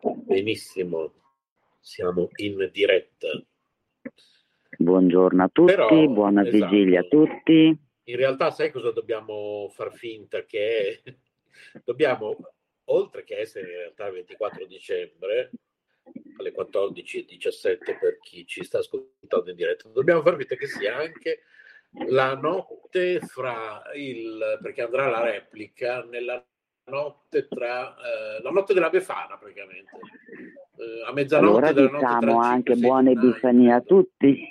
Benissimo, siamo in diretta. Buongiorno a tutti, Però, buona esatto, vigilia a tutti. In realtà sai cosa dobbiamo far finta che? Dobbiamo, oltre che essere in realtà il 24 dicembre, alle 14.17 per chi ci sta ascoltando in diretta, dobbiamo far finta che sia anche la notte fra il perché andrà la replica nella notte tra eh, la notte della Befana praticamente. Eh, a mezzanotte allora diciamo anche buone Epifanie a tutti.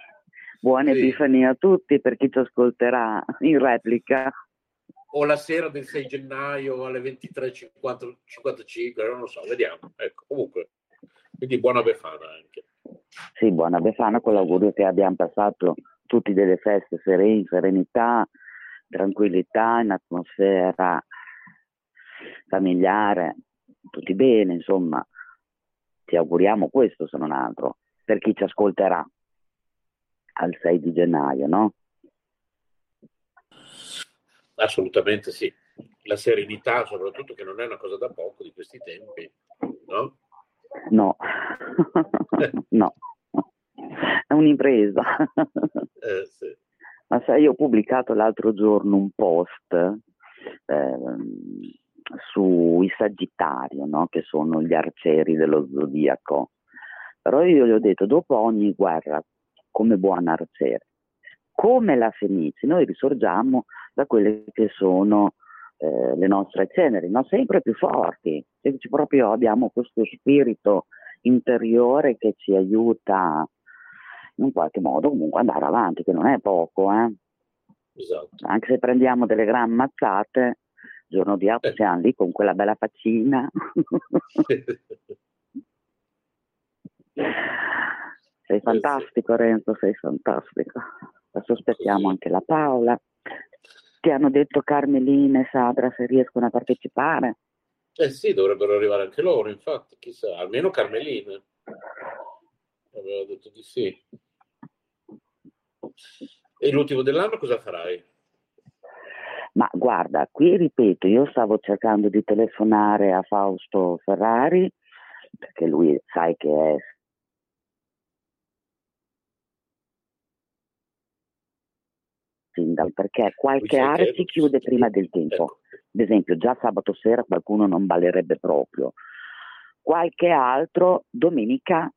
Buone sì. Epifanie a tutti per chi ci ascolterà in replica. O la sera del 6 gennaio alle 23.55 non lo so vediamo. Ecco comunque quindi buona Befana anche. Sì buona Befana con l'augurio che abbiamo passato tutti delle feste sereni, serenità, tranquillità, in atmosfera familiare, tutti bene, insomma, ti auguriamo questo se non altro, per chi ci ascolterà al 6 di gennaio, no? Assolutamente sì. La serenità, soprattutto, che non è una cosa da poco di questi tempi, no? No, no è un'impresa. Eh, sì. Ma sai, io ho pubblicato l'altro giorno un post eh, sui Sagittario, no? che sono gli arcieri dello zodiaco. Però io gli ho detto, dopo ogni guerra, come buon arciere, come la Fenice, noi risorgiamo da quelle che sono eh, le nostre ceneri, no? sempre più forti, proprio abbiamo questo spirito interiore che ci aiuta in qualche modo comunque andare avanti, che non è poco, eh? esatto. anche se prendiamo delle gran mazzate, giorno di auto eh. siamo lì con quella bella faccina. sei fantastico Renzo, sei fantastico. Adesso aspettiamo anche la Paola. Ti hanno detto Carmelina e Sadra se riescono a partecipare? Eh sì, dovrebbero arrivare anche loro, infatti, chissà, almeno Carmelina. Aveva detto di sì. E l'ultimo dell'anno cosa farai? Ma guarda, qui ripeto, io stavo cercando di telefonare a Fausto Ferrari, perché lui sai che è perché qualche area si chiude prima del tempo. Ecco. Ad esempio, già sabato sera qualcuno non ballerebbe proprio. Qualche altro domenica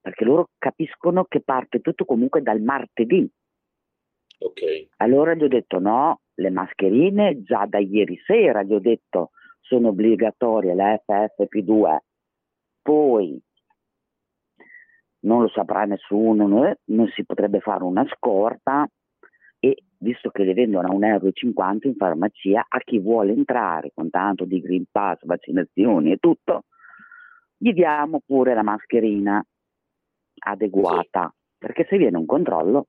perché loro capiscono che parte tutto comunque dal martedì. Ok. Allora gli ho detto no, le mascherine già da ieri sera, gli ho detto sono obbligatorie le FFP2, poi non lo saprà nessuno, non si potrebbe fare una scorta e visto che le vendono a 1,50 euro in farmacia, a chi vuole entrare con tanto di Green Pass, vaccinazioni e tutto, gli diamo pure la mascherina adeguata, sì. perché se viene un controllo,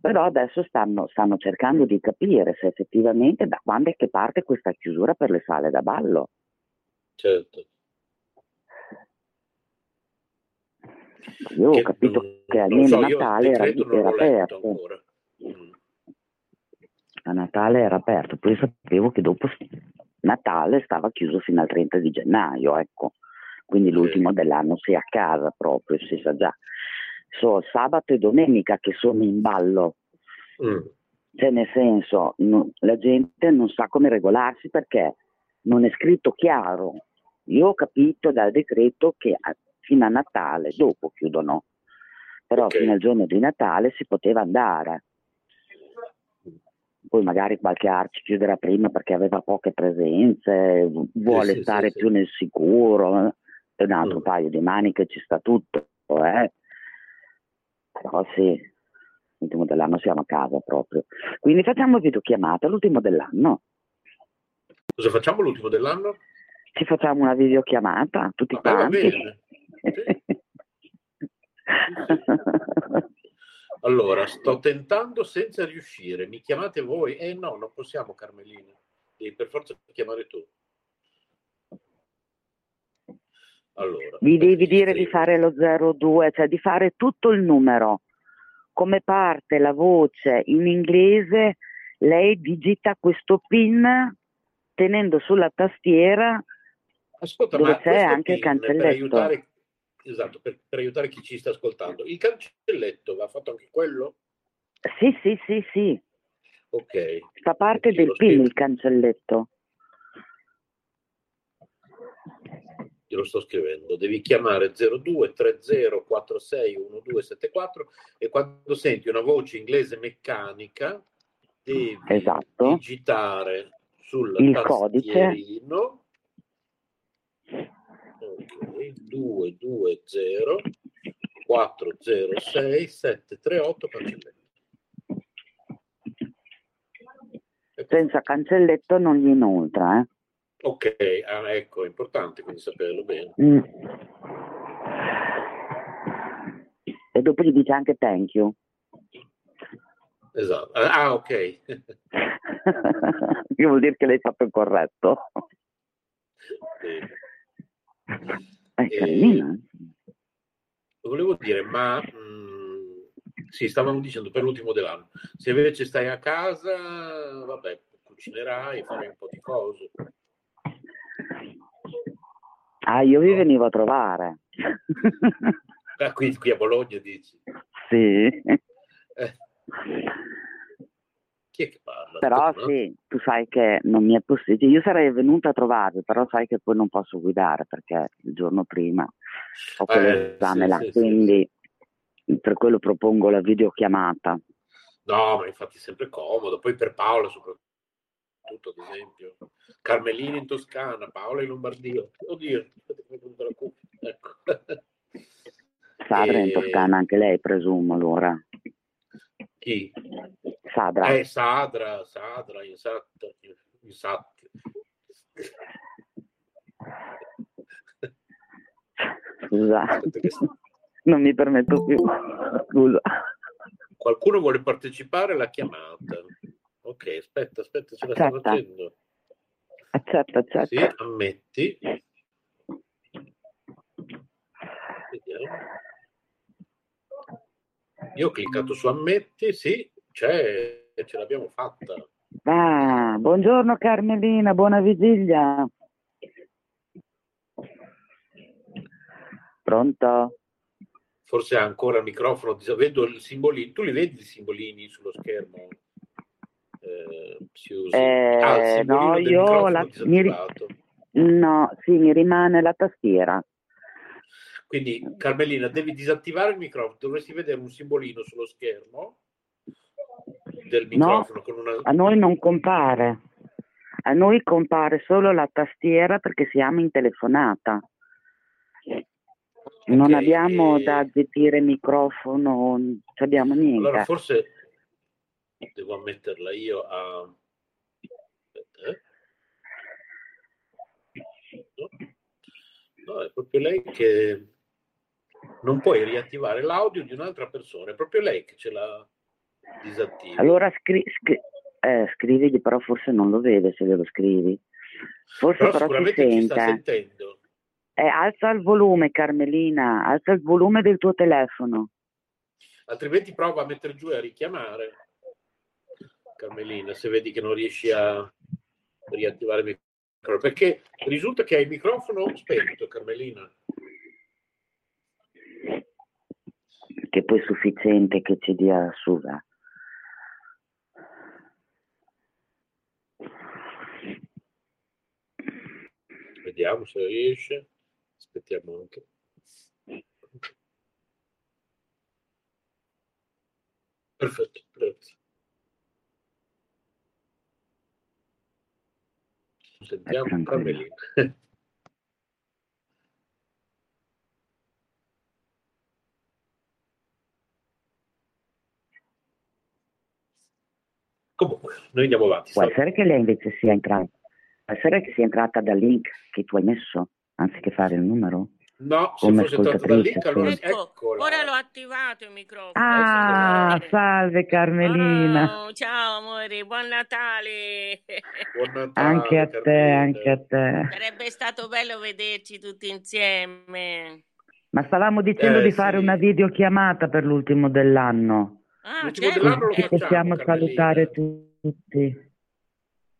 però adesso stanno, stanno, cercando di capire se effettivamente da quando è che parte questa chiusura per le sale da ballo. Certo. Io che, ho capito non, che almeno so, Natale era, era aperto. Mm. A Natale era aperto, poi sapevo che dopo Natale stava chiuso fino al 30 di gennaio, ecco quindi l'ultimo dell'anno si è a casa proprio, si sa già. So, sabato e domenica che sono in ballo, mm. cioè nel senso no, la gente non sa come regolarsi perché non è scritto chiaro. Io ho capito dal decreto che a, fino a Natale, dopo chiudono, però okay. fino al giorno di Natale si poteva andare. Poi magari qualche arci chiuderà prima perché aveva poche presenze, vuole sì, stare sì, più sì. nel sicuro e un altro mm. paio di maniche ci sta tutto, eh? Però sì, l'ultimo dell'anno siamo a casa proprio. Quindi facciamo videochiamata l'ultimo dell'anno. Cosa facciamo l'ultimo dell'anno? Ci facciamo una videochiamata, tutti ah, quanti. Sì. allora, sto tentando senza riuscire. Mi chiamate voi? Eh no, non possiamo, Carmelina. Devi per forza chiamare tu. Allora, Vi devi dire di fare lo 02, cioè di fare tutto il numero. Come parte la voce in inglese, lei digita questo PIN tenendo sulla tastiera Ascolta, dove ma c'è anche il PIN, per cancelletto. aiutare, esatto, per, per aiutare chi ci sta ascoltando, il cancelletto va fatto anche quello? Sì, sì, sì, sì, Ok. fa parte del PIN il cancelletto. Io lo sto scrivendo. Devi chiamare 0230461274 e quando senti una voce inglese meccanica devi Esatto. digitare sul Il codice. tastierino ok, 220 406 738 cancelletto. Ecco. Senza cancelletto non gli inoltra, eh. Ok, ah, ecco, è importante quindi saperlo bene. Mm. E dopo gli dice anche thank you. Esatto. Ah, ok. che vuol dire che l'hai fatto il corretto. Sì. Eh. Volevo dire, ma mh, sì, stavamo dicendo per l'ultimo dell'anno. Se invece stai a casa, vabbè, cucinerai, farai un po' di cose. Ah, io vi venivo a trovare. Ah, qui, qui a Bologna dici. sì. Eh, chi è che parla? Però Tu, no? sì, tu sai che non mi è possibile. Io sarei venuta a trovarvi, però sai che poi non posso guidare perché il giorno prima ho quell'esame sì, là, sì, sì, quindi per quello propongo la videochiamata. No, ma infatti è sempre comodo. Poi per Paola soprattutto, ad esempio. Carmelina in Toscana, Paola in Lombardia. Oddio. Ecco. Sadra in E- Toscana anche lei, presumo allora. Chi? Sadra. Eh, Sadra, Sadra, in Sat, in Sat. Scusa, non mi permetto più. Scusa. Qualcuno vuole partecipare alla chiamata. Ok, aspetta, aspetta, ce la stanno Aspetta. facendo. Accetta, accetta. Sì, ammetti. Vediamo. Io ho cliccato su ammetti, sì, c'è, ce l'abbiamo fatta. Ah, buongiorno Carmelina, buona vigilia. Pronto? Forse ha ancora il microfono, vedo il simbolino, tu li vedi i simbolini sullo schermo? Eh, si usa. Eh, ah, no, io la- mi ri-. No, sì, mi rimane la tastiera. Quindi, Carmelina, devi disattivare il microfono. Dovresti vedere un simbolino sullo schermo del microfono con una. A noi non compare. A noi compare solo la tastiera perché siamo in telefonata. Non Ok, abbiamo e- da zittire microfono, non abbiamo niente. Allora, forse devo ammetterla io a. Aspetta, eh. No. È proprio lei che non puoi riattivare l'audio di un'altra persona, è proprio lei che ce l'ha disattiva. Allora scri- scri- eh, scrivigli, però forse non lo vede se glielo scrivi. Forse Però però, si sicuramente ci sta sente. sentendo. Eh, alza il volume, Carmelina, alza il volume del tuo telefono. Altrimenti prova a mettere giù e a richiamare. Carmelina, se vedi che non riesci a riattivare il microfono. Perché risulta che hai il microfono spento, Carmelina. Che poi è sufficiente che ci dia su. va. Vediamo se riesce. Aspettiamo anche. Perfetto, grazie. Sentiamo tranquillo. Carmelina. Comunque, noi andiamo avanti. Può essere che lei invece sia entrata. Può essere che sia entrata dal link che tu hai messo, anziché fare il numero? No, se Come fosse entrato dal link, allora. Ecco, eccola. ora l'ho attivato il microfono. Ah, salve Carmelina. Oh, ciao amore, buon Natale. Buon Natale, Anche a te, Carmelina. anche a te. Sarebbe stato bello vederci tutti insieme. Ma stavamo dicendo Eh, di fare sì. una videochiamata per l'ultimo dell'anno. Ah, L'ultimo certo, dell'anno certo, facciamo, possiamo Carmelina. salutare tutti.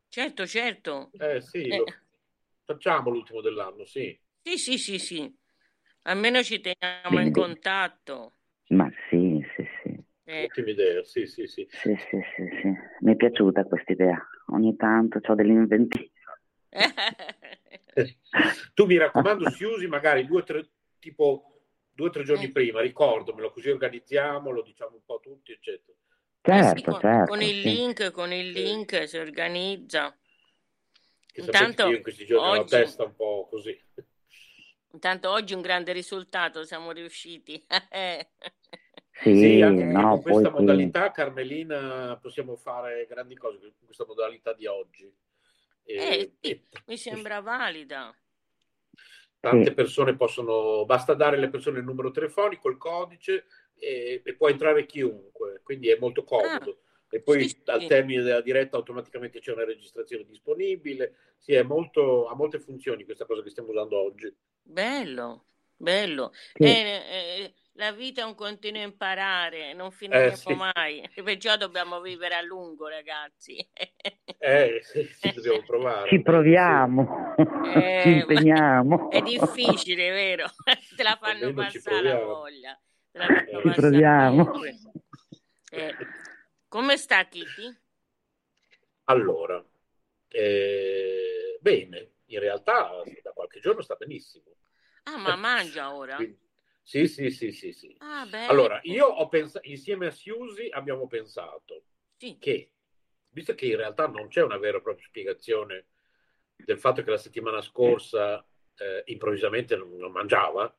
certo, certo. Eh sì, Eh, lo, Facciamo l'ultimo dell'anno, sì. Sì, sì, sì, sì. Almeno ci teniamo Bene, in bene. contatto. Ma sì, sì, sì. Eh, Ottima idea, sì, sì, sì. Sì, sì, sì, sì. Mi è piaciuta questa idea. Ogni tanto ho dell'inventivo. Tu mi raccomando, si usi magari due o tre, tipo due o tre giorni Eh. prima, ricordamelo, così organizziamo, lo diciamo un po' tutti, eccetera. Eh sì, Certo, con, certo, con il sì. link, con il link si organizza. Che sapete che io Intanto in questi giorni ho la oggi, testa un po' così. Intanto oggi un grande risultato, siamo riusciti. Sì, Sì, anche Eh, no, con questa poi sì. modalità, Carmelina, possiamo fare grandi cose con questa modalità di oggi. eh, E, sì, e mi sembra valida. tante Sì, persone possono, basta dare alle persone il numero telefonico, il codice e, e può entrare chiunque, quindi è molto Ah, E sì, poi al sì, termine della diretta automaticamente c'è una registrazione disponibile. Sì, è molto, ha molte funzioni questa cosa che stiamo usando oggi. bello, bello. sì, Eh, eh, la vita è un continuo imparare, non Eh finiremo sì, mai. Perciò dobbiamo vivere a lungo, ragazzi. eh, sì, sì, dobbiamo provare ci sì. proviamo, ci Eh, ma impegniamo, è difficile, vero? Te la fanno Almeno ci passare la voglia, te la fanno Eh, ci passare proviamo. Eh, come sta Kitty? Allora, eh, bene, in realtà da qualche giorno sta benissimo. Ah, ma mangia ora? Quindi, sì, sì, sì, sì, sì. Ah. Allora, io ho pensato, insieme a Siusi abbiamo pensato Sì, che, visto che in realtà non c'è una vera e propria spiegazione del fatto che la settimana scorsa eh, improvvisamente non, non mangiava,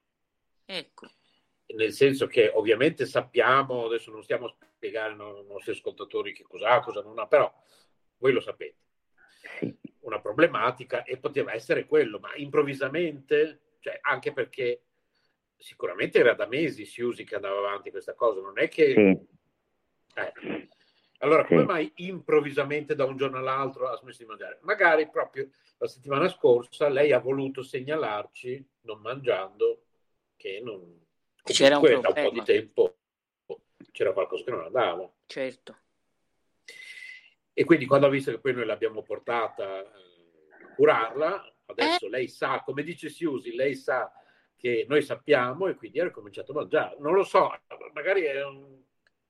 ecco. Nel senso che ovviamente sappiamo, adesso non stiamo a spiegare ai no- nostri ascoltatori che cos'ha, cosa non ha, però voi lo sapete, una problematica e poteva essere quello, ma improvvisamente, cioè anche perché sicuramente era da mesi Siusi che andava avanti questa cosa, non è che... sì, eh. Allora, come mai improvvisamente da un giorno all'altro ha smesso di mangiare? Magari proprio la settimana scorsa lei ha voluto segnalarci, non mangiando, che non... C'era un comunque da un po' di tempo c'era qualcosa che non andava. certo. E quindi quando ha visto che poi noi l'abbiamo portata eh, a curarla, Eh, adesso lei sa, come dice Siusi, lei sa che noi sappiamo e quindi ha ricominciato a mangiare. Non lo so, magari è un...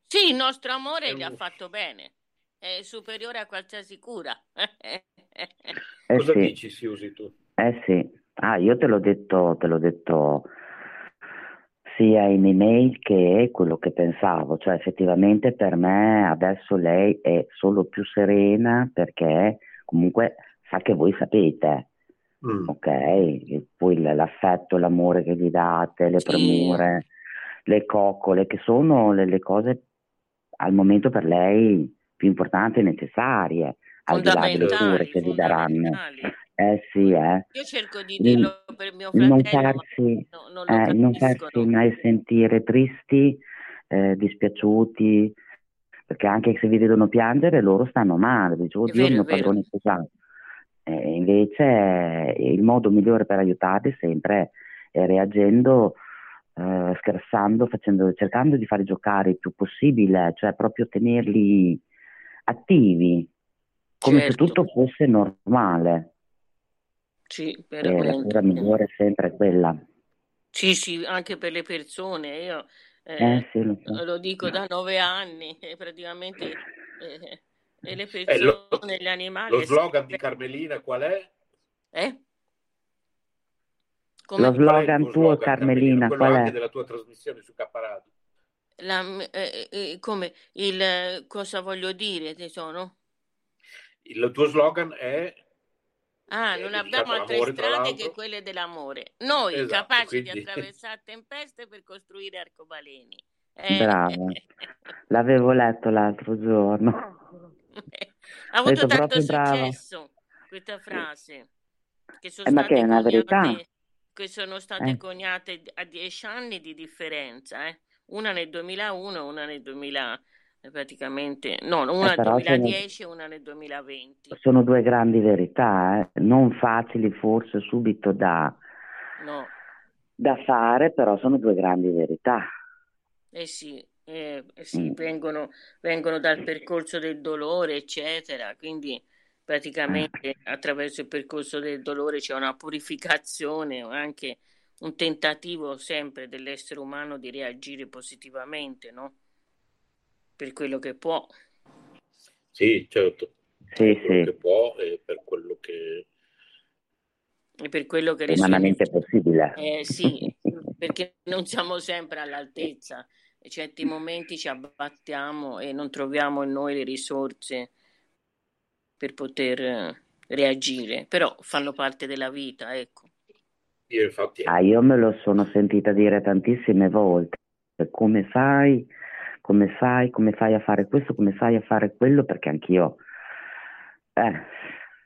sì, il nostro amore gli ha un... fatto bene, è superiore a qualsiasi cura. Eh Cosa sì, dici Siusi tu? eh sì. Ah, io te l'ho detto, te l'ho detto sia in email che quello che pensavo, cioè effettivamente per me adesso lei è solo più serena perché comunque sa che voi sapete, Mm. ok? E poi l'affetto, l'amore che gli date, le Sì, premure, le coccole, che sono le, le cose al momento per lei più importanti e necessarie, al di là delle cure che gli daranno. Eh sì, eh. Io cerco di dirlo per mio il non fratello, ma farsi, no- non lo eh, non farsi mai sentire tristi, eh, dispiaciuti, perché anche se vi vedono piangere loro stanno male, dice È oddio il è mio padrone sposato. Eh, invece il modo migliore per aiutarli sempre è reagendo, eh, scherzando, facendo, cercando di fare giocare il più possibile, cioè proprio tenerli attivi, come se Certo, tutto fosse normale. sì, E la veramente. cura migliore è sempre quella. Sì, sì, anche per le persone. Io Eh eh, sì, lo so. lo dico da nove anni, e praticamente eh, e le Eh, lo, persone, gli animali lo slogan di sempre... Carmelina qual è? Eh? Lo Come? Il slogan tuo slogan, Carmelina? Qual anche è? della tua trasmissione su K-Radio. La, eh, eh, come il eh, cosa voglio dire, tesoro? Il tuo slogan è, Ah, è non abbiamo altre strade che quelle dell'amore. Noi, Esatto, capaci di quindi attraversare tempeste per costruire arcobaleni. Eh, Brava, l'avevo letto l'altro giorno. ha avuto detto tanto proprio brava. successo questa frase, che sono Eh, ma che è state una verità? coniate, che sono state Eh, coniate a dieci anni di differenza, eh. Una nel 2001 e una nel 2000, eh, praticamente, no, eh, una nel però sono, 2010 e una nel 2020. sono due grandi verità, eh. Non facili forse subito da, No, da fare, però sono due grandi verità. eh sì, eh, eh sì, Mm. vengono, vengono dal percorso del dolore, eccetera, quindi praticamente attraverso il percorso del dolore c'è una purificazione anche un tentativo sempre dell'essere umano di reagire positivamente, no? Per quello che può. Sì, certo. Sì, per quello sì. che può e per quello che... E per quello che Umanamente riesce. possibile. Eh sì, perché non siamo sempre all'altezza. In certi momenti ci abbattiamo e non troviamo in noi le risorse per poter eh, reagire, però fanno parte della vita, ecco. Io infatti... Ah, io me lo sono sentita dire tantissime volte. Come fai? Come fai? Come fai a fare questo? Come fai a fare quello? Perché anch'io, eh,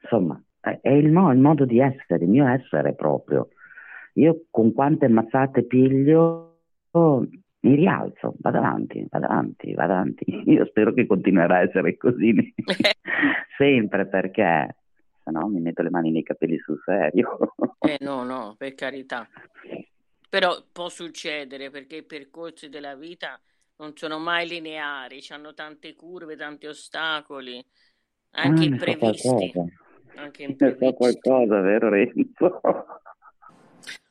insomma, è il, mo- il modo di essere, il mio essere proprio. Io con quante mazzate piglio, mi rialzo, vado avanti, vado avanti, vado avanti. Io spero che continuerà a essere così sempre perché se no mi metto le mani nei capelli sul serio. Eh no, no, per carità. Però può succedere perché i percorsi della vita non sono mai lineari, hanno tante curve, tanti ostacoli, Ah, anche ne so imprevisti. qualcosa. Anche Ne imprevisti. qualcosa, vero Renzo?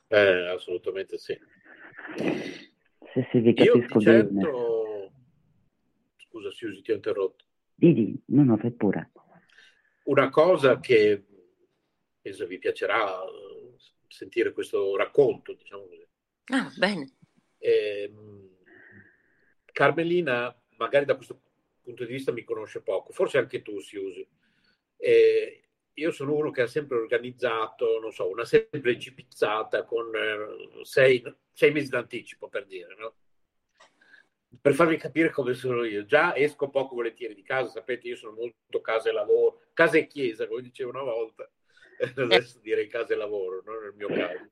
Eh, assolutamente sì. Sì, sì, vi Io capisco bene. certo... Scusa, Susi, ti ho interrotto. Didi, no, no, fai pure. Una cosa che penso vi piacerà eh, sentire questo racconto, diciamo così. Ah, bene. Ehm, Carmelina, magari da questo punto di vista mi conosce poco, forse anche tu, Siusi. Eh, io sono uno che ha sempre organizzato, non so, una semplice pizzata con eh, sei, sei mesi d'anticipo, per dire, no? Per farvi capire come sono io. Già esco poco volentieri di casa, sapete, io sono molto casa e lavoro, casa e chiesa, come dicevo una volta. Adesso direi casa e lavoro, no? nel mio caso.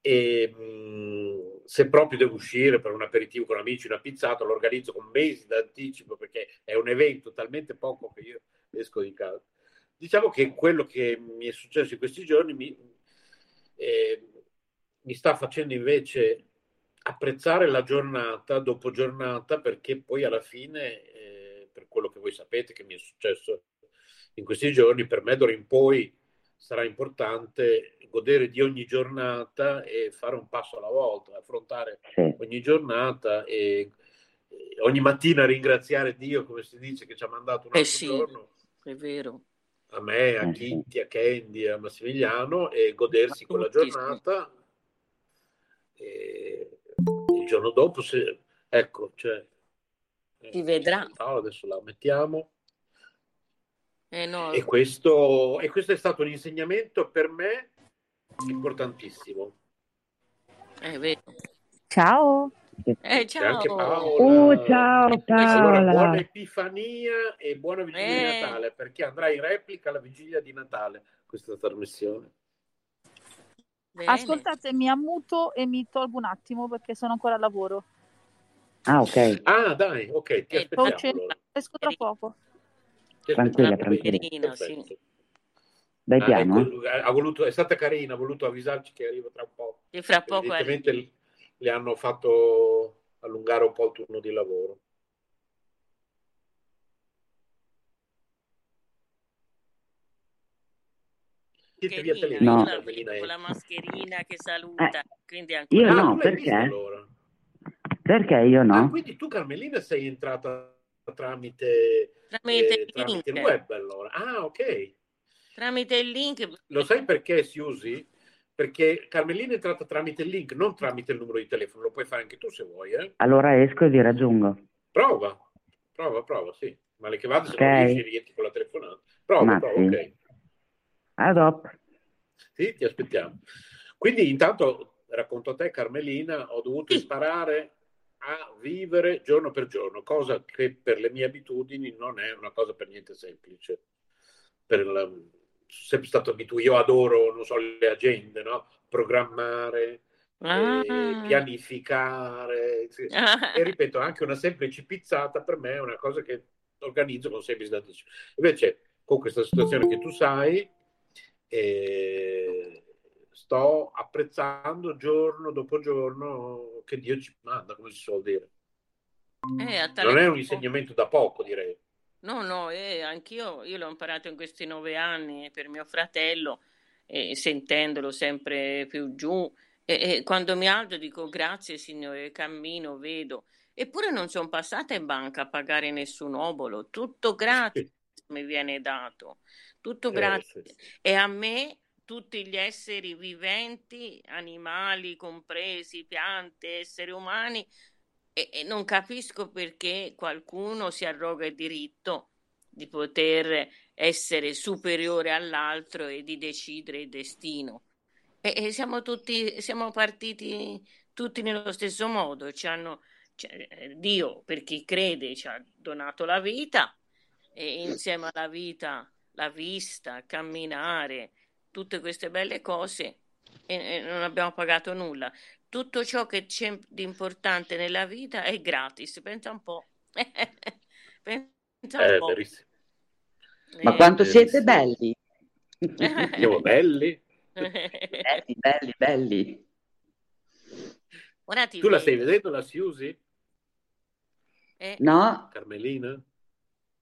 E mh, se proprio devo uscire per un aperitivo con amici, una pizzata, lo organizzo con mesi d'anticipo perché è un evento talmente poco che io esco di casa. Diciamo che quello che mi è successo in questi giorni mi, eh, mi sta facendo invece apprezzare la giornata dopo giornata perché poi alla fine, eh, per quello che voi sapete che mi è successo in questi giorni, per me d'ora in poi sarà importante godere di ogni giornata e fare un passo alla volta, affrontare Sì. ogni giornata e ogni mattina ringraziare Dio, come si dice, che ci ha mandato un Eh altro sì. giorno, È vero. a me, a Eh. Kitty, a Candy, a Massimiliano e godersi A quella tutti, sì. giornata. E il giorno dopo, se, ecco, cioè, eh, Si vedrà. adesso la mettiamo. Eh no, E questo, e questo è stato un insegnamento per me importantissimo. è vero. Ciao. Eh, E anche ciao. Paola. Oh, ciao Eh, Allora, buona Paola. Epifania e buona vigilia di Eh. Natale, perché andrà in replica alla vigilia di Natale questa trasmissione. Bene. Ascoltate, mi ammuto e mi tolgo un attimo perché sono ancora al lavoro. Ah, ok. Ah, dai, ok, ti Eh, aspettiamo. Esco tra poco. Tranquilla, tranquilla. sì. Dai Ah, piano, ecco, ha voluto, è stata carina, ha voluto avvisarci che arriva tra un po'. E fra poco Evidentemente l- le hanno fatto allungare un po' il turno di lavoro. Carina, telefono, No. io la vedo con la mascherina che saluta, quindi Io Ah, no, perché? allora? Perché io Ah, no? quindi tu Carmelina sei entrata tramite, tramite eh, il tramite web allora. Ah, ok. Tramite il link, Lo sai perché si usi? Perché Carmelina è entrata tramite il link, non tramite il numero di telefono. Lo puoi fare anche tu se vuoi, eh? Allora esco e vi raggiungo. Prova, prova, prova, sì. Male che vada, se Ok. non riesci, rientri con la telefonata. Prova, Ma prova, sì. ok. A dopo. Sì, ti aspettiamo. Quindi intanto racconto a te, Carmelina, ho dovuto Sì. imparare a vivere giorno per giorno, cosa che per le mie abitudini non è una cosa per niente semplice. Per la- sempre stato abituato, io adoro, non so, le agende, no? Programmare, Ah. eh, pianificare. sì. Ah. E ripeto, anche una semplice pizzata per me è una cosa che organizzo con mesi d'anticipo. Invece, con questa situazione che tu sai, eh, sto apprezzando giorno dopo giorno che Dio ci manda, come si suol dire. Eh, Non è un insegnamento da poco, direi. No, no, eh, anch'io io l'ho imparato in questi nove anni per mio fratello, e sentendolo sempre più giù. E, quando mi alzo dico grazie Signore, cammino, vedo. Eppure non sono passata in banca a pagare nessun obolo, tutto gratis mi viene dato, tutto Eh, sì. E a me tutti gli esseri viventi, animali compresi, piante, esseri umani, e, e non capisco perché qualcuno si arroga il diritto di poter essere superiore all'altro e di decidere il destino. E, e siamo tutti, siamo partiti tutti nello stesso modo. Ci hanno, cioè, Dio, per chi crede, ci ha donato la vita e insieme alla vita la vista, camminare, tutte queste belle cose e, e non abbiamo pagato nulla. Tutto ciò che c'è di importante nella vita è gratis. Pensa un po'. Pensa un Eh, po'. verissimo. Ma Eh, quanto siete verissimo. belli? Siamo belli. belli, belli, belli. Ora ti Tu la vedo. stai vedendo la Siusi, Eh, No? Carmelina?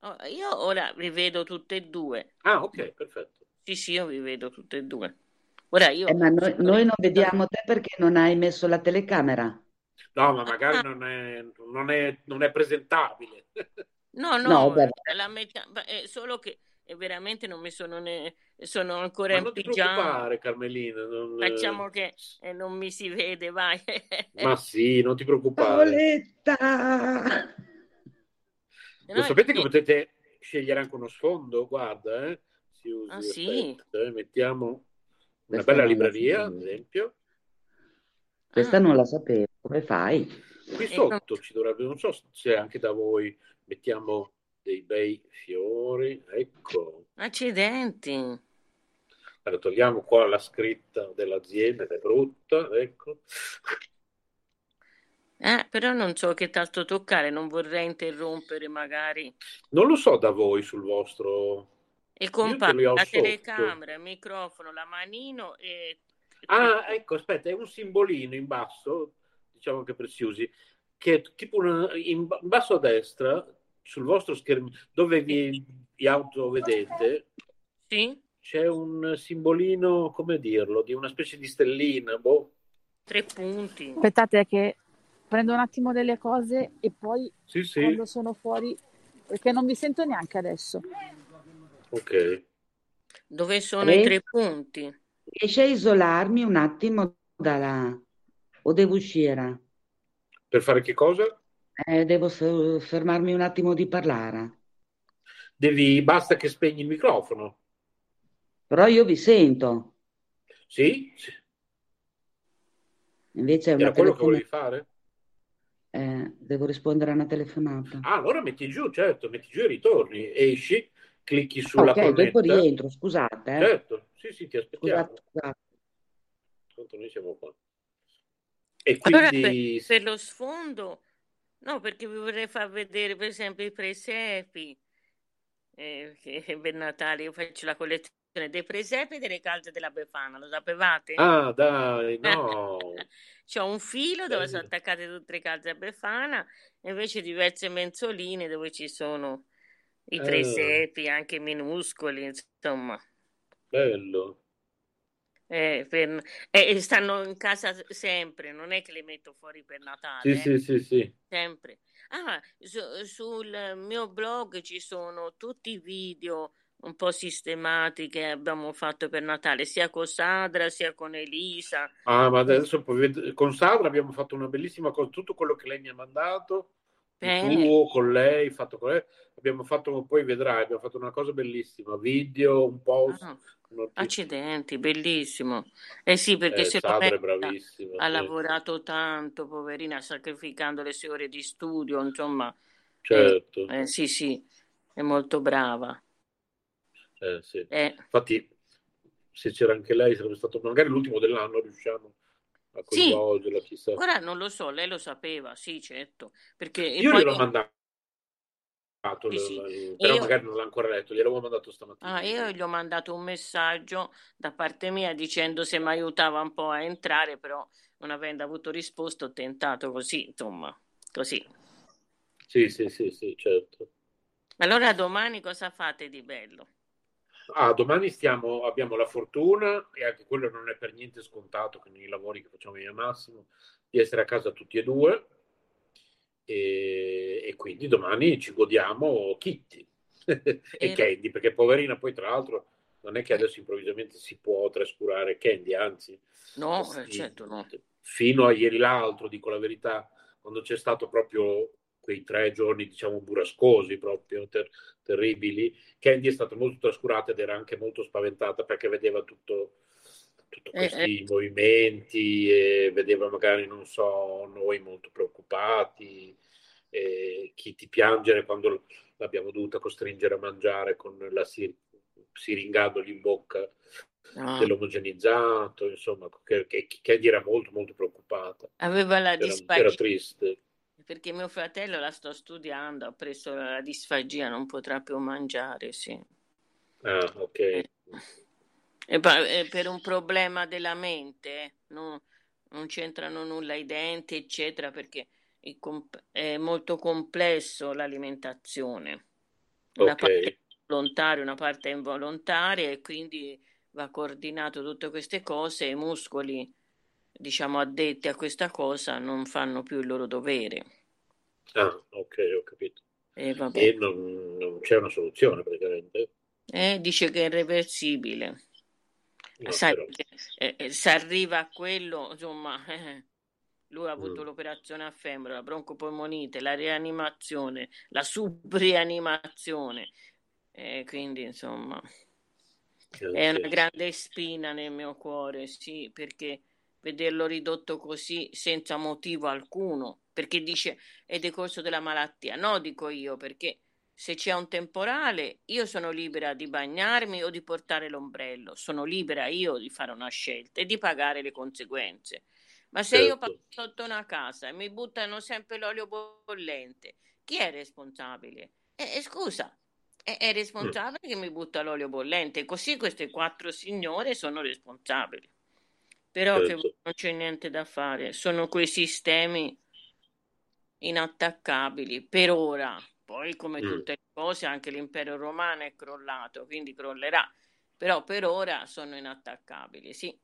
oh, io ora vi vedo tutte e due. Ah, ok, perfetto. Sì, sì, io vi vedo tutte e due. Ora io Eh, ma noi, noi non vediamo te perché non hai messo la telecamera. No, ma magari Ah, non è, non è, non è presentabile. no, No, no, beh, la metà, è solo che eh, veramente non mi sono ne, sono ancora Ma in non ti pigiama. preoccupare, Carmelina. non, eh, Facciamo che eh, non mi si vede, vai. Ma sì, non ti preoccupare. Paoletta! No, Lo sapete che potete scegliere anche uno sfondo? Guarda, eh. Siusi, Ah, sì? eh, mettiamo una bella libreria, ad esempio. Questa Ah, non la sapevo. Come fai? Qui e non- sotto ci dovrebbe, non so se anche da voi mettiamo dei bei fiori. Ecco. accidenti. Allora, togliamo qua la scritta dell'azienda che è brutta, ecco. Eh, però non so che tasto toccare, non vorrei interrompere magari. Non lo so da voi sul vostro... E compare la telecamera, il microfono, la manino e... Ah, ecco, aspetta, è un simbolino in basso, diciamo anche per Siusi, che è tipo una- in basso a destra, sul vostro schermo, dove vi, vi autovedete, Sì? c'è un simbolino, come dirlo, di una specie di stellina, boh. Tre punti. Aspettate che prendo un attimo delle cose e poi Sì, sì, quando sono fuori, perché non vi sento neanche adesso. Ok. Dove sono i Re? tre punti? Riesci a isolarmi un attimo dalla... o devo uscire? Per fare che cosa? Eh, devo fermarmi un attimo di parlare. Devi, basta che spegni il microfono. Però io vi sento. Sì? Sì. Invece è una Era quello che volevi fare? Eh, devo rispondere a una telefonata. Ah, allora metti giù, certo, metti giù e ritorni, esci, clicchi sulla Ok, dopo cornetta. rientro, scusate. eh. Certo, sì, sì, ti aspettiamo. Scusate, scusate. Tanto noi siamo qua. E Allora, quindi per, per lo sfondo, no, perché vi vorrei far vedere, per esempio, i presepi. Eh, che per Natale io faccio la collezione dei presepi e delle calze della Befana, lo sapevate? Ah, dai, no. C'ho un filo dove sono attaccate tutte le calze a Befana e invece diverse mensoline dove ci sono i presepi, anche minuscoli, insomma. bello. Eh, per- e e stanno in casa sempre, non è che le metto fuori per Sì, Natale, eh, sì, sì, sì. sempre. Ah, su- sul mio blog ci sono tutti i video un po' sistemati che abbiamo fatto per Natale, sia con Sandra sia con Elisa. Ah, ma adesso con Sandra abbiamo fatto una bellissima cosa, tutto quello che lei mi ha mandato, Bene. tuo con lei, fatto con lei, abbiamo fatto, poi vedrai, abbiamo fatto una cosa bellissima, video, un post, Ah, accidenti, bellissimo. Eh sì, perché Eh, se bravissima, Ha lavorato tanto, poverina, sacrificando le sue ore di studio, insomma. Eh, Certo, eh, sì, sì, è molto brava. eh, sì. Eh, Infatti, se c'era anche lei, sarebbe stato magari l'ultimo dell'anno, riusciamo a sì, coinvolgerla, chissà. ora non lo so, lei lo sapeva, sì, certo, perché Io poi gliel'ho mandato, sì, sì, però io, magari non l'ha ancora letto, gliel'avevo mandato ah, stamattina. io gli ho mandato un messaggio da parte mia dicendo se mi aiutava un po' a entrare, però non avendo avuto risposta ho tentato così, insomma, così. Sì, sì, sì, sì, certo. Allora domani cosa fate di bello? Ah, domani stiamo, abbiamo la fortuna, e anche quello non è per niente scontato con i lavori che facciamo io e Massimo, di essere a casa tutti e due. E, e quindi domani ci godiamo Kitty e Candy, perché poverina poi tra l'altro non è che adesso improvvisamente si può trascurare Candy, anzi, no, eh, certo no. fino a ieri l'altro, dico la verità, quando c'è stato proprio quei tre giorni, diciamo, burrascosi, proprio ter- terribili, Candy è stata molto trascurata ed era anche molto spaventata perché vedeva tutto, tutti eh, questi eh, movimenti e vedeva magari, non so, noi molto preoccupati, chi ti piangere quando l'abbiamo dovuta costringere a mangiare con la sir- siringandogli in bocca no. dell'omogenizzato, insomma, che, che Candy era molto molto preoccupata. Aveva la disfagia. Era triste perché mio fratello la sto studiando, ha preso la disfagia, non potrà più mangiare, sì. Ah, ok. Eh, e per un problema della mente, no? non c'entrano nulla i denti, eccetera, perché è molto complesso l'alimentazione. Una okay. parte volontaria, una parte involontaria e quindi va coordinato tutte queste cose e i muscoli diciamo addetti a questa cosa non fanno più il loro dovere. Ah, ok, ho capito. E, e non, non, c'è una soluzione praticamente? Eh, dice che è irreversibile. No, Sai, eh, eh, se arriva a quello, insomma, eh, lui ha avuto mm. l'operazione a femmina, la broncopolmonite, la rianimazione, la subrianimazione, eh, quindi insomma è una grande spina nel mio cuore, sì, perché vederlo ridotto così senza motivo alcuno, perché dice è decorso della malattia. No, dico io, perché se c'è un temporale io sono libera di bagnarmi o di portare l'ombrello, sono libera io di fare una scelta e di pagare le conseguenze. Ma se certo. io passo sotto una casa e mi buttano sempre l'olio bollente, chi è responsabile? Eh, scusa, è, è responsabile mm. che mi butta l'olio bollente, così queste quattro signore sono responsabili. Però certo. che non c'è niente da fare, sono quei sistemi inattaccabili per ora. Poi, come mm. tutte le cose, anche l'impero romano è crollato, quindi crollerà. Però per ora sono inattaccabili, sì.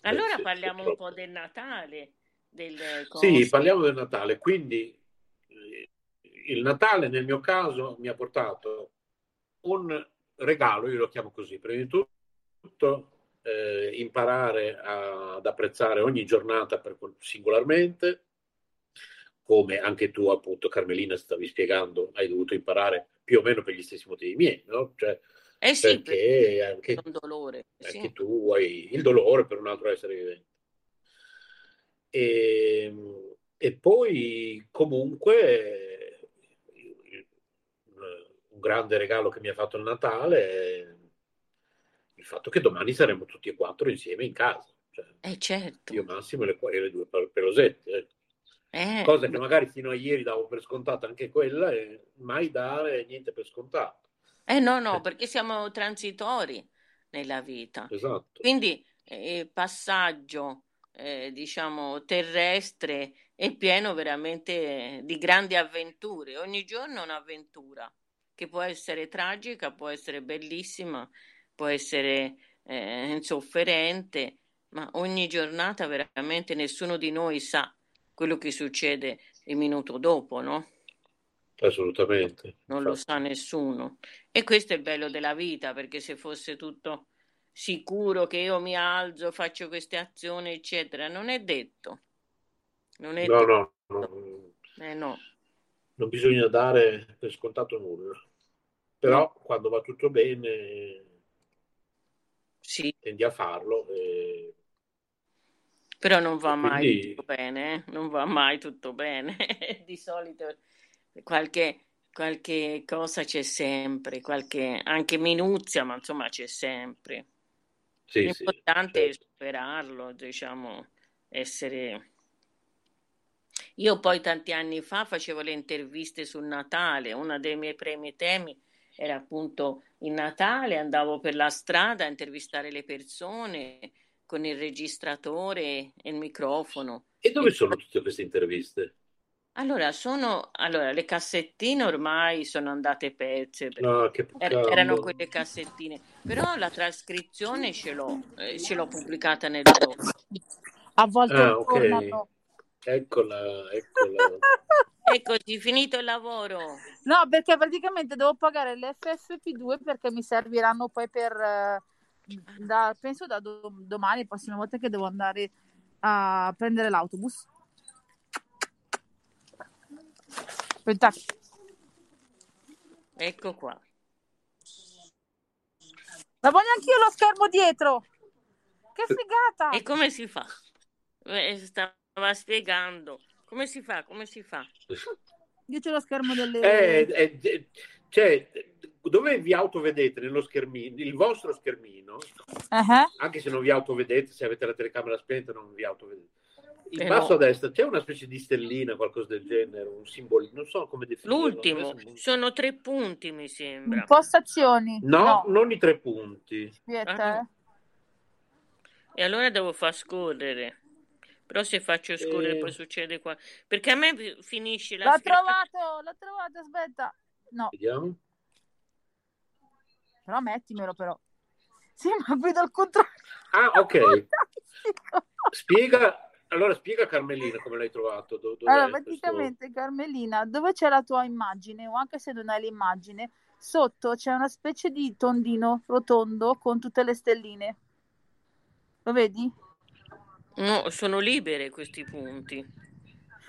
Allora Beh, parliamo un po' del Natale. Del sì, parliamo del Natale. Quindi eh, il Natale nel mio caso mi ha portato un regalo, io lo chiamo così, prima di tutto eh, imparare a, ad apprezzare ogni giornata per, singolarmente, come anche tu appunto Carmelina stavi spiegando, hai dovuto imparare più o meno per gli stessi motivi miei, no? Cioè, eh sì, perché anche, dolore, anche sì. tu hai il dolore per un altro essere vivente. E, ehm, e poi comunque un grande regalo che mi ha fatto il Natale è il fatto che domani saremo tutti e quattro insieme in casa. Cioè, eh certo. Io Massimo e le, e le due pelosette. Eh. Eh, Cosa che magari fino a ieri davo per scontata anche quella e mai dare niente per scontato. Eh no, no, perché siamo transitori nella vita. Esatto. Quindi eh, il passaggio, eh, diciamo, terrestre è pieno veramente di grandi avventure. Ogni giorno è un'avventura che può essere tragica, può essere bellissima, può essere eh, insofferente, ma ogni giornata veramente nessuno di noi sa quello che succede il minuto dopo, no? Assolutamente. Non infatti. lo sa nessuno. E questo è il bello della vita, perché se fosse tutto sicuro che io mi alzo, faccio queste azioni, eccetera, non è detto. Non è no, detto. no, no. Eh, no. Non bisogna dare per scontato nulla. Però no. quando va tutto bene sì. tendi a farlo. E... Però non va mai quindi... tutto bene, eh? non va mai tutto bene. Di solito qualche, qualche cosa c'è sempre, qualche anche minuzia, ma insomma c'è sempre. Sì, L'importante sì, certo. è superarlo, diciamo, essere... Io poi tanti anni fa facevo le interviste sul Natale, uno dei miei primi temi era appunto il Natale, andavo per la strada a intervistare le persone con il registratore e il microfono. E dove sono tutte queste interviste? Allora, sono, allora, le cassettine ormai sono andate perse, perché No, che er- erano quelle cassettine, però la trascrizione ce l'ho, eh, ce l'ho pubblicata nel blog. A volte Ah, ok. tornano. Eccola, eccola. Eccoci, finito il lavoro. No, perché praticamente devo pagare le FFP2 perché mi serviranno poi per, eh, da- penso da do- domani, la prossima volta che devo andare a prendere l'autobus. Aspetta, Ecco qua. la voglio anch'io lo schermo dietro. Che figata! E come si fa? Stava spiegando. Come si fa? Come si fa? Io c'ho lo schermo delle... Eh, eh, eh, cioè, dove vi autovedete nello schermino, il vostro schermino, Eh, anche se non vi autovedete, se avete la telecamera spenta non vi autovedete. In Eh, basso no. a destra c'è una specie di stellina, qualcosa del genere, un simbolino, non so come definirlo. L'ultimo, sono tre punti, mi sembra. Impostazioni. No, non i tre punti. aspetta, Ah, eh. no. E allora devo far scorrere. Però se faccio scorrere Eh. poi succede qua. Perché a me fi- finisce la L'ho schermata- trovato, l'ho trovato, aspetta. No, Vediamo. però mettimelo però. Sì, ma vedo al contrario. Ah, ok. Spiega, allora spiega Carmelina come l'hai trovato. do- Allora, questo- praticamente, Carmelina, dove c'è la tua immagine, o anche se non hai l'immagine, sotto c'è una specie di tondino rotondo con tutte le stelline. Lo vedi? No, sono libere questi punti.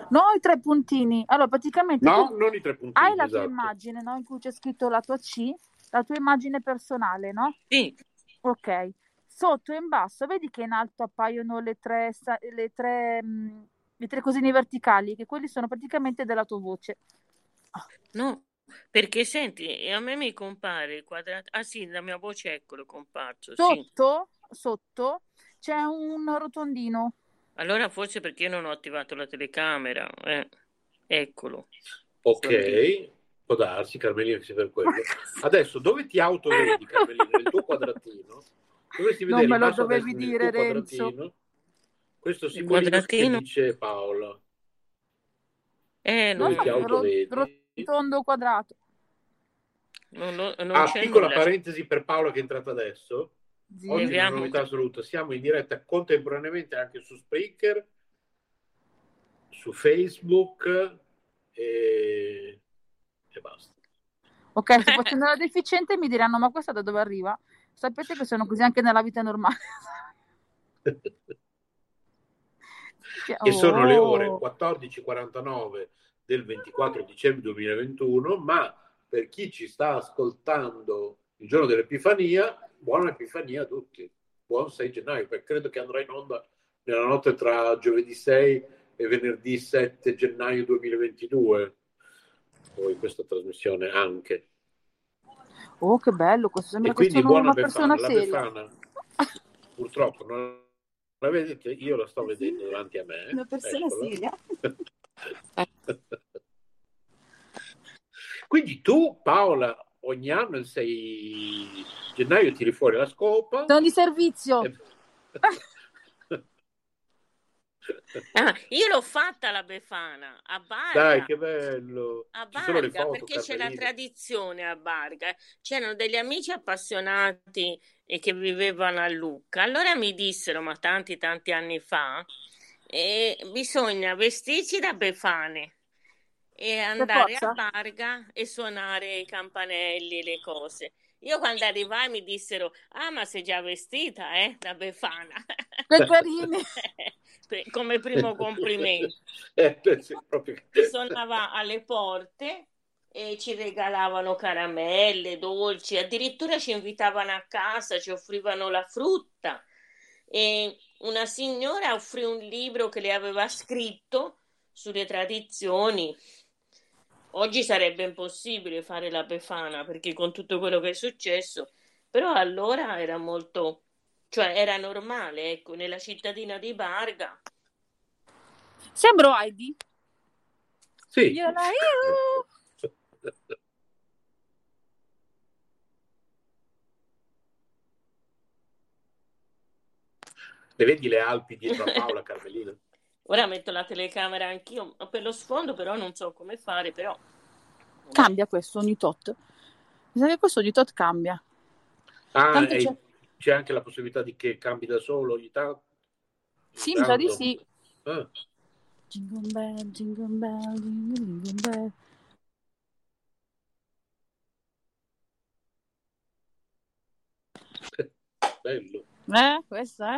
No, i tre puntini. Allora, praticamente No, non i tre puntini. hai la tua esatto. immagine, no? In cui c'è scritto la tua C, la tua immagine personale, no? Sì, Ok. Sotto e in basso, vedi che in alto appaiono le tre, le tre, mh, le tre cosine verticali, che quelli sono praticamente della tua voce. no, perché senti, e a me mi compare il quadrato. Ah sì, la mia voce eccolo comparso. Sì. Sotto, sotto c'è un rotondino. Allora forse perché non ho attivato la telecamera. Eh, eccolo. Ok, può darsi, Carmelina, che sia per quello. Adesso, dove ti autovedi, Carmelina? Nel tuo quadratino? Dovresti Non vedere me in lo dovevi dire, Renzo. questo simbolino quadratino? che dice Paola. Eh, Non Dove non, ti autovedi? rotondo quadrato. non, non- non Ah, c'è piccola nulla. parentesi per Paola che è entrata adesso. Sì. Oggi è una novità assoluta. Siamo in diretta contemporaneamente anche su Spreaker, su Facebook e, e basta. Ok, se facendo la deficiente mi diranno, ma questa da dove arriva? Sapete che sono così anche nella vita normale. E sono le oh. ore 14.49 del 24 dicembre 2021, ma per chi ci sta ascoltando il giorno dell'Epifania, buona Epifania a tutti. Buon 6 gennaio, perché credo che andrà in onda nella notte tra giovedì 6 e venerdì 7 gennaio 2022. Poi questa trasmissione anche. Oh, che bello, questo E sembra che quindi buona una persona Befana. Seria. Befana, purtroppo non la vedete, io la sto vedendo davanti a me. Una persona eccola. seria. Quindi tu, Paola, ogni anno il 6 gennaio tiri fuori la scopa. Sono di servizio. e- Ah, io l'ho fatta la Befana a Barga. Dai, che bello! A Barga, foto, perché c'è la tradizione a Barga. C'erano degli amici appassionati e che vivevano a Lucca. Allora mi dissero, ma tanti tanti anni fa, eh, bisogna vestirsi da Befane e andare a. Barga e suonare i campanelli e le cose. Io quando arrivai mi dissero, ah ma sei già vestita, eh, da Befana. Peperini. Per- Come primo complimento Eh, proprio suonava alle porte e ci regalavano caramelle, dolci, addirittura ci invitavano a casa, ci offrivano la frutta e una signora offrì un libro che le aveva scritto sulle tradizioni. Oggi sarebbe impossibile fare la Befana perché con tutto quello che è successo, però allora era molto, cioè era normale, ecco, nella cittadina di Barga. Sembro Heidi. Sì. Io la io. Le vedi le Alpi dietro a Paola Carmelina? Ora metto la telecamera anch'io per lo sfondo, però non so come fare, però... Cambia questo ogni tot. Mi sa che questo ogni tot cambia. Ah, Tanto e c'è- c'è anche la possibilità di che cambi da solo ogni tanto? Sì, mi sa di sì. Ah, Jingle bell, jingle bell, jingle, jingle bell. bello. Eh, questo è.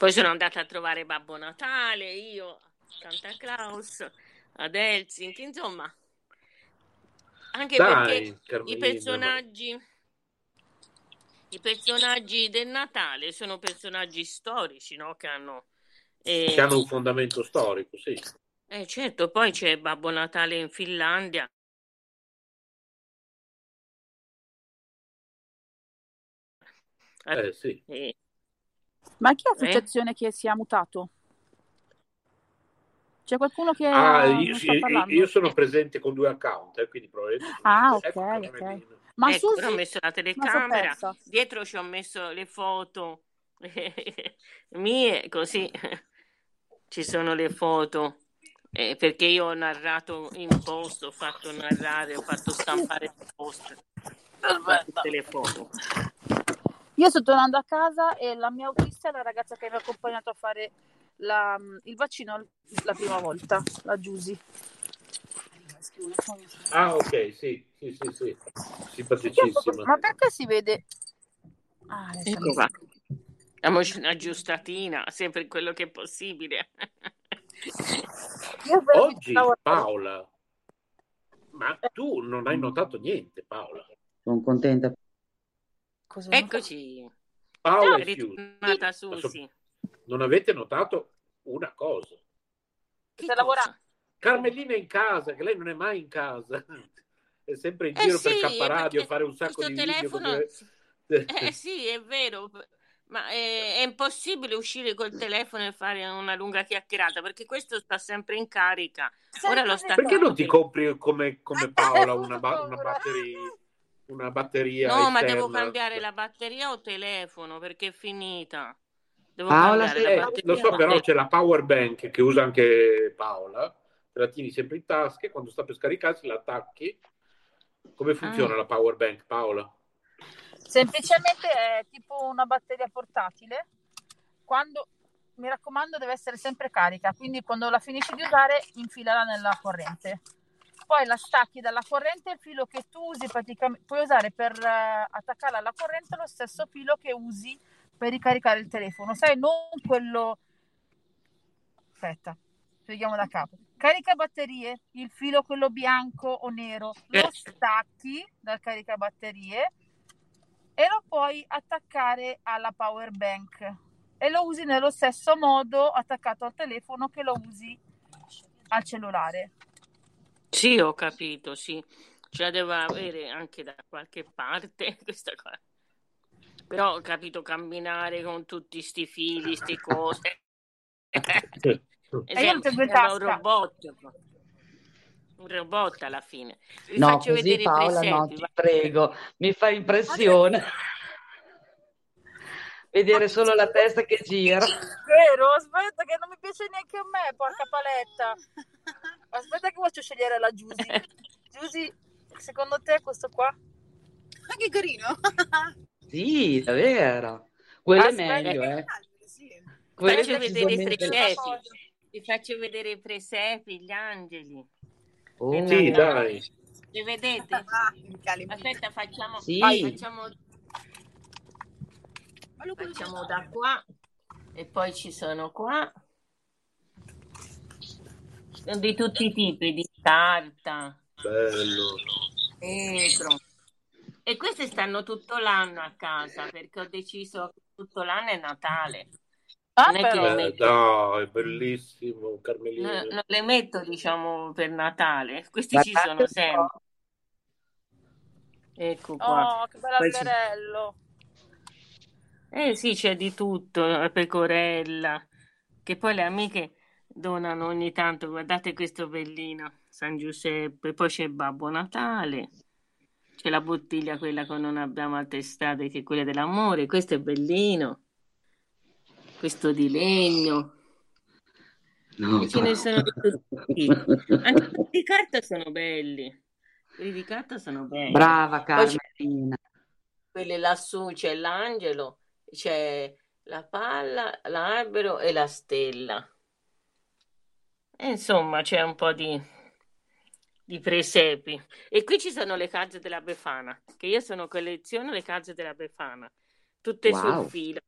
Poi sono andata a trovare Babbo Natale, io, Santa Claus, ad Helsinki, insomma. Anche Dai, perché i Carmelina, personaggi, i personaggi del Natale sono personaggi storici, no? Che hanno... eh, che hanno un fondamento storico, sì. eh, certo, poi c'è Babbo Natale in Finlandia. Eh, sì. Eh, Ma chi ha Eh? associazione che si è mutato? C'è qualcuno che Ah, io, io sono presente con due account, eh, quindi probabilmente... Ah, ok, Ecco, ok. Carmelina. Ma ecco, Susi, ho messo la telecamera, dietro ci ho messo le foto mie, così ci sono le foto. Eh, perché io ho narrato in post, ho fatto narrare, ho fatto stampare in post tutte le foto. Io sto tornando a casa e la mia autista è la ragazza che mi ha accompagnato a fare la- il vaccino la prima volta, la Giusy. Ah, ok, sì, sì, sì, sì. Simpaticissima. Ma perché si vede? Ah, adesso Ecco qua. Diamoci una aggiustatina, sempre quello che è possibile. Oggi Paola, ma tu non hai notato niente, Paola. Sono contenta. Cosa Eccoci, Paola è ritornata Susi. non avete notato una cosa. Che cosa? lavorando? Carmelina è in casa, che lei non è mai in casa. È sempre in Eh giro sì, per a perché fare un sacco di video. telefono- cose- Eh sì, è vero, ma è, è impossibile uscire col telefono e fare una lunga chiacchierata perché questo sta sempre in carica. Ora lo sta Perché non ti compri come, come Paola una, ba- una batteria? Una batteria No, ma esterna? devo cambiare la batteria o telefono perché è finita. Devo Paola, la Eh, lo so, però c'è la power bank che usa anche Paola. Te la tieni sempre in tasca e quando sta per scaricarsi la attacchi. Come funziona Ah. la power bank, Paola? Semplicemente è tipo una batteria portatile. Quando, mi raccomando, deve essere sempre carica. Quindi quando la finisci di usare, infilala nella corrente. Poi la stacchi dalla corrente, il filo che tu usi praticamente puoi usare per eh, attaccarla alla corrente lo stesso filo che usi per ricaricare il telefono. Sai, non quello. Aspetta, spieghiamo da capo. Carica batterie, il filo quello bianco o nero, lo Eh. stacchi dal caricabatterie e lo puoi attaccare alla power bank e lo usi nello stesso modo attaccato al telefono che lo usi al cellulare. Sì, ho capito, sì. Ce la devo avere anche da qualche parte questa cosa. Però ho capito camminare con tutti sti fili, sti cose. E io lo tengo in Sembra un robot. Un robot alla fine. Vi No, faccio così vedere i Paola, no, presepi. ti va? prego, mi fa impressione vedere solo la testa che gira. Vero? Aspetta che non mi piace neanche a me, porca paletta. Aspetta che faccio scegliere la Giusy. Giusy, secondo te questo qua? Ah, che carino! Sì, davvero. Quello è Aspetta. meglio, eh. Sì. Quello è Faccio vedere i presepi. Vi faccio vedere i presepi, gli angeli. Oh, Sì, dai. Li vedete? Ah, Aspetta, facciamo, Sì. facciamo, Ma quello facciamo che- da qua e poi ci sono qua. Sono di tutti i tipi, di carta, Bello. vetro. E queste stanno tutto l'anno a casa perché ho deciso che tutto l'anno è Natale. Ah, Non è che le Eh, metto, dai, bellissimo, Carmelina. no- non le metto, diciamo, per Natale. Questi ci Guardate sono un po'. sempre. Ecco qua. Oh, che bello Poi ci- alberello. Eh sì, c'è di tutto, la pecorella, che poi le amiche donano ogni tanto, guardate questo bellino, San Giuseppe, poi c'è Babbo Natale, c'è la bottiglia quella che non abbiamo altre estate, che è quella dell'amore, questo è bellino, questo di legno, No, ce ne sono di tutti. Anche quelli di carta sono belli. Quelli di carta sono belli. Brava Carmelina. Quelli lassù c'è l'angelo, c'è la palla, l'albero e la stella. E insomma, c'è un po' di, di presepi. E qui ci sono le calze della Befana, che io sono colleziono le calze della Befana, tutte Wow. sul filo.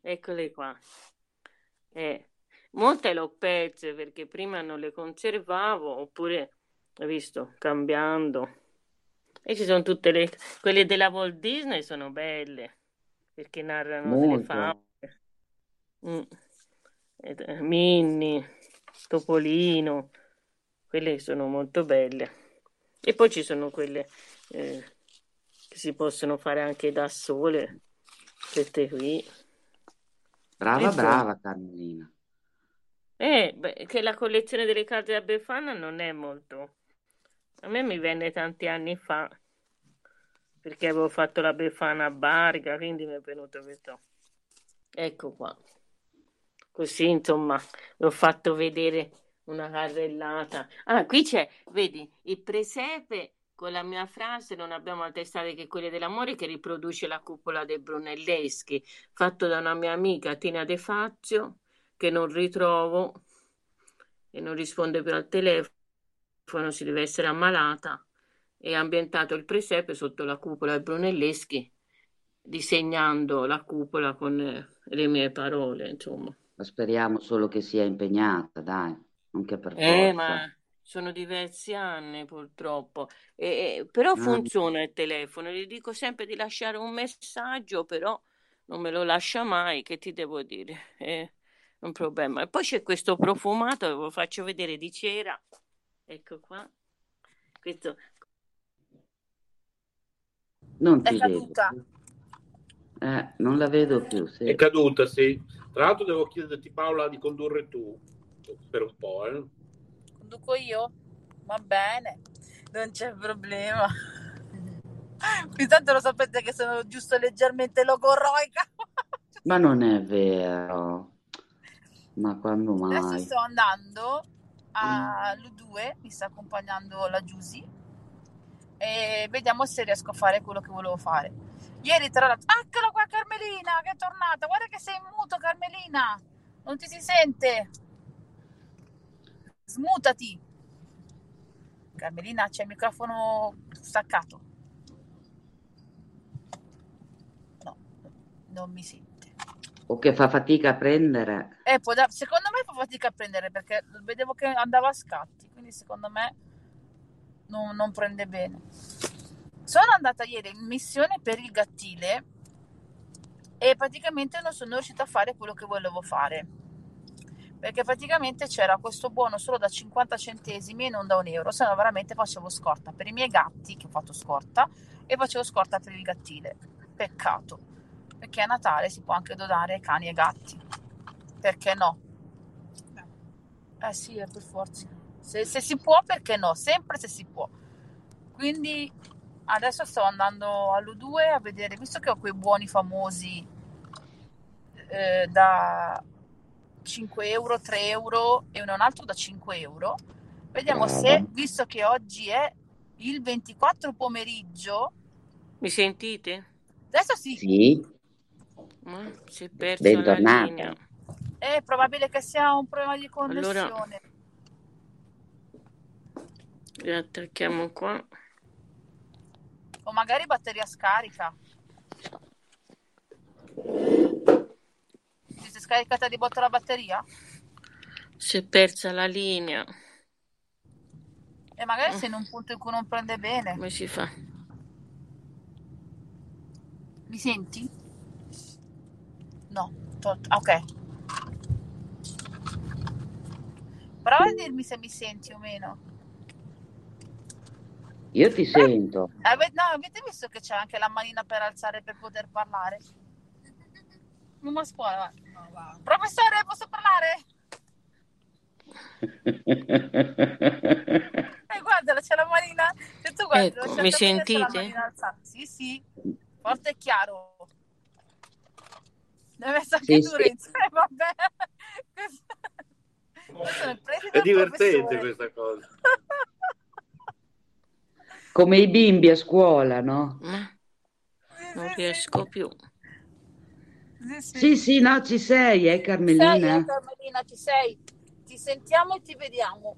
Eccole qua. Eh, molte l'ho perse perché prima non le conservavo, oppure, hai visto, cambiando. E ci sono tutte le... Quelle della Walt Disney sono belle, perché narrano delle Molto. favole. Mm. Eh, Minnie, Topolino, quelle sono molto belle. E poi ci sono quelle eh, che si possono fare anche da sole, queste qui. Brava, E poi- brava Carmelina. Eh, beh, che la collezione delle carte da Befana non è molto. A me mi venne tanti anni fa, perché avevo fatto la Befana a Barga, quindi mi è venuto questo. Ecco qua. Così, insomma, vi ho fatto vedere una carrellata. Ah, qui c'è, vedi, il presepe con la mia frase non abbiamo altre strade che quelle dell'amore che riproduce la cupola dei Brunelleschi, fatto da una mia amica Tina De Fazio che non ritrovo e non risponde più al telefono, si deve essere ammalata e ambientato il presepe sotto la cupola dei Brunelleschi disegnando la cupola con eh, le mie parole, insomma. Ma speriamo solo che sia impegnata, dai, non che per Eh, forza. ma sono diversi anni purtroppo, E- e- però Ah. funziona il telefono, gli dico sempre di lasciare un messaggio, però non me lo lascia mai, che ti devo dire? È un problema. E poi c'è questo profumato, ve lo faccio vedere di cera, ecco qua, questo Non È ti vedo caduta. più. Eh, non la vedo più, È sì. caduta, sì. Tra l'altro devo chiederti Paola di condurre tu per un po', eh. Conduco io? Va bene, non c'è problema. Intanto lo sapete che sono giusto leggermente logorroica. Ma non è vero. Ma quando Adesso mai? sto andando a Lu2, mi sta accompagnando la Giusy e vediamo se riesco a fare quello che volevo fare. Ieri tra l'altro, eccola qua Carmelina che è tornata, guarda che sei muto Carmelina, non ti si sente, smutati. Carmelina c'è il microfono staccato. No, non mi sente. O che fa fatica a prendere? Eh, da- secondo me fa fatica a prendere perché vedevo che andava a scatti, quindi secondo me non, non prende bene. Sono andata ieri in missione per il gattile e praticamente non sono riuscita a fare quello che volevo fare. Perché praticamente c'era questo buono solo da 50 centesimi e non da un euro, se no veramente facevo scorta per i miei gatti, che ho fatto scorta, e facevo scorta per il gattile. Peccato, perché a Natale si può anche donare cani e gatti. Perché no? Eh sì, è per forza. Se, se si può, perché no? Sempre se si può. Quindi adesso sto andando all'U2 a vedere, visto che ho quei buoni famosi eh, da 5 euro, 3 euro e un altro da 5 euro, vediamo Brava. se, visto che oggi è il 24 pomeriggio, Mi sentite? adesso sì, Sì, Ma si è persa la Bentornata. linea. è probabile che sia un problema di Allora- connessione. Riattacchiamo qua. O magari batteria scarica. Ti sei scaricata di botto la batteria? Si è persa la linea. E magari sei in un punto in cui non prende bene. Come si fa? Mi senti? No, to- ok. Prova a dirmi se mi senti o meno. Io ti sento. Ave- no, avete visto che c'è anche la manina per alzare per poter parlare? Non mi scuola. Professore, posso parlare? Eh, guardala, c'è la manina. Se tu guardi, Ecco, c'è mi sentite? Sì, sì, forte e chiaro. Deve essere anche Sì, tu, sì. Eh, vabbè. È del divertente professore. questa cosa. Come i bimbi a scuola, no? Non riesco più. Sì, sì. No, ci sei, eh, Ci sei, eh, Carmelina? Carmelina, ci sei. Ti sentiamo e ti vediamo.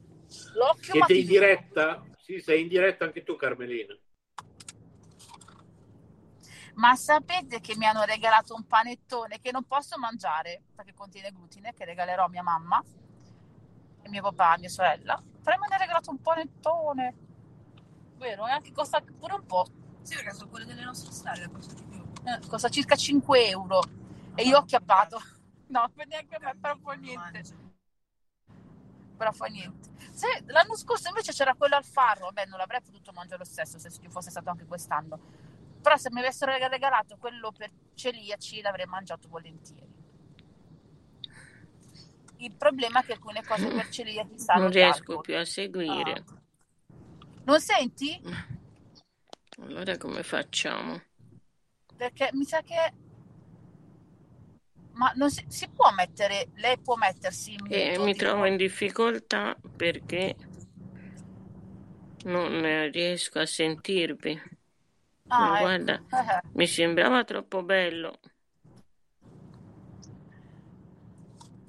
L'occhio ma Siete ti in diretta? Sì, sei in diretta anche tu, Carmelina. Ma sapete che mi hanno regalato un panettone che non posso mangiare perché contiene glutine, che regalerò a mia mamma, e mio papà, a mia sorella. Però mi hanno regalato un panettone. Vero? E anche costa pure un po'. Sì, perché sono quelle delle nostre stelle, costa di più. Eh, costa circa 5 euro. E io ho acchiappato. No, neanche a me, però fa niente. Però fa niente. Se, l'anno scorso invece c'era quello al farro, vabbè, non l'avrei potuto mangiare lo stesso se ci fosse stato anche quest'anno. Però se mi avessero regalato quello per celiaci l'avrei mangiato volentieri. Il problema è che alcune cose per celiaci sanno Non riesco più a seguire. Ah. Non senti? Allora come facciamo? Perché mi sa che... Ma non si, si può mettere... Lei può mettersi in E mute, mi trovo in difficoltà perché non eh, riesco a sentirvi. Ah, Ma ecco. guarda, Eh, mi sembrava troppo bello.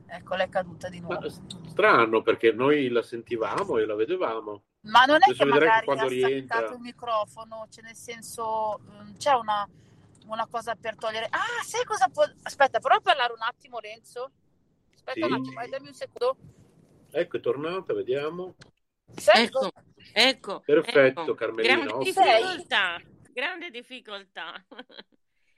Ecco, l'è caduta di Ma nuovo. strano perché noi la sentivamo e la vedevamo. Ma non è Adesso che magari quando ha rientra- staccato il microfono, cioè nel senso mm, c'è una, una cosa per togliere. Ah, sai cosa può... Aspetta, prova a parlare un attimo, Renzo. Aspetta Sì. un attimo, eh, dammi un secondo. Ecco, è tornata, vediamo. Sai Ecco, ecco. Perfetto, ecco. Carmelina, Grande difficoltà, grande difficoltà.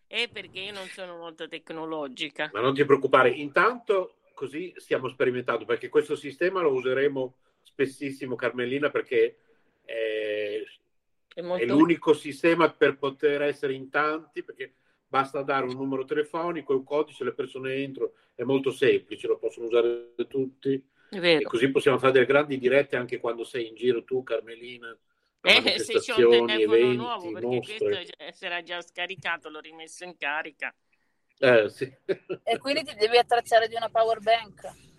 È perché io non sono molto tecnologica. Ma non ti preoccupare, intanto così stiamo sperimentando perché questo sistema lo useremo spessissimo, Carmelina, perché è, È è molto l'unico sistema per poter essere in tanti, perché basta dare un numero telefonico, un codice, le persone entrano, è molto semplice, lo possono usare tutti è e così possiamo fare delle grandi dirette anche quando sei in giro tu, Carmelina, Eh, se c'è un telefono eventi, nuovo, perché mostre. questo si era già scaricato, l'ho rimesso in carica. Eh, sì. E quindi ti devi attrezzare di una power bank.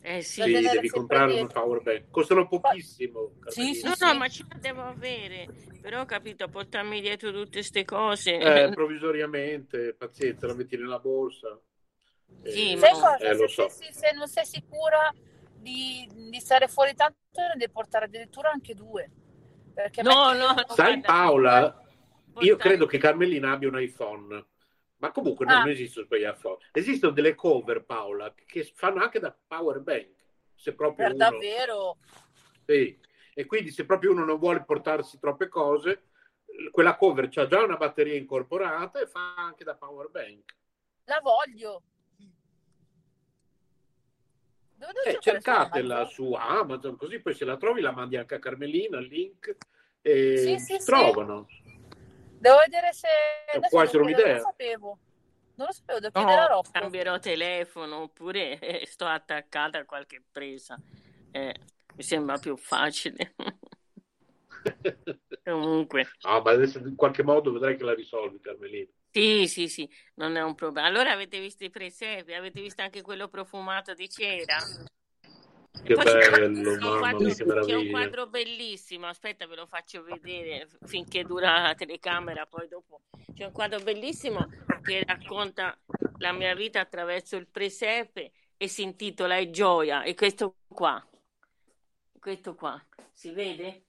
Eh sì. Sì, devi comprare dietro. power bank. Costano pochissimo. Sì, Carmelina. No, sì. no, ma ce la devo avere. Però ho capito, portarmi dietro tutte queste cose. Eh, provvisoriamente, pazienza, la metti nella borsa. Eh, Sì, ma- cosa? eh, lo se, so. se- se non sei sicura di, di stare fuori tanto, ne devi portare addirittura anche due. Perché No, no. Sai Paola, io credo che Carmelina abbia un iPhone, ma comunque non Ah. esistono per gli iPhone. Esistono delle cover, Paola, che fanno anche da power bank. Se proprio Per uno... davvero. Sì. E quindi se proprio uno non vuole portarsi troppe cose, quella cover c'ha già una batteria incorporata e fa anche da power bank. La voglio. Eh, cercatela su Amazon, così poi se la trovi la mandi anche a Carmelina, il link, e Sì, sì, si sì. trovano. Devo vedere se... Adesso può essere un'idea. Non lo sapevo. Non lo sapevo, devo chiedere a No, Rocco. cambierò telefono oppure eh, sto attaccata a qualche presa. Eh, mi sembra più facile. Comunque, No, ma adesso in qualche modo vedrai che la risolvi, Carmelina. sì, sì, sì, non è un problema. Allora avete visto i presepi? Avete visto anche quello profumato di cera? Che Poi bello, c'è un mamma quadro- mia, che C'è un meraviglia. quadro bellissimo, aspetta ve lo faccio vedere finché dura la telecamera, poi dopo. C'è un quadro bellissimo che racconta la mia vita attraverso il presepe e si intitola È gioia, e questo qua, questo qua, si vede?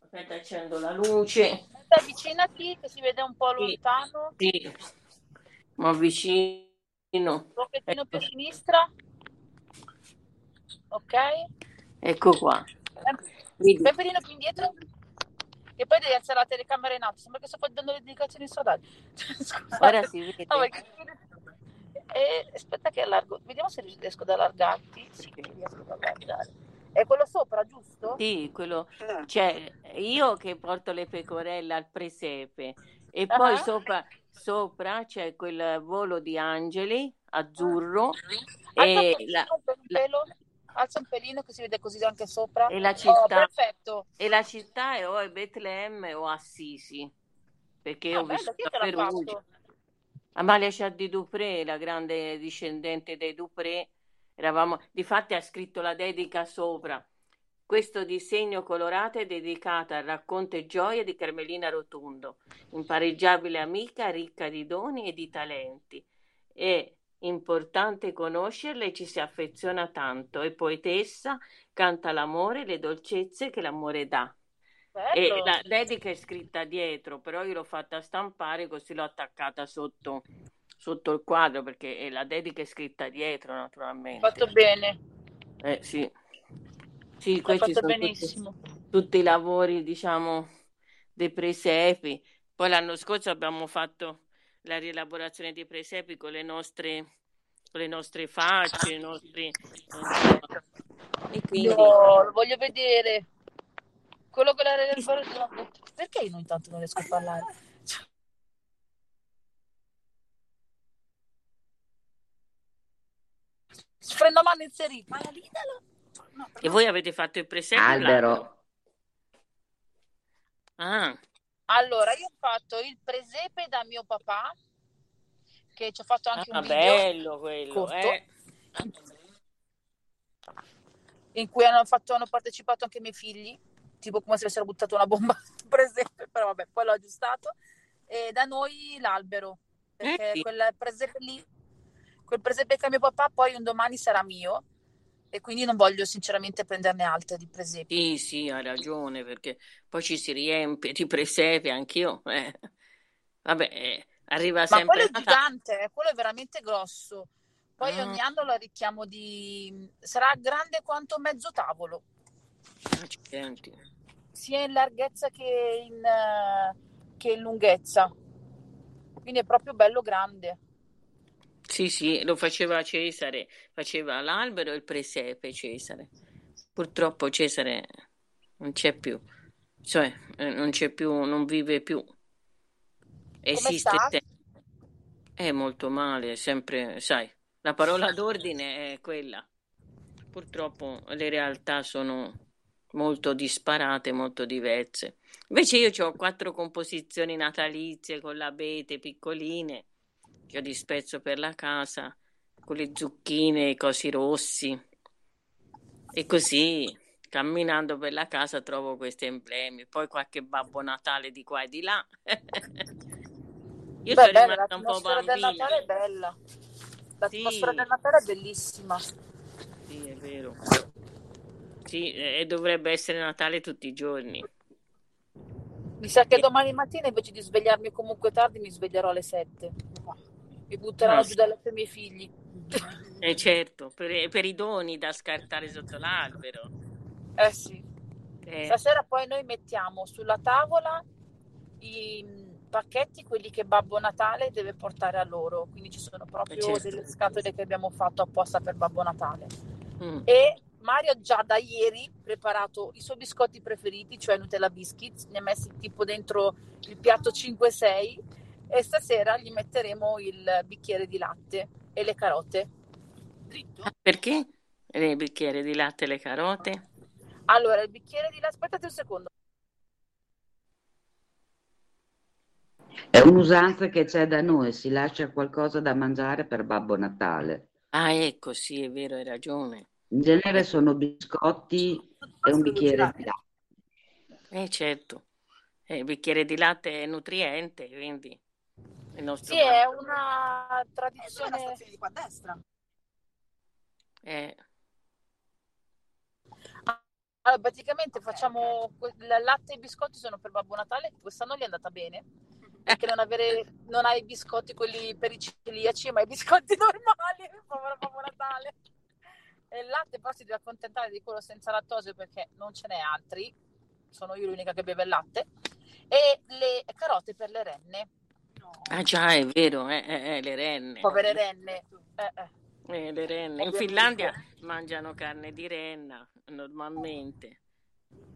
Aspetta, accendo la luce, Aspetta, avvicinati che si vede un po' Sì. lontano. sì, mi avvicino. Un pochettino più a Ecco. sinistra. Ok. Ecco qua. Vedi? Peperino più indietro. E poi devi alzare la telecamera in alto. Sembra che sto dando le indicazioni stradali. Scusate. Ora si vede. No, perché- Eh, aspetta che allargo. Vediamo se riesco ad allargarti. Sì, riesco ad allargare. È quello sopra, giusto? Sì, quello, cioè, io che porto le pecorelle al presepe e Ah. poi sopra, sopra c'è quel volo di angeli azzurro un e la, un pelo. Alza un pelino che si vede così anche sopra. e la Oh, città, perfetto. e la città è o è Betlemme o Assisi, perché Ah, ho bello, vissuto a Perugia. Amalia Shah di Dupré, la grande discendente dei Dupré, Eravamo, difatti ha scritto la dedica sopra. Questo disegno colorato è dedicato al racconto e gioia di Carmelina Rotondo, impareggiabile amica ricca di doni e di talenti. È importante conoscerla e ci si affeziona tanto. È poetessa, canta l'amore e le dolcezze che l'amore dà. E Bello. la dedica è scritta dietro, però io l'ho fatta stampare così l'ho attaccata sotto, sotto il quadro perché eh, la dedica è scritta dietro, naturalmente. fatto bene, Eh, sì. Sì, hai questi sono tutti, tutti i lavori, diciamo, dei presepi. Poi l'anno scorso abbiamo fatto la rielaborazione dei presepi con le nostre, con le nostre facce, i nostri. E quindi, Io lo voglio vedere. Quello con la no, Perché io intanto non riesco a parlare? Prendo mano inserito. Ma la Lidl? No, e voi avete fatto il presepe Albero. Ah, Allora, io ho fatto il presepe da mio papà, che ci ho fatto anche ah, un video bello quello, corto, eh. in cui hanno, fatto, hanno partecipato anche i miei figli, tipo come se avessero buttato una bomba sul presepe, però vabbè, poi l'ho aggiustato. E da noi l'albero, Eh perché sì. quel presepe lì, quel presepe che ha mio papà, poi un domani sarà mio, e quindi non voglio sinceramente prenderne altri di presepi. Sì, sì, hai ragione, perché poi ci si riempie di presepe, anch'io. eh. Vabbè, eh, arriva Ma sempre quello è gigante, eh, quello è veramente grosso. Poi Ah, ogni anno lo arricchiamo di... sarà grande quanto mezzo tavolo, accidenti. sia in larghezza che in, eh, che in lunghezza. Quindi è proprio bello grande. Sì, sì, lo faceva Cesare, faceva l'albero e il presepe Cesare. Purtroppo Cesare non c'è più, cioè eh, non c'è più, non vive più. Esiste è molto male, sempre, sai, la parola d'ordine è quella. Purtroppo le realtà sono molto disparate, molto diverse. Invece io ho quattro composizioni natalizie con l'abete piccoline che ho disprezzo per la casa, con le zucchine, i cosi rossi. E così, camminando per la casa, trovo questi emblemi. Poi qualche Babbo Natale di qua e di là. Io Beh, sono bella, rimasta un po' l'atmosfera del bambina. Natale è bella. L'atmosfera Sì, del Natale è bellissima. sì, è vero. Sì, e dovrebbe essere Natale tutti i giorni. Mi sa che E- domani mattina invece di svegliarmi comunque tardi mi sveglierò alle 7. Mi butteranno Ah, giù dal letto i miei figli. eh, certo, per, per i doni da scartare sotto l'albero. Eh sì. Eh, Stasera poi noi mettiamo sulla tavola i mm, pacchetti, quelli che Babbo Natale deve portare a loro. Quindi ci sono eh, proprio certo. delle scatole che abbiamo fatto apposta per Babbo Natale. Mm. E Mario già da ieri ha preparato i suoi biscotti preferiti, cioè Nutella Biscuits, ne ha messi tipo dentro il piatto 5-6 e stasera gli metteremo il bicchiere di latte e le carote. Dritto? Perché? Il bicchiere di latte e le carote? Allora, il bicchiere di latte, aspettate un secondo. È un'usanza che c'è da noi, si lascia qualcosa da mangiare per Babbo Natale. Ah, ecco, sì, è vero, hai ragione. In genere sono biscotti e un bicchiere di latte. Eh, certo. Eh, il bicchiere di latte è nutriente, quindi il nostro Sì, è una Eh, dov'è la tradizione. stazione di qua a destra? Eh, Allora, praticamente facciamo latte e i biscotti sono per Babbo Natale, quest'anno gli è andata bene, perché non, avere, non hai i biscotti quelli per i celiaci, ma i biscotti normali, povero Babbo Natale. E il latte però si deve accontentare di quello senza lattosio perché non ce n'è altri, sono io l'unica che beve il latte, e le carote per le renne. Ah già, è vero, eh, eh, eh, le renne. povere renne. Eh, eh, Eh, le renne. In. Finlandia mangiano carne di renna normalmente.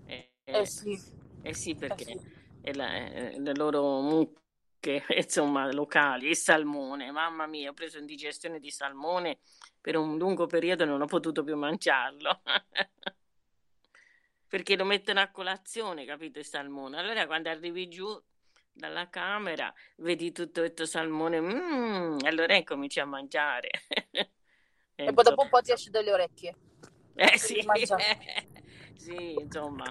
Eh, sì, eh sì, perché sì. è la- eh, le loro mucche, insomma, locali, il salmone. Mamma mia, ho preso indigestione di salmone per un lungo periodo e non ho potuto più mangiarlo. Perché lo mettono a colazione, capito, il salmone. Allora quando arrivi giù dalla camera, vedi tutto questo salmone, mm, allora cominci a mangiare. E poi dopo un po' ti esce dalle orecchie. Eh sì, sì, insomma,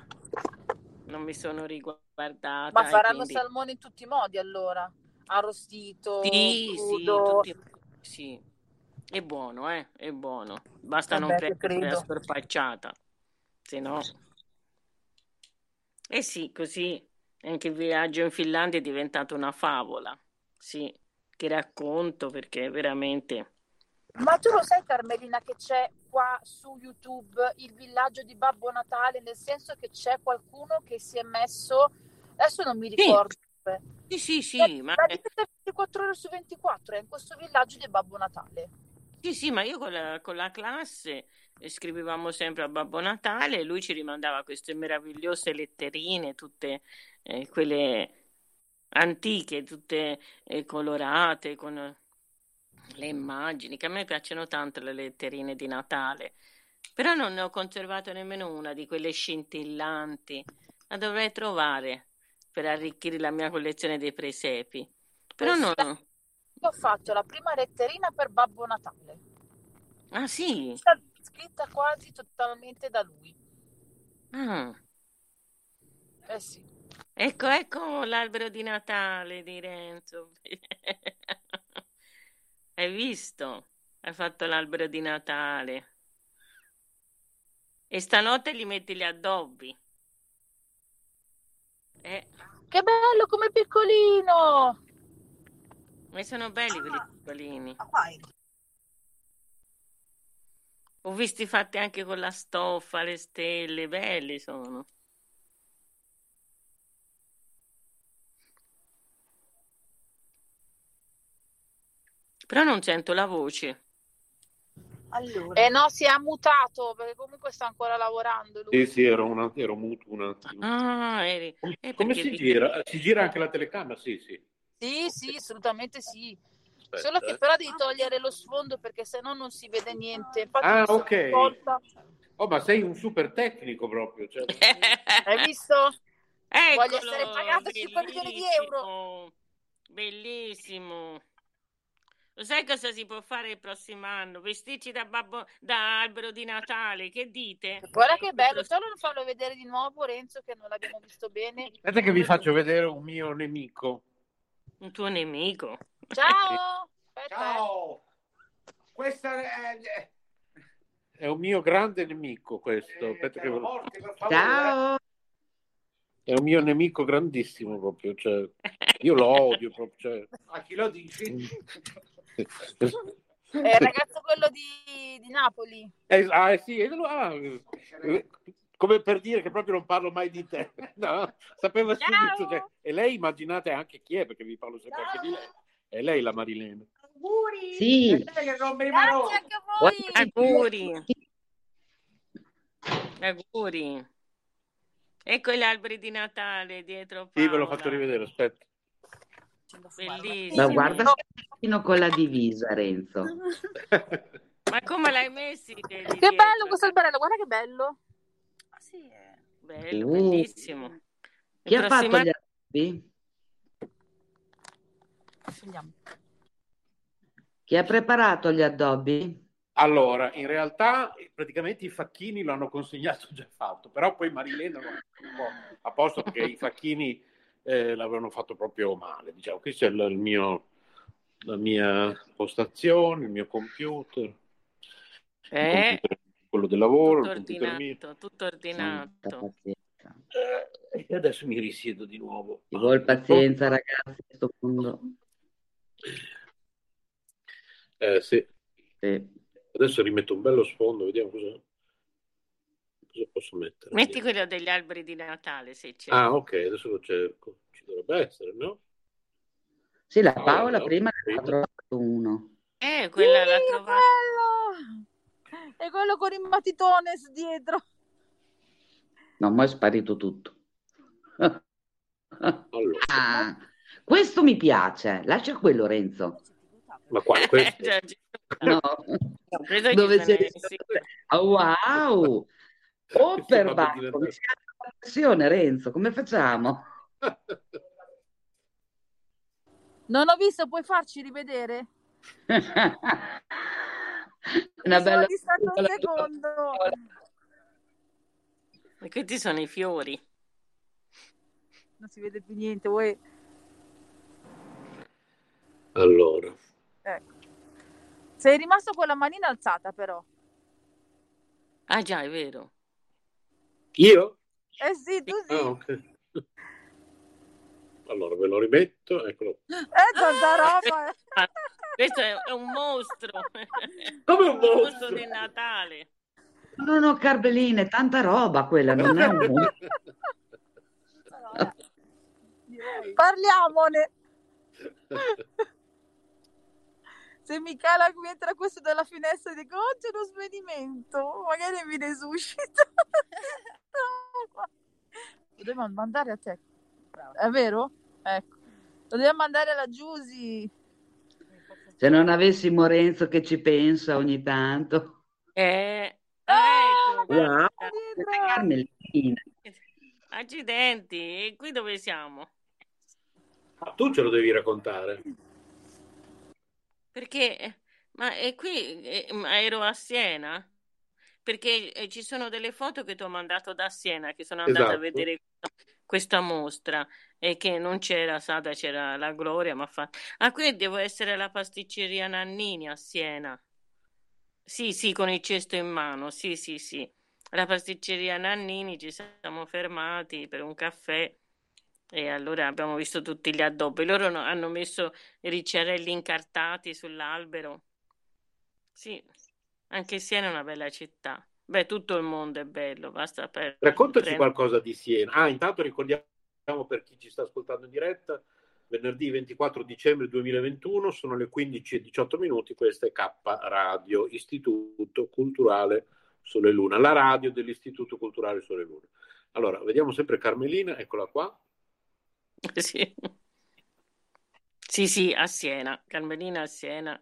non mi sono riguardata. Ma faranno quindi- salmone in tutti i modi allora? Arrostito, Sì, sì, crudo. tutti- sì. È buono, eh, è buono. Basta non Vabbè, che prendere la scorpacciata, se no... Eh sì, così anche il viaggio in Finlandia è diventato una favola. Sì, ti racconto perché veramente... Ma tu lo sai Carmelina che c'è qua su YouTube il villaggio di Babbo Natale, nel senso che c'è qualcuno che si è messo, adesso non mi ricordo. Sì, sì, sì, Cioè, ma... praticamente 24 ore su 24 è in questo villaggio di Babbo Natale. Sì, sì, ma io con la, con la classe eh, scrivevamo sempre a Babbo Natale e lui ci rimandava queste meravigliose letterine, tutte eh, quelle antiche, tutte eh, colorate, con le immagini, che a me piacciono tanto le letterine di Natale. Però non ne ho conservato nemmeno una di quelle scintillanti. La dovrei trovare per arricchire la mia collezione dei presepi. Però non... Ho fatto la prima letterina per Babbo Natale, Ah sì? scritta, scritta quasi totalmente da lui. Ah. Eh sì. Ecco, ecco l'albero di Natale di Renzo. Hai visto? Hai fatto l'albero di Natale. E stanotte gli metti gli addobbi. Eh, Che bello come piccolino! Ma sono belli quelli piccolini. Ah, vai. Ho visti fatti anche con la stoffa, le stelle, belli sono. Però non sento la voce. Allora, Eh no, si è ammutato perché comunque sta ancora lavorando lui. Sì, sì, ero, una, ero muto un attimo. Ah, eri... Come, eh, come si gira? Si gira anche la telecamera? Sì, sì. Sì, sì, assolutamente sì. Aspetta, Solo che eh. però devi togliere lo sfondo perché sennò non si vede niente. Infatti, Ah, ok. accorta- Oh, ma sei un super tecnico proprio. cioè. Hai visto? Voglio Eccolo, essere pagato 5 milioni di euro. Bellissimo. Bellissimo. Lo sai cosa si può fare il prossimo anno? Vestirci da, babbo, da albero di Natale, che dite? Guarda che bello, solo non farlo vedere di nuovo Renzo che non l'abbiamo visto bene. Aspetta che vi faccio vedere un mio nemico. Un tuo nemico. Ciao! Aspetta, eh. Ciao! Questa è... È un mio grande nemico questo. Aspetta che lo- Ciao! È un mio nemico grandissimo proprio. Cioè, io lo odio proprio. Cioè. A chi lo dici? È il ragazzo quello di, di Napoli. Eh, ah, eh, sì, eh, ah, eh, come per dire che proprio non parlo mai di te. No, sapeva Ciao! subito. cioè, e lei immaginate anche chi è, perché vi parlo sempre anche di lei. È lei la Marilena. auguri! Sì. Grazie anche a voi. Auguri. Auguri. Ecco gli alberi di Natale dietro Sì, ve l'ho Paola. fatto rivedere, aspetta. Bellissimo. Ma guarda fino con la divisa, Renzo. Ma come l'hai messi? Che bello questo alberello, guarda che bello. Sì, eh. Bello, Uh. bellissimo. Chi Il ha prossimo fatto gli alberi? Scegliamo. Chi ha preparato gli addobbi? Allora, in realtà praticamente i facchini l'hanno consegnato già fatto, però poi Marilena non un po' a posto perché i facchini eh, l'avevano fatto proprio male. Diciamo, qui c'è il, il mio, la mia postazione, il mio computer, il Eh, computer, quello del lavoro, tutto mio. ordinato, tutto ordinato. pazienza. Eh, e adesso mi risiedo di nuovo. Ci vuole pazienza, ragazzi, in questo mondo. Eh, sì. Sì. Adesso rimetto un bello sfondo, vediamo cosa, cosa posso mettere. Metti quello degli alberi di Natale se c'è. Ah, ok, adesso lo cerco. Ci dovrebbe essere, no? Sì, la Paola, Paola no? prima ne ha trovato uno. Eh, quella Sì, l'ha trovata. E quello con i matitones dietro. No, ma è sparito tutto. Allora, Ah, questo mi piace. Lascia quello, Renzo. ma qua, questo... No. Dove se sei? Oh, wow! Oh, diventare- mi la pressione, Renzo. Come facciamo? Non ho visto, puoi farci rivedere? Una Mi sono bella distratta un secondo. E questi sono i fiori. Non si vede più niente, vuoi... Allora, Ecco. Sei rimasto con la manina alzata però. Ah già, è vero. io? Eh sì, tu sì. Ah, ok. Allora ve lo rimetto, eccolo. Eh, tanta roba. Questo è, un mostro. Come un mostro mostro? di Natale. No, no, Carmelina, è tanta roba quella, non è un... Parliamone. Se Michela qui entra questo dalla finestra e dico, oh, c'è uno svenimento, magari mi resuscita. Lo dobbiamo mandare a te. È vero? Ecco. Lo dobbiamo mandare alla Giusy. Se non avessimo Renzo che ci pensa ogni tanto. Eh, Ah, ecco, guarda. Dietro. Carmelina. Accidenti, e qui dove siamo? Ah, tu ce lo devi raccontare. Perché, ma è qui, eh, ma ero a Siena? Perché eh, ci sono delle foto che ti ho mandato da Siena, che sono andata a Esatto. vedere questa mostra e che non c'era Sada, c'era la Gloria, ma fa... Ah, qui devo essere alla pasticceria Nannini a Siena. Sì, sì, con il cesto in mano, sì, sì, sì. Alla pasticceria Nannini ci siamo fermati per un caffè e allora abbiamo visto tutti gli addobbi. Loro no- hanno messo i ricciarelli incartati sull'albero. Sì, anche Siena è una bella città. Beh, tutto il mondo è bello, basta per Raccontaci prendere- qualcosa di Siena. Ah, intanto ricordiamo per chi ci sta ascoltando in diretta, venerdì 24 dicembre 2021, sono le 15 e 18 minuti, questa è K Radio, Istituto Culturale Sole Luna, la radio dell'Istituto Culturale Sole Luna. Allora, vediamo sempre Carmelina, eccola qua. Sì. Sì, sì, a Siena, Carmelina a Siena.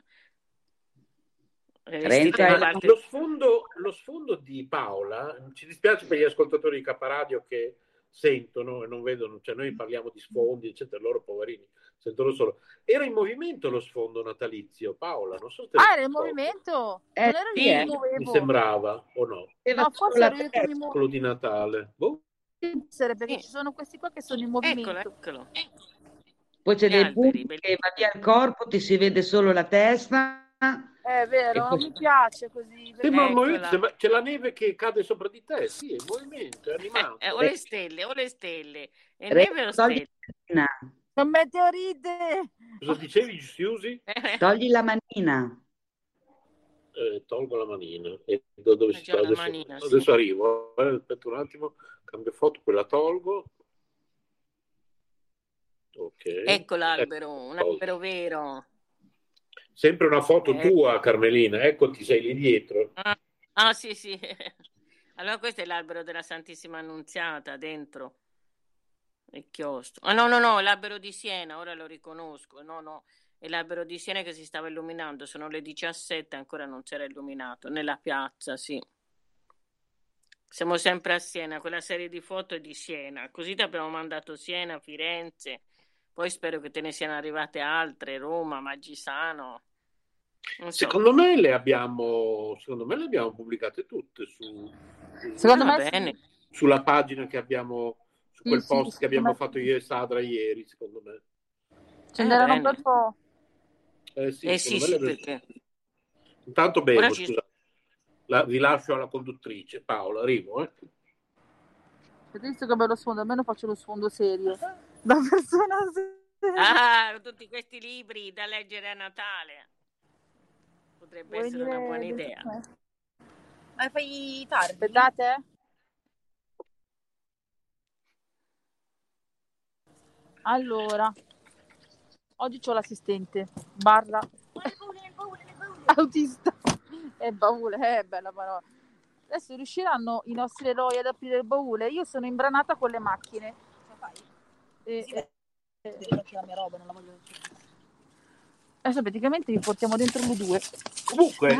Parte- Lo sfondo, lo sfondo di Paola, ci dispiace per gli ascoltatori di K Radio che sentono e non vedono, cioè noi parliamo di sfondi, eccetera, loro poverini sentono solo. Era in movimento lo sfondo natalizio, Paola, non so se Ah, era in movimento? Eh, non sì, eh. mi sembrava, o no? Aveva No, forse mi muovevo. Quello di Natale. Boh. Perché Sì. ci sono questi qua che sono in Eccolo, movimento. eccolo. Poi c'è Gli dei alberi, punti che va via il corpo, ti si vede solo la testa. È vero, non mi piace così. Sembra un movimento, sembra- c'è la neve che cade sopra di te, sì, è in movimento, è Eh, animato. eh, o le stelle, o le stelle. E Renzo, neve o stelle? Un meteorite! Cosa dicevi, Susi? togli la manina. Eh, tolgo la manina. E do- dove si la adesso, manina, sì. adesso arrivo. eh, aspetta un attimo, cambio foto, quella tolgo. Ok. Ecco l'albero, un Ecco. albero vero. Sempre una foto Eh. tua, Carmelina. Eccoti, sei lì dietro. Ah, ah, sì, sì. Allora questo è l'albero della Santissima Annunziata dentro il chiostro. Ah, no, no, no, l'albero di Siena, ora lo riconosco. No, no, è l'albero di Siena che si stava illuminando. Sono le 17, ancora non si era illuminato. Nella piazza, sì. Siamo sempre a Siena, quella serie di foto è di Siena. Così ti abbiamo mandato Siena, Firenze. Poi spero che te ne siano arrivate altre, Roma, Maggisano. Non so. Secondo me le abbiamo, secondo me le abbiamo pubblicate tutte su, Secondo me sì. bene. sulla pagina che abbiamo, su Sì, quel sì, post che secondo abbiamo me fatto sì. io e Sadra ieri, secondo me. Ce Eh, n'erano bel po'. Eh sì, Eh sì, sì, perché Intanto bevo, ci- scusa. La- vi lascio alla conduttrice. Paola, arrivo. Eh. Visto che bello sfondo? Almeno faccio lo sfondo serio. Da persona seria. Ah, tutti questi libri da leggere a Natale. Potrebbe Vuoi essere una buona idea. Ma fai tardi? Aspettate. Allora, oggi ho l'assistente, barra autista e baule, eh, bella parola. Adesso riusciranno i nostri eroi ad aprire il baule? Io sono imbranata con le macchine. E, Sì, e- Devi mettere la mia roba, non la voglio. adesso praticamente vi portiamo dentro le due. Comunque,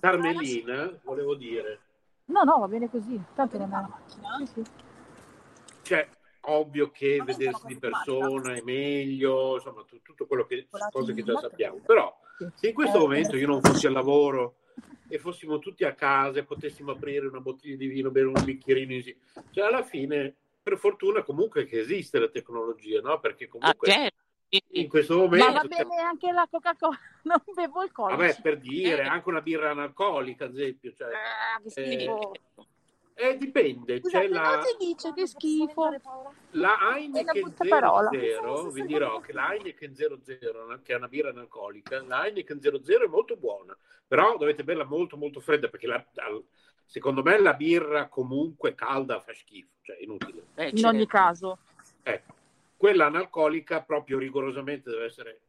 Carmelina, volevo dire, No, no, va bene così. Tanto non la è... macchina? Sì, sì. cioè, ovvio che Ma vedersi di persona è meglio, insomma, tu- tutto quello che, cose che già sappiamo, però Se in questo Eh, momento io non fossi al lavoro e fossimo tutti a casa e potessimo aprire una bottiglia di vino, bere un bicchierino, cioè alla fine, per fortuna comunque che esiste la tecnologia, no? Perché Ah, comunque certo. in questo Ma momento... va bene anche la Coca-Cola, non bevo il Vabbè, colice. per dire, Eh. anche una birra analcolica, ad esempio, cioè, Ah, che Eh, schifo. eh, dipende, Scusate, c'è non la, si dice che schifo. la Heineken brutta parola. 00, vi dirò che la Heineken 00, che è una birra analcolica, la Heineken 00 è molto buona, però dovete berla molto molto fredda perché la- al- secondo me la birra comunque calda fa schifo, cioè inutile. Eh, In ogni certo. caso. Ecco, quella analcolica proprio rigorosamente deve essere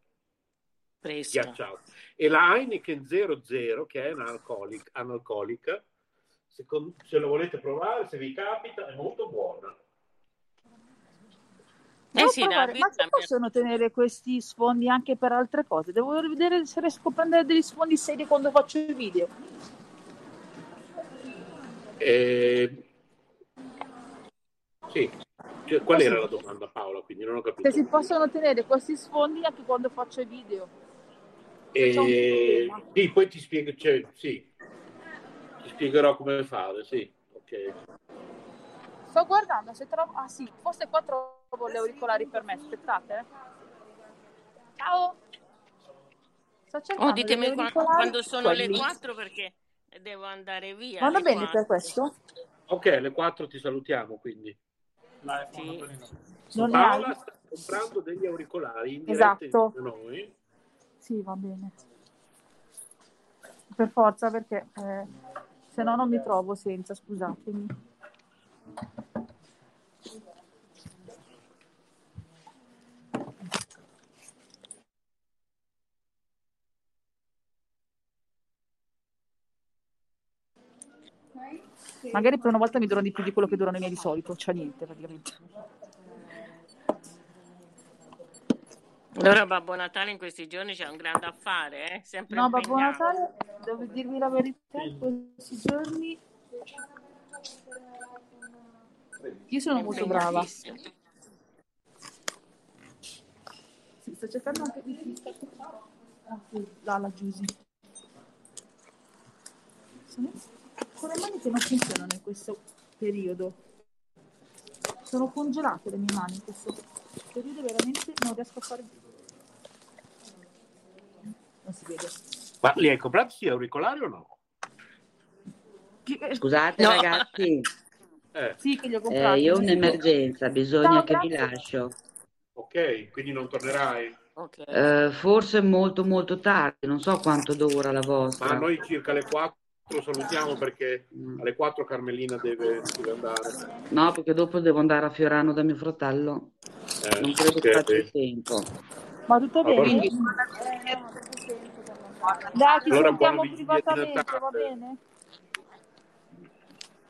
Fresca. ghiacciata. E la Heineken 00, che è analcolica, analcolica secondo- se lo volete provare, se vi capita, è molto buona. Eh Devo sì, la provare, ma si possono tenere questi sfondi anche per altre cose? Devo vedere se riesco a prendere degli sfondi seri quando faccio i video. Eh, Sì, Cioè, qual era la domanda Paola? Quindi non ho capito. Se si possono tenere questi sfondi anche quando faccio i video. Eh, problema. sì, poi ti spiego, cioè, sì, ti spiegherò come fare, sì, ok. Sto guardando se trovo. Ah sì, forse qua trovo gli auricolari per me. Aspettate. eh. Ciao. Sto cercando Oh, ditemi quando sono le quelli. 4 perché devo andare via. Alle bene per 4. questo? Ok, alle 4 ti salutiamo, quindi. Sì. Non ne hai? Paola sta comprando degli auricolari in diretta Esatto. insieme a noi. Sì, va bene. Per forza, perché eh, se no non mi trovo senza, scusatemi. Magari per una volta mi durano di più di quello che durano i miei di solito, c'è niente praticamente. Allora Babbo Natale in questi giorni c'è un grande affare, eh? sempre No, Babbo. Natale, devo dirvi la verità, in questi giorni io sono molto brava. Sì, sto cercando anche di ah, sì, là, la Giusy. Con le mani che non funzionano in questo periodo. Sono congelate le mie mani in questo periodo, veramente non riesco a fare. Non si vede. Ma li hai comprati sì, auricolari o no? Eh, Scusate No. ragazzi, Eh, Sì, che li ho eh, comprati. io ho un'emergenza, bisogna Ciao, che vi lascio. ok, quindi non tornerai. Ok. Eh, forse molto molto tardi, non so quanto dura la Ma vostra. noi circa alle 4 salutiamo perché alle 4 Carmelina deve, deve andare. No, perché dopo devo andare a Fiorano da mio fratello. Eh, Non credo che faccia il tempo. Ma tutto Allora- bene? Quindi- Dai, ti Allora, sentiamo privatamente, va bene?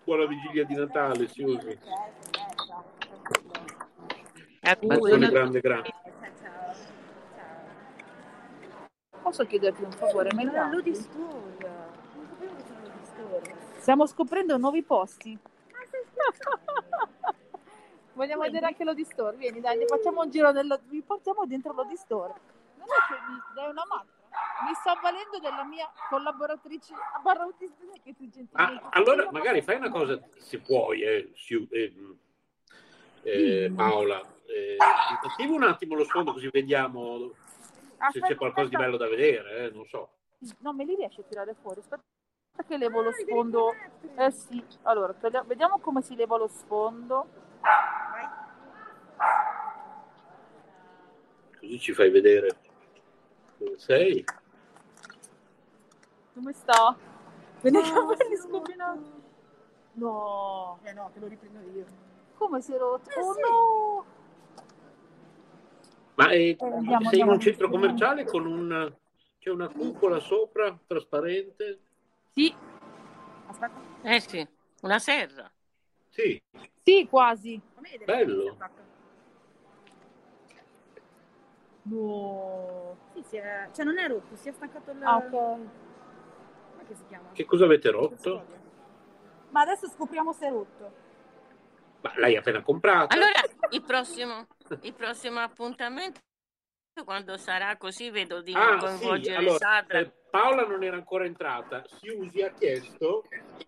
Buona vigilia di Natale, Siusi. Auguri. Bacione grande, grande. Posso chiederti un favore? Me Era lo Ludi dai? Store. Non sapevo che c'era Ludi Store. Stiamo scoprendo nuovi posti. Vogliamo vedere anche l'Odi Store? Vieni, dai, ne facciamo un giro nello... Vi portiamo dentro l'Odi Store. Non è che mi dai una mano. Mi sto avvalendo della mia collaboratrice a barra autista che tu gentilmente... Ah, allora, magari fai una cosa, se puoi, eh, Siu- eh, eh. Paola. Eh, attiva un attimo lo sfondo così vediamo se Aspetta, c'è qualcosa di aspetta. bello da vedere, eh, non so. No, me li riesci a tirare fuori? Aspetta che levo lo sfondo. Eh sì, allora, vediamo come si leva lo sfondo. Così ci fai vedere dove sei. Come sta? Vedi i No, capelli si è scombinati. No, Eh no, te lo riprendo io. come si è rotto? Eh oh sì. no! Ma eh, andiamo, sei in un centro commerciale con un... c'è una cupola sopra, trasparente? Sì, Aspetta. Eh sì, una serra. Sì, sì, quasi. Bello. No. Sì, si è... cioè non è rotto, si è staccato il... Ah, ok. Come che si chiama? che cosa avete rotto? Ma adesso scopriamo se è rotto. Ma l'hai appena comprato? Allora, il prossimo, il prossimo appuntamento quando sarà così vedo di Ah, sì, coinvolgere allora, Sadra. eh, Paola non era ancora entrata. Siusi ha chiesto,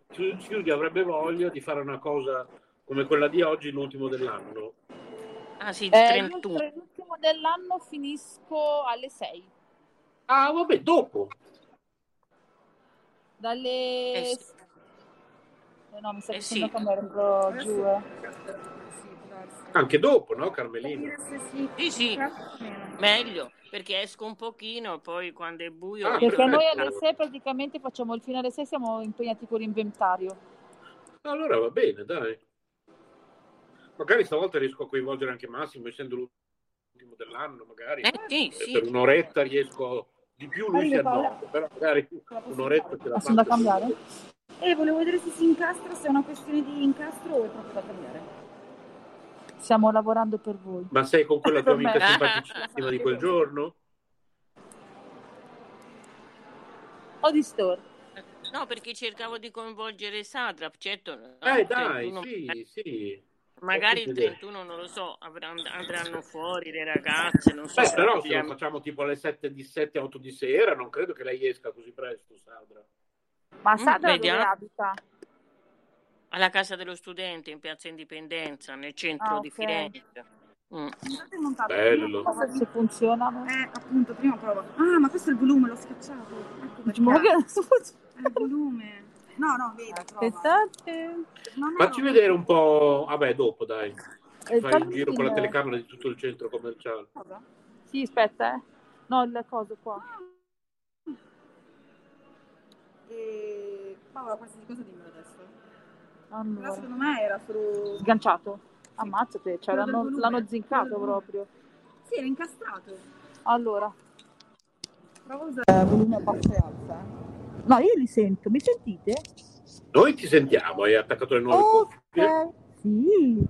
Siu- Siusi avrebbe voglia di fare una cosa come quella di oggi, l'ultimo dell'anno. Ah sì, il Eh, io 31. tra l'ultimo dell'anno finisco alle 6. Ah, vabbè, dopo. Dalle... Eh sì. Eh no, mi sa Eh che sì. un po' giù. eh. Darsi. Anche dopo, no, Carmelina? Sì. Sì, meglio, perché esco un pochino, poi quando è buio... Ah, Perché noi alle 6 praticamente facciamo il fine alle 6 siamo impegnati con l'inventario. Allora va bene, dai. Magari stavolta riesco a coinvolgere anche Massimo, essendo l'ultimo dell'anno, magari. Eh sì, E sì. Per un'oretta riesco di più, lui si annoia, però magari un'oretta ce la Ah, sono da faccio. cambiare? E volevo vedere se si incastra, se è una questione di incastro o è proprio da cambiare. Stiamo lavorando per voi. Ma sei con quella tua amica simpaticissima di quel giorno? O di store. No, perché cercavo di coinvolgere Sadrap, certo. Eh dai, 31 sì, sì. Magari il Posso vedere. 31 non lo so, avranno- andranno fuori le ragazze, non so. Beh, però se lo am- facciamo tipo alle 7 di 7, 8 di sera, non credo che lei esca così presto, Sandra. Ma Mm, Sandra dove abita? Alla casa dello studente in piazza Indipendenza, nel centro Ah, di. Firenze. Mm. Bello. Non so se funzionano. Eh, appunto, prima prova. Ah, ma questo è il volume, l'ho schiacciato. Ecco perché. Ma che? È il volume. No, no, vedi, prova. Aspettate. No, no, Facci no. vedere un po'. Vabbè, dopo dai. Eh, Fai il giro con la telecamera di tutto il centro commerciale. Cosa? Sì, aspetta, eh. No, il coso qua. E... Paola, qualsiasi cosa dimmelo adesso. Però Allora. secondo me era solo... Sganciato. Ammazzate, cioè Quello l'hanno, l'hanno zincato Quello proprio. Sì, era incastrato. Allora. Prova a usare il volume a basso e alza. eh. No, io li sento, mi sentite? Noi ti sentiamo, hai attaccato le nuove cuffie. Ok, sì.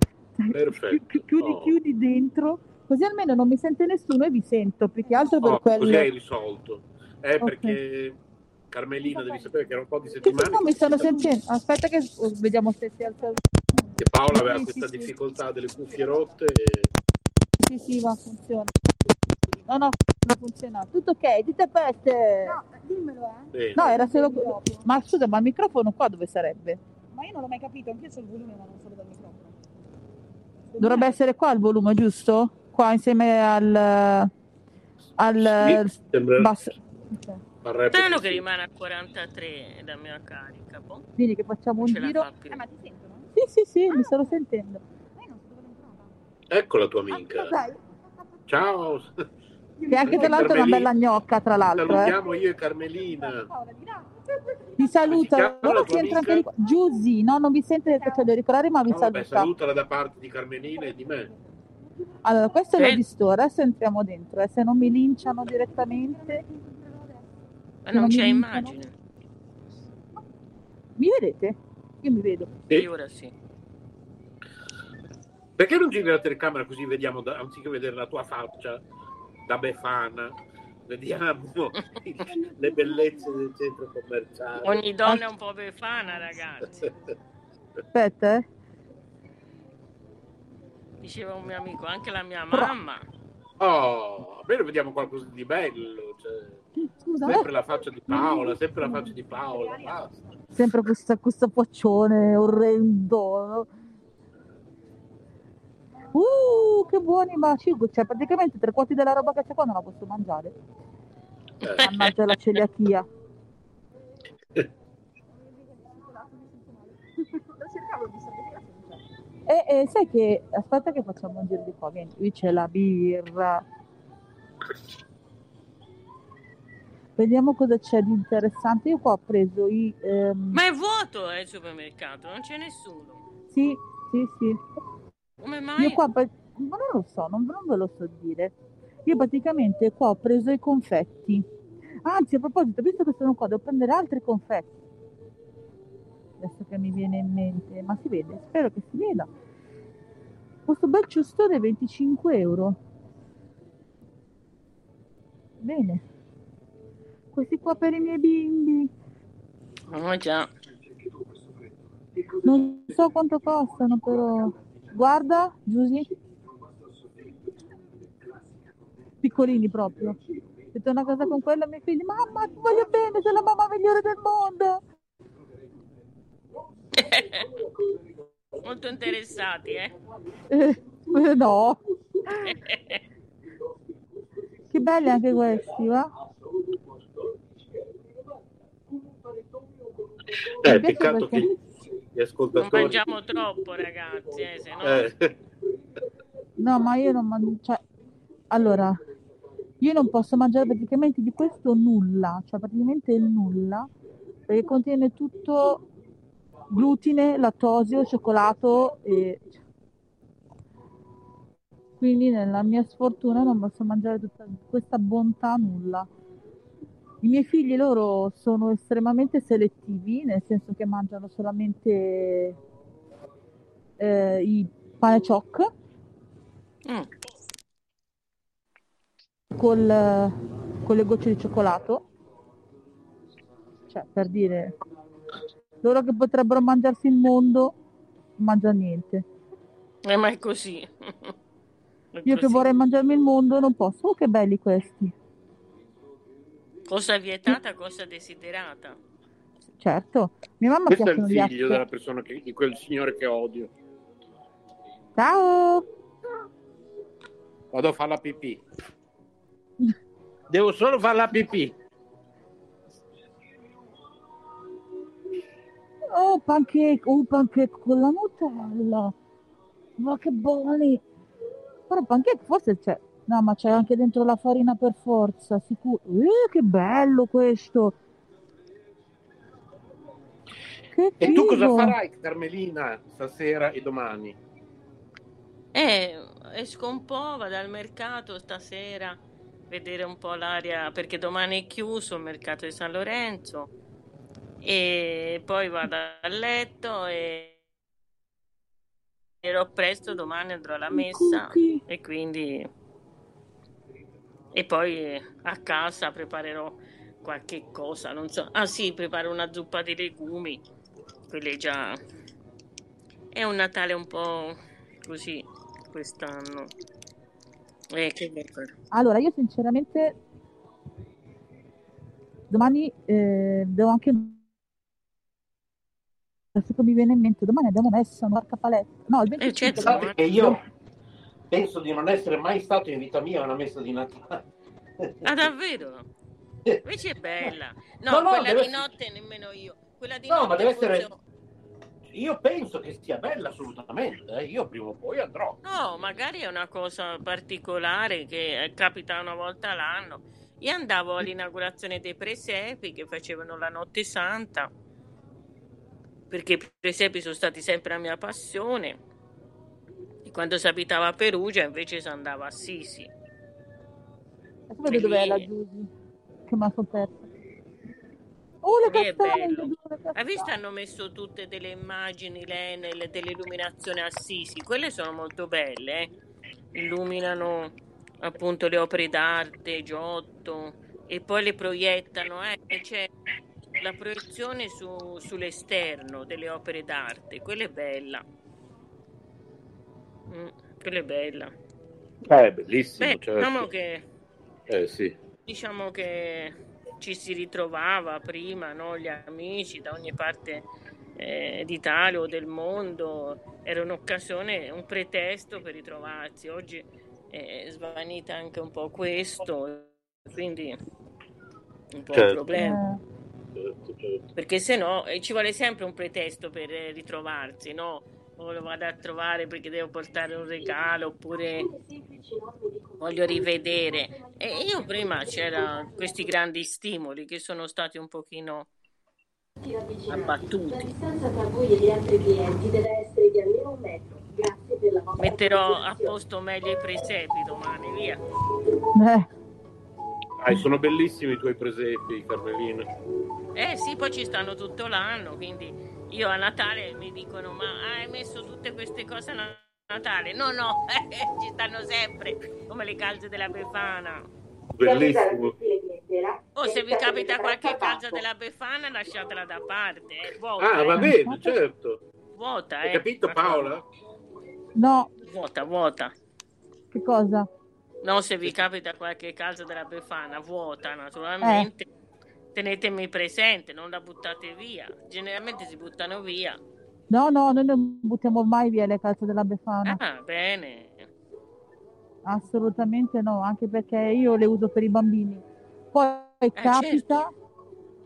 Perfetto. Chi- Chiudi, Oh. chiudi dentro, così almeno non mi sente nessuno e vi sento, più che altro per Oh, così hai quello. risolto. Eh, Ok. perché Carmelina devi sapere che era un po' di settimane se no mi stanno sentendo. Aspetta che vediamo se si alza. che Paola aveva Sì, questa sì, sì. difficoltà delle cuffie rotte. E... Sì, sì, va, funziona. No, no, non funziona. Tutto ok, dite a peste. No, dimmelo, eh. Bene. No, era solo. Ma scusa, ma il microfono qua dove sarebbe? Ma io non l'ho mai capito, anch'io so il volume, ma non solo dal microfono. Dovrebbe essere qua il volume, giusto? Qua insieme al. al Sì, sembra- basso. Ok. Strano che rimane a 43 la mia carica. boh. Quindi che facciamo Non un giro. fa. Eh, ma ti sentono? Sì, sì, sì, mi sto sentendo. Ecco la tua amica. Ah. Ciao. Che anche tra l'altro è una bella gnocca, tra l'altro. Eh. Salutiamo io e Carmelina. Vi Ora tua si entra anche amica? di qua. Giusy, no, non vi sente perché c'è da ricordare, ma vi No, vabbè, saluta. salutala da parte di Carmelina e di me. Allora, questo è Eh. lo di store, adesso entriamo dentro, eh, se non mi linciano direttamente. Ma non c'è immagine. Mi vedete? Io mi vedo. Sì. Sì, ora sì. Perché non giri la telecamera così vediamo, da- anziché vedere la tua faccia da befana, vediamo le bellezze del centro commerciale. Ogni donna è un po' befana, ragazzi. Aspetta, eh. Diceva un mio amico, anche la mia mamma. Oh, almeno vediamo qualcosa di bello. Cioè, Scusa, sempre eh, la faccia di Paola, sempre la faccia di Paola. Basta. sempre questa, questo faccione orrendo. no? Uh, che buoni, ma cibo, cioè praticamente tre quarti della roba che c'è qua non la posso mangiare. Eh, Mannaggia la celiachia. E, e sai che, aspetta che facciamo un giro di qua, vieni, qui c'è la birra. Vediamo cosa c'è di interessante. Io qua ho preso i... ehm, Ma è vuoto eh, il supermercato, non c'è nessuno. Sì, sì, sì. Come mai? Io qua, ma non lo so, non, non ve lo so dire. Io praticamente qua ho preso i confetti. Anzi, a proposito, visto che sono qua, devo prendere altri confetti. Adesso che mi viene in mente, ma si vede, spero che si veda. Questo bel ciustone è 25 euro. Bene. Questi qua per i miei bimbi. Oh, già. Non so quanto costano, però. Guarda, Giusy. piccolini proprio. Ho detto una cosa con quello ai miei figli, mamma ti voglio bene, sei la mamma migliore del mondo. Molto interessati, eh? Eh, eh, no, che belli anche questi, va? Eh, peccato perché- che gli Non ascoltatori... mangiamo troppo, ragazzi, eh, se no... Eh, No, ma io non mangio, cioè, allora, io non posso mangiare praticamente di questo nulla, cioè praticamente il nulla, perché contiene tutto glutine, lattosio, cioccolato e quindi nella mia sfortuna non posso mangiare tutta questa bontà nulla. I miei figli loro sono estremamente selettivi, nel senso che mangiano solamente eh, i pane ciocco Mm. col, con le gocce di cioccolato. Cioè, per dire, loro che potrebbero mangiarsi il mondo, non mangiano niente. Eh, ma è così. È Io che così. vorrei mangiarmi il mondo non posso. Oh, che belli questi. Cosa vietata, cosa desiderata. Certo, mia mamma Questo è il figlio della after. persona che, di quel signore che odio. Ciao! Vado a fare la pipì. Devo solo fare la pipì. Oh, pancake, oh, pancake con la Nutella. Ma che buoni! Però pancake forse c'è. No, ma c'è anche dentro la farina per forza, sicuro. Eh, che bello questo! Che E tu cosa figo! farai, Carmelina, stasera e domani? Eh, esco un po', vado al mercato stasera, vedere un po' l'aria, perché domani è chiuso il mercato di San Lorenzo. E poi vado a letto e ero presto, domani andrò alla messa e quindi... E poi a casa preparerò qualche cosa, non so. Ah sì, preparo una zuppa di legumi, quelle già... È un Natale un po' così quest'anno. Eh, che? Allora, io sinceramente domani eh, devo anche adesso che mi viene in mente, domani abbiamo messa una barca paletta. No, il Eh, 25 certo, domani. Pensate che io penso di non essere mai stato in vita mia a una messa di Natale. Ah, davvero? Invece è bella. No, No, quella di essere- notte nemmeno io. Quella di No, notte ma deve essere- Io penso che sia bella assolutamente. eh. Io prima o poi andrò. No, magari è una cosa particolare che eh, capita una volta l'anno. Io andavo all'inaugurazione dei presepi che facevano la notte santa, perché i presepi sono stati sempre la mia passione. E quando si abitava a Perugia invece si andava a Assisi. Adesso vedo dov'è la Giusy che mi ha scoperto. Oh, le le Hai visto? Hanno messo tutte delle immagini lei nelle dell'illuminazione Assisi. Quelle sono molto belle, eh. Illuminano appunto le opere d'arte, Giotto, e poi le proiettano. Eh. E C'è la proiezione su- sull'esterno delle opere d'arte. Quella è bella. Mm, quella è bella. Eh, bellissimo, Beh, certo. diciamo che Eh, sì. diciamo che ci si ritrovava prima, no? Gli amici da ogni parte eh, d'Italia o del mondo, era un'occasione, un pretesto per ritrovarsi. Oggi è svanita anche un po' questo, quindi un po' un Certo. problema. Eh, certo, certo. Perché se no eh, ci vuole sempre un pretesto per ritrovarsi, no? O lo vado a trovare perché devo portare un regalo oppure voglio rivedere. E io prima c'era questi grandi stimoli che sono stati un pochino abbattuti. La distanza tra voi e gli altri clienti deve essere di almeno un metro. Grazie per la vostra Metterò a posto meglio i presepi domani, via. eh, Ah, sono bellissimi i tuoi presepi, Carmelina. Eh sì, poi ci stanno tutto l'anno, quindi io a Natale mi dicono ma hai messo tutte queste cose a Natale? No, no, ci stanno sempre, come le calze della Befana. Bellissimo. O se vi capita qualche calza della Befana lasciatela da parte, è vuota, Ah, eh. va bene, certo. vuota, Hai eh. capito, Paola? no, Vuota, vuota. che cosa? No, se vi capita qualche casa della Befana vuota, naturalmente, Eh. tenetemi presente, non la buttate via. Generalmente si buttano via. No, no, noi non buttiamo mai via le calze della Befana. Ah, bene. Assolutamente no, anche perché io le uso per i bambini. Poi Eh, capita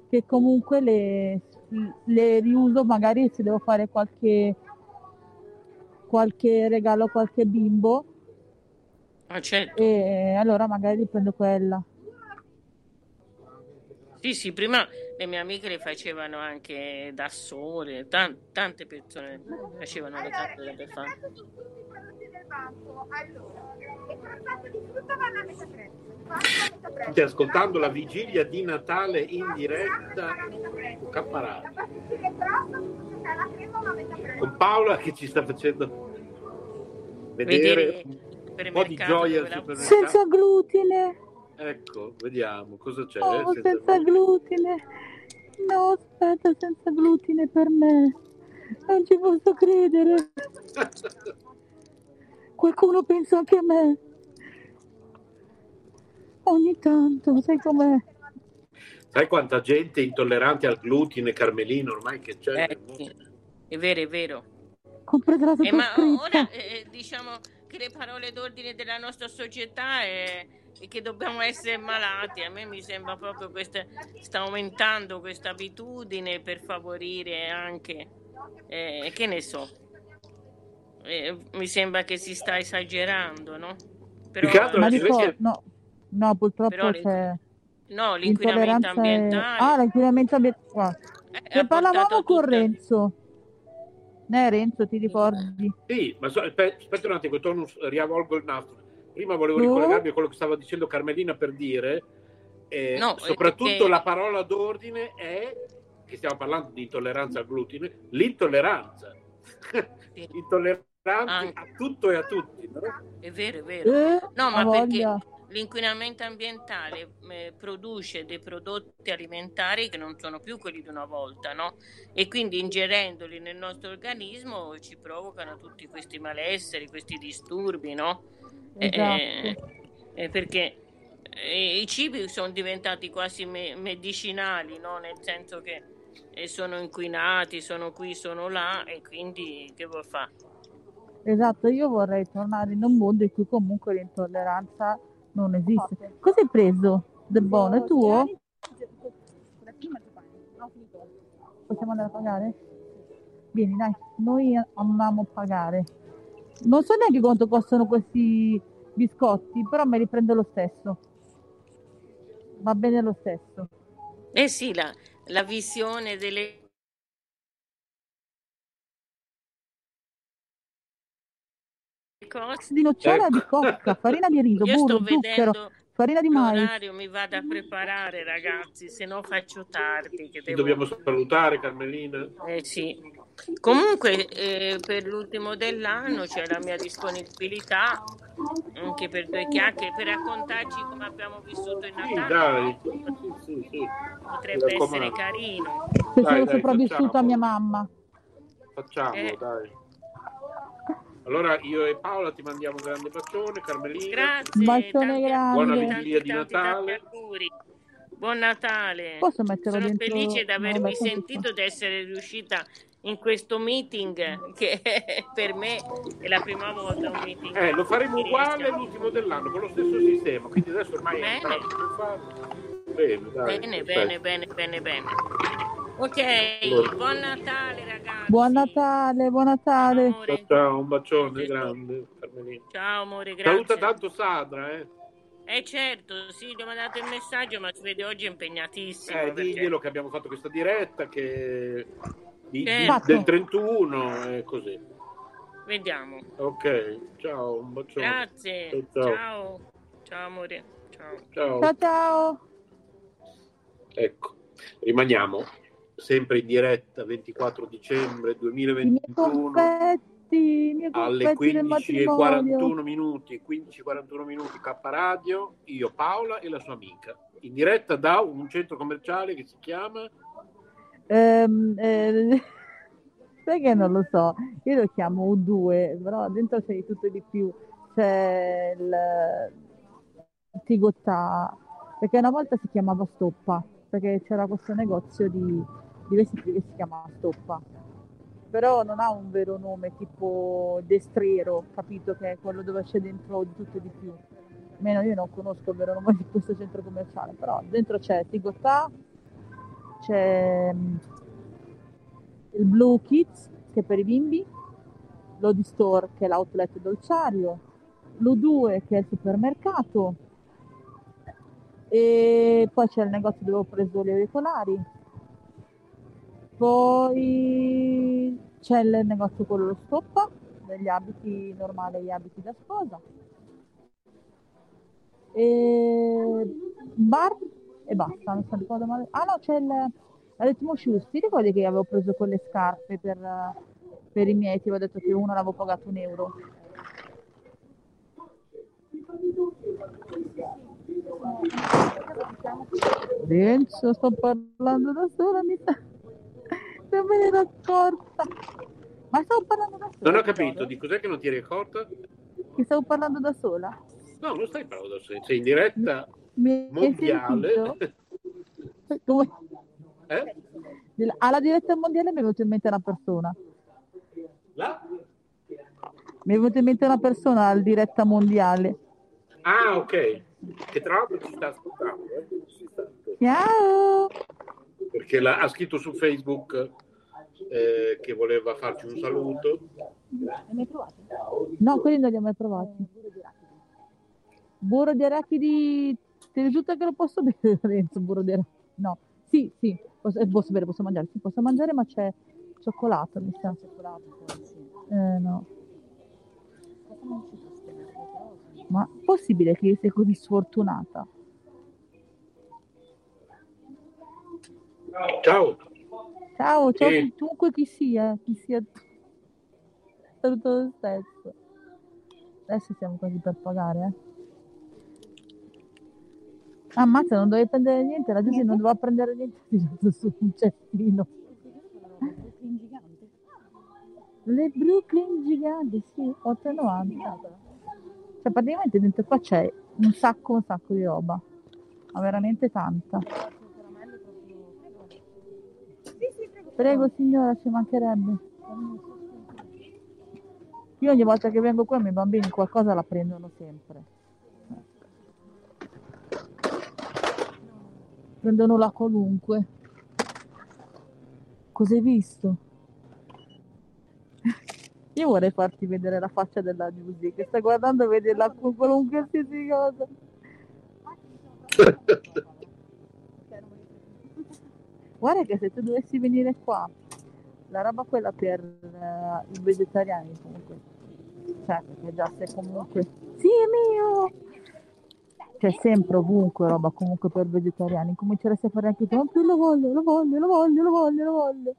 che comunque le, le riuso magari se devo fare qualche, qualche regalo a qualche bimbo Ah, certo. e allora magari riprendo quella. Sì, sì, prima le mie amiche le facevano anche da sole, tan- tante persone facevano le carte della Befana. State ascoltando la vigilia di Natale in diretta K-Radio. con Paola che ci sta facendo vedere Vedere supermercato la- supermercato. Senza glutine, Ecco, vediamo cosa c'è. oh, senza senza glutine. No, aspetta, senza glutine per me. Non ci posso credere. Qualcuno pensa anche a me. Ogni tanto, sai com'è? Sai quanta gente intollerante al glutine, Carmelino, ormai che c'è? Eh. È vero, è vero. Comprate la Eh, ma ora eh, diciamo che le parole d'ordine della nostra società è, è che dobbiamo essere malati. A me mi sembra proprio questa sta aumentando questa abitudine per favorire anche, eh, che ne so, Eh, mi sembra che si sta esagerando, no? Però, che altro che- no, no, purtroppo Però c'è no, l'inquinamento è- ambientale. Ah, l'inquinamento ambientale. eh, Ne parlavamo con tutto- Renzo. Eh, Renzo, ti ricordi? Sì, ma so- aspe- aspetta un attimo, torno, riavvolgo il nastro. Prima volevo Oh. ricollegarmi a quello che stava dicendo Carmelina per dire, eh, No, soprattutto perché- la parola d'ordine è, che stiamo parlando di intolleranza al glutine, l'intolleranza. Sì. Intolleranti Anche. a tutto e a tutti. no? È vero, è vero. Eh, No, ma perché voglia. L'inquinamento ambientale eh, produce dei prodotti alimentari che non sono più quelli di una volta, no? E quindi ingerendoli nel nostro organismo ci provocano tutti questi malesseri, questi disturbi, no? Eh, Esatto. eh, perché eh, i cibi sono diventati quasi me- medicinali, no? Nel senso che eh, sono inquinati, sono qui, sono là e quindi che vuoi fare? Esatto, io vorrei tornare in un mondo in cui comunque l'intolleranza non esiste. Cosa hai preso? Del buono? È tuo? Possiamo andare a pagare? Vieni, dai, noi amiamo pagare. Non so neanche quanto costano questi biscotti, però me li prendo lo stesso. Va bene lo stesso. Eh sì, la, la visione delle cose. Di nocciola Ecco. di cocca, farina di riso, Io sto burro, zucchero, vedendo farina di mais. l'orario, mi vado a preparare, ragazzi, se no faccio tardi. Devo... dobbiamo salutare, Carmelina. Eh sì. Comunque, eh, per l'ultimo dell'anno c'è la mia disponibilità anche per due chiacchiere per raccontarci come abbiamo vissuto il Sì, Natale. Sì, sì, sì. Potrebbe essere carino. Se Dai, sono dai, sopravvissuta facciamo. a mia mamma. Facciamolo, Eh. dai. Allora io e Paola ti mandiamo un grande bacione, Carmelina. Grazie. Un bacione tanti grande. Buona vigilia di Natale. Buon Natale. Posso metterlo Sono dentro? felice di No, avermi questo sentito, di essere riuscita in questo meeting che per me è la prima volta un meeting. Eh, lo faremo uguale l'ultimo dell'anno, con lo stesso sistema, quindi adesso ormai è Bene. imparato come farlo. Bene, dai. Bene, bene, bene, bene, bene. Ok, Allora. buon Natale ragazzi. Buon Natale, buon Natale. Ciao, Amore. ciao, un bacione grande, Carmelina. Ciao amore, grazie. Saluta tanto Sadra, eh. Eh certo, sì, gli ho mandato il messaggio, ma si vede oggi è impegnatissimo. Eh, perché- diglielo che abbiamo fatto questa diretta che di- di- Certo. del 31 e così. Vediamo. Ok, ciao, un bacione. Grazie. Ciao, ciao. Ciao. Ciao amore. Ciao. Ciao. Ciao ciao. Ecco, rimaniamo sempre in diretta 24 dicembre I miei 2021 confetti, alle confetti del 15.41 matrimonio. minuti 15.41 minuti K Radio io Paola e la sua amica in diretta da un centro commerciale che si chiama Ehm, eh, sai che non lo so, io lo chiamo U2, però dentro c'è di tutto e di più. C'è il Tigotta, perché una volta si chiamava Stoppa, perché c'era questo negozio di, di vestiti che si chiamava Stoppa. Però non ha un vero nome tipo Destriero, capito? Che è quello dove c'è dentro di tutto e di più. Almeno io non conosco il vero nome di questo centro commerciale, però dentro c'è Tigotta, c'è mm, il Blue Kids che è per i bimbi, l'Odi Store che è l'outlet dolciario, l'U2 che è il supermercato e poi c'è il negozio dove ho preso gli auricolari, poi c'è il negozio quello lo stoppa degli abiti normali, gli abiti da sposa e bar e basta, non so ricordo male. Ah no, c'è il Ritmo Shoes, ti ricordi che avevo preso quelle scarpe per, per i miei, ti avevo detto che uno l'avevo pagato un euro. Renzo, sto parlando da sola, mi sa. Non me ne ero accorta. Ma stavo parlando da sola. Non ho capito, di cos'è che non ti eri accorta? Che stavo parlando da sola. No, non stai parlando da sola, sei in diretta Mi mondiale. Come- Eh? Alla diretta mondiale mi è venuta in mente una persona. Là? Mi è venuta in mente una persona alla diretta mondiale. Ah, ok. Che tra l'altro ci sta ascoltando. eh, ci sta ascoltando. Ciao! Perché la- ha scritto su Facebook eh, che voleva farci un saluto. No, quelli non li ho mai provati. Burro di arachidi, ti risulta che lo posso bere, Renzo? Burro di arachidi? No, sì, sì, posso, eh, posso bere, posso mangiare, sì, posso mangiare, ma c'è cioccolato, mi sa. Eh, no. Ma possibile che sia così sfortunata? Ciao. Ciao, ciao, Sì. chiunque chi sia, chi sia saluto lo stesso. Adesso siamo quasi per pagare, eh. Ammazza, non dovevi prendere niente, la gente non doveva prendere niente, ha tirato su un cestino. Le Brooklyn giganti, sì, 8,90. Cioè, praticamente dentro qua c'è un sacco, un sacco di roba. Ma veramente tanta. Prego signora, ci mancherebbe. Io ogni volta che vengo qua i miei bambini qualcosa la prendono sempre. Prendono la qualunque. Cos'hai visto? Io vorrei farti vedere la faccia della Giusy che sta guardando e vede la qualunque cosa. Guarda che se tu dovessi venire qua, la roba quella per eh, i vegetariani comunque, cioè perché già sei comunque, sì mio, c'è sempre ovunque roba comunque per vegetariani, cominceresti a fare anche tu, "Oh, lo voglio, lo voglio, lo voglio, lo voglio, lo voglio.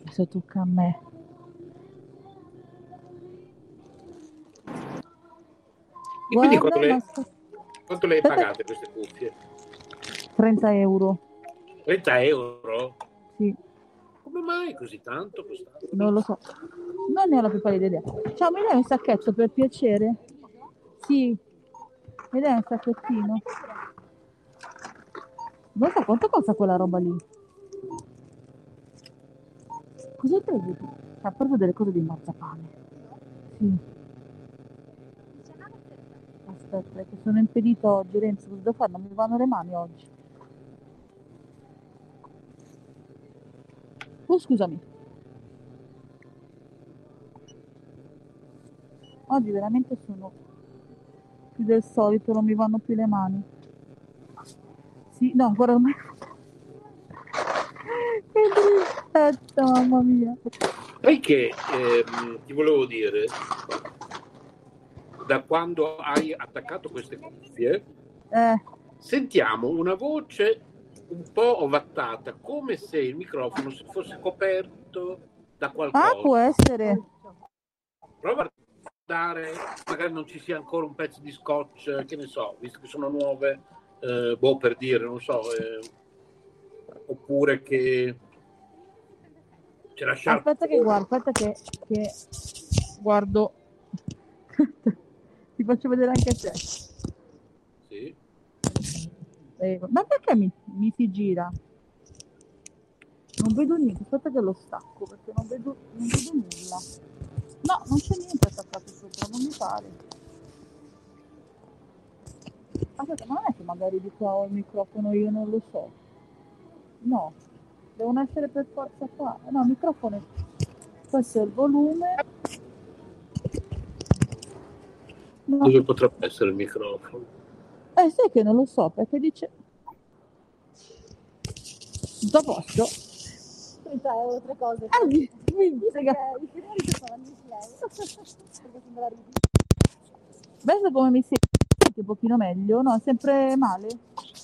Adesso tocca a me. E quindi Guarda, quanto le, ma quanto le hai Aspetta. pagate queste cuffie? 30 euro, 30 euro? sì. Come mai così tanto costato? Non lo so. Non ne ho la più pallida idea. Ciao, mi dai un sacchetto per piacere? Sì. Mi dai un sacchettino? Non so quanto costa quella roba lì. Cosa hai preso? Ha preso delle cose di marzapane. Sì. Aspetta, che sono impedito oggi, Renzo. Cosa devo fare? Non mi vanno le mani oggi. Oh, scusami. Oggi veramente sono più del solito, non mi vanno più le mani. Sì, no, guarda ormai. Che tristezza, mamma mia. Sai che ehm, ti volevo dire, da quando hai attaccato queste cuffie, Eh, sentiamo una voce un po' ovattata, come se il microfono si fosse coperto da qualcosa. ah, può essere. Prova a guardare, magari non ci sia ancora un pezzo di scotch, che ne so, visto che sono nuove, eh, boh per dire, non so, eh, oppure che C'è la sciarpa. Aspetta che guardo, aspetta che, che guardo. Ti faccio vedere anche a te. Sì. Eh, ma perché mi, mi si gira? Non vedo niente, aspetta che lo stacco perché non vedo, non vedo nulla. No, non c'è niente attaccato sopra, non mi pare. Aspetta, ma non è che magari di qua ho il microfono, io non lo so. No, devono essere per forza qua. No, il microfono. Questo è il volume. No, Dove potrebbe essere il microfono? eh, sai che non lo so perché dice... Tutto a posto? 30 euro, tre cose. Ah, mi, mi. Adesso come mi senti un pochino meglio? No, sempre male?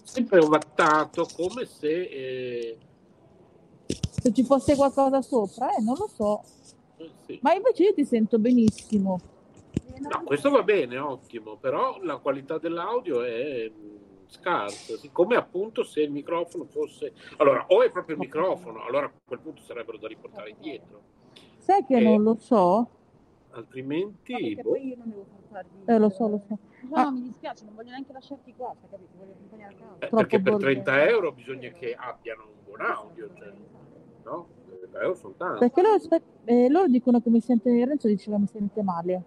Sempre ovattato, come se... eh, Se ci fosse qualcosa sopra? Eh, non lo so. eh, sì. Ma invece io ti sento benissimo. No, questo va bene, ottimo, però la qualità dell'audio è mm, scarsa, come appunto se il microfono fosse... Allora, o è proprio il microfono, allora a quel punto sarebbero da riportare indietro, Sai che Eh, non lo so? altrimenti... Perché boh. poi io non devo. Eh, lo so, lo so. No, Ah. no, mi dispiace, non voglio neanche lasciarti qua, capito? Voglio accompagnare a casa. Eh, perché per bordello. 30 euro bisogna che abbiano un buon audio, cioè, no? 30 euro sono tanti. Perché loro, eh, loro dicono che mi sente, Renzo diceva mi sente male,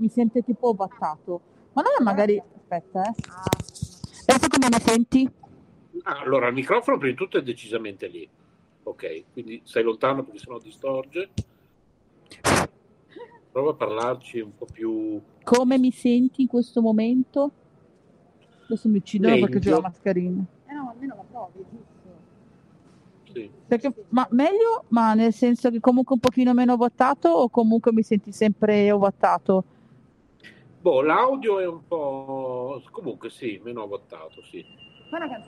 mi sente tipo ovattato. Ma non è magari... Aspetta, eh. Ah, Adesso come mi senti? Ah, allora, il microfono prima di tutto è decisamente lì, ok? Quindi stai lontano perché sennò distorge. Prova a parlarci un po' più... Come mi senti in questo momento? Adesso mi uccidono perché c'è la mascherina. eh no, almeno la provi, giusto? Sì. Perché, ma meglio, ma nel senso che comunque un pochino meno ovattato o comunque mi senti sempre ovattato? Boh, l'audio è un po'... Comunque sì, meno votato, sì.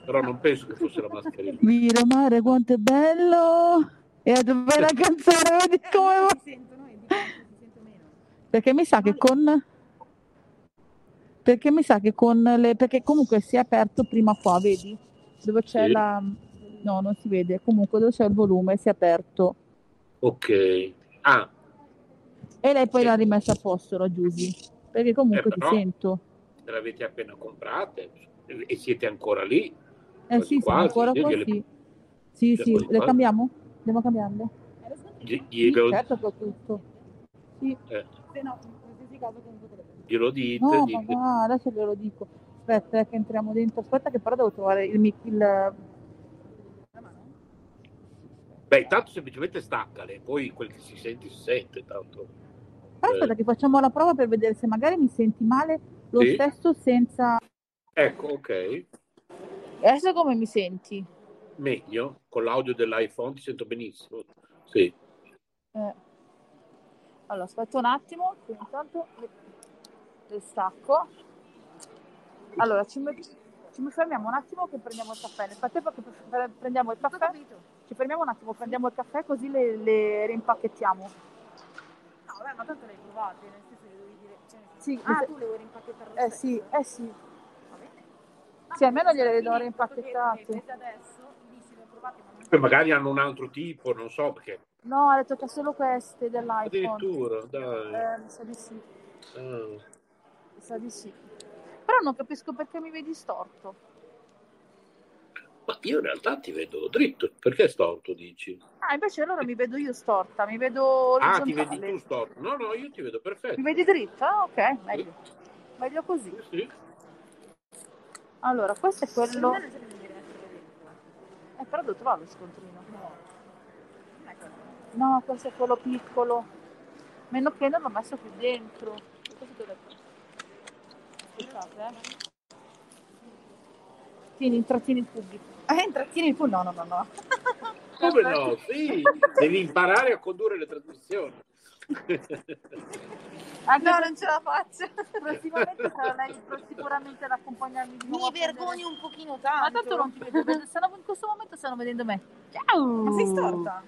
Però non penso che fosse la mascherina. Mira mare quanto è bello! E dov'è la canzone? Vedi come? Si sentono e sente meno. Perché mi sa che con... Perché mi sa che con le... Perché comunque si è aperto prima qua, vedi? Dove c'è Sì. la... No, non si vede. Comunque dove c'è il volume si è aperto. Ok. Ah, E lei poi Sì. l'ha rimessa a posto, la Giusy. Perché comunque Eh, ti sento. se l'avete appena comprate e siete ancora lì, Eh sì, siamo quasi, ancora io qua, gliele- sì. Sì, sì, le quasi. cambiamo? Andiamo a cambiarle? Eh, lo scontrino? gli- Sì, glielo, certo ho tutto. Sì. eh, Se no, in qualsiasi caso comunque te le prendi. glielo dite, No, dite- ma adesso glielo dico. Aspetta, eh, che entriamo dentro. Aspetta che però devo trovare il... il... Mano? Beh, intanto semplicemente staccale, poi quel che si sente si sente, tanto. Però aspetta che facciamo la prova per vedere se magari mi senti male lo Sì. stesso senza... Ecco, ok, Adesso come mi senti? meglio, con l'audio dell'iPhone ti sento benissimo. Sì, Eh. Allora, aspetta un attimo, che intanto le, stacco. Allora, ci, met- ci fermiamo un attimo che prendiamo il caffè. Nel frattempo che pre- pre- prendiamo il caffè, ci fermiamo un attimo, prendiamo il caffè così le, le rimpacchettiamo. Ma tanto le hai provate, nel senso che dovevi dire... Cioè, Sì, ah, se- tu le vuoi rimpacchettare lo Eh stesso? sì, eh sì. Va bene. Sì, almeno gliele do che rimpacchettate. le prese adesso, dici, le ho provate, ma non poi magari hanno un altro tipo, non so perché. No, ha detto che ha solo queste dell'iPhone. Addirittura, dai. Eh, mi sa di sì, Ah. mi sa di sì. Però non capisco perché mi vedi storto. Ma io in realtà ti vedo dritto, perché storto dici? Ah, invece allora mi vedo io storta, mi vedo Ah, ti vedi tu storto? No, no, io ti vedo perfetto. Mi vedi dritta? Ah, ok, meglio. Meglio così. Sì, sì. Allora, questo è quello... Eh, però devo trovare lo scontrino. No. Questo è quello piccolo. Meno che non l'ho messo qui dentro. Aspettate, eh. Tieni, intrattieni il pubblico. Eh, intrattieni il No, no, no, no. Come no? Sì, devi imparare a condurre le trasmissioni. Anche No, non ce la faccio. prossimamente sarà lei sicuramente ad accompagnarmi di nuovo. Mi vergogno un pochino Ma tanto. tanto non ti vedo, stanno- in questo momento stanno vedendo me. Ciao! Ma sei storta?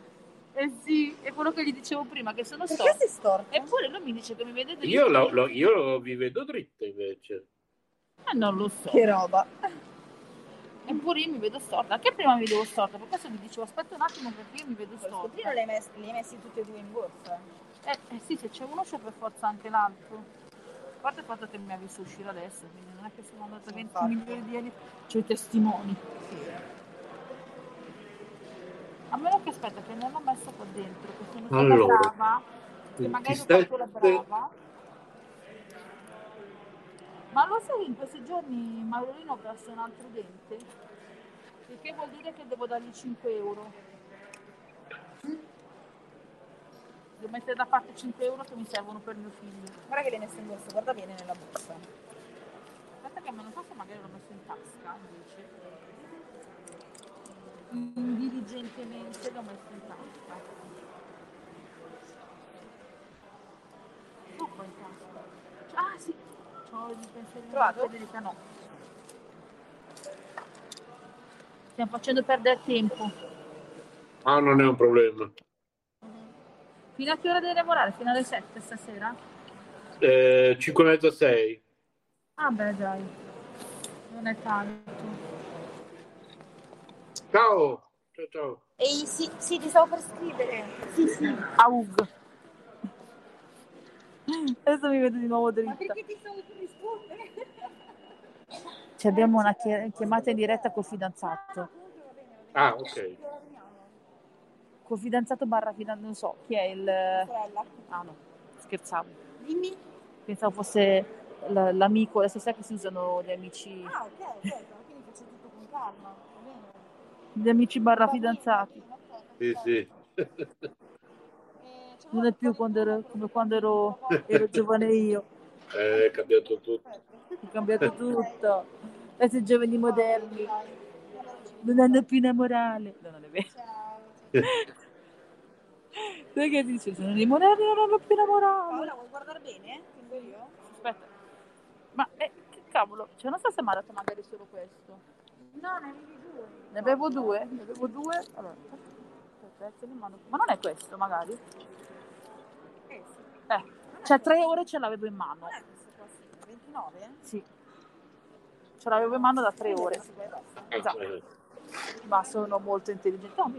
Eh sì, è quello che gli dicevo prima, che sono Perché storta. sei storta? Eppure lui mi dice che mi vede dritto. Io, lo- lo- io vi vedo dritte invece. Eh, non lo so. Che roba. E Oppure io mi vedo storta. Anche prima mi vedevo storta, per questo vi dicevo aspetta un attimo perché io mi vedo storta. scoprino li hai messi, li hai messi tutti e due in borsa. Eh, eh sì, se c'è uno c'è per forza anche l'altro. A parte il fatto che mi ha visto uscire adesso, quindi non è che sono andata 20 infatti. milioni di anni, c'ho i testimoni. Sì. A meno che aspetta che non l'ho messo qua dentro, che sono stata Allora, brava, che magari ho 27. fatto la brava. Ma lo sai che in questi giorni Maurolino ha perso un altro dente? Il che vuol dire che devo dargli 5 euro. Devo mettere da parte 5 euro che mi servono per mio figlio. Guarda che li hai messi in borsa, guarda bene nella borsa. Aspetta che me non so se magari l'ho messo in tasca invece. Indiligentemente l'ho messo in tasca. In tasca. Ah sì, Trovato? Federica no. Stiamo facendo perdere tempo. Ah, non è un problema. Fino a che ora devi lavorare? Fino alle 7 stasera? Eh, 5 e mezza 6. Ah beh dai, non è tanto. Ciao. Ciao, ciao. Ehi, sì, sì, ti stavo per scrivere. Sì sì, Aug. Adesso mi vedo di nuovo Ma dritta. perché ti stavo per rispondere? Ci abbiamo una chi- chiamata in diretta col fidanzato. Ah, ok. Col fidanzato barra fidanzato, non so chi è il... Sorella. Ah no, scherzavo. Dimmi. Pensavo fosse l- l'amico, adesso sai che si usano gli amici, Ah, ok, ok, quindi faccio tutto con calma. Va bene. gli amici barra fidanzati. Sì, sì. Eh, Non è più quando ero, come quando ero, ero giovane io, Eh, È cambiato tutto. è cambiato tutto. Adesso i giovani moderni non hanno più una morale. No, non è vero. Ciao. Perché dice, sono i moderni non hanno più una morale. Paola, vuoi guardare bene? Tengo io? Aspetta, ma eh, che cavolo, cioè non so se mi ha dato magari solo questo. No, ne avevi due. Ne avevo due, ne avevo due. Allora, ma non è questo magari? Eh. Eh, cioè tre ore ce l'avevo in mano. Non è questo qua, sì. 29? Sì, ce l'avevo in mano da tre ore. Esatto, Eh, ma sono molto intelligente. No,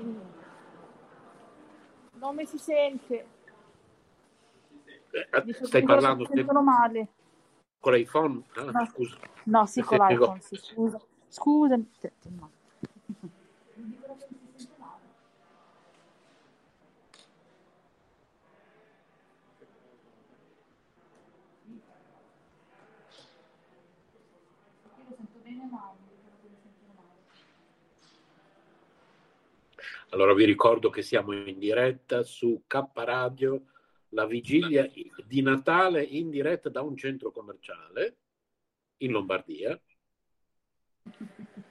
non mi si sente. eh, Dice Stai parlando mi sentono male. con l'iPhone? Ah, No. scusa. No, sì, con l'iPhone, sì, scusa. Scusami. Allora vi ricordo che siamo in diretta su K Radio, la vigilia di Natale in diretta da un centro commerciale in Lombardia.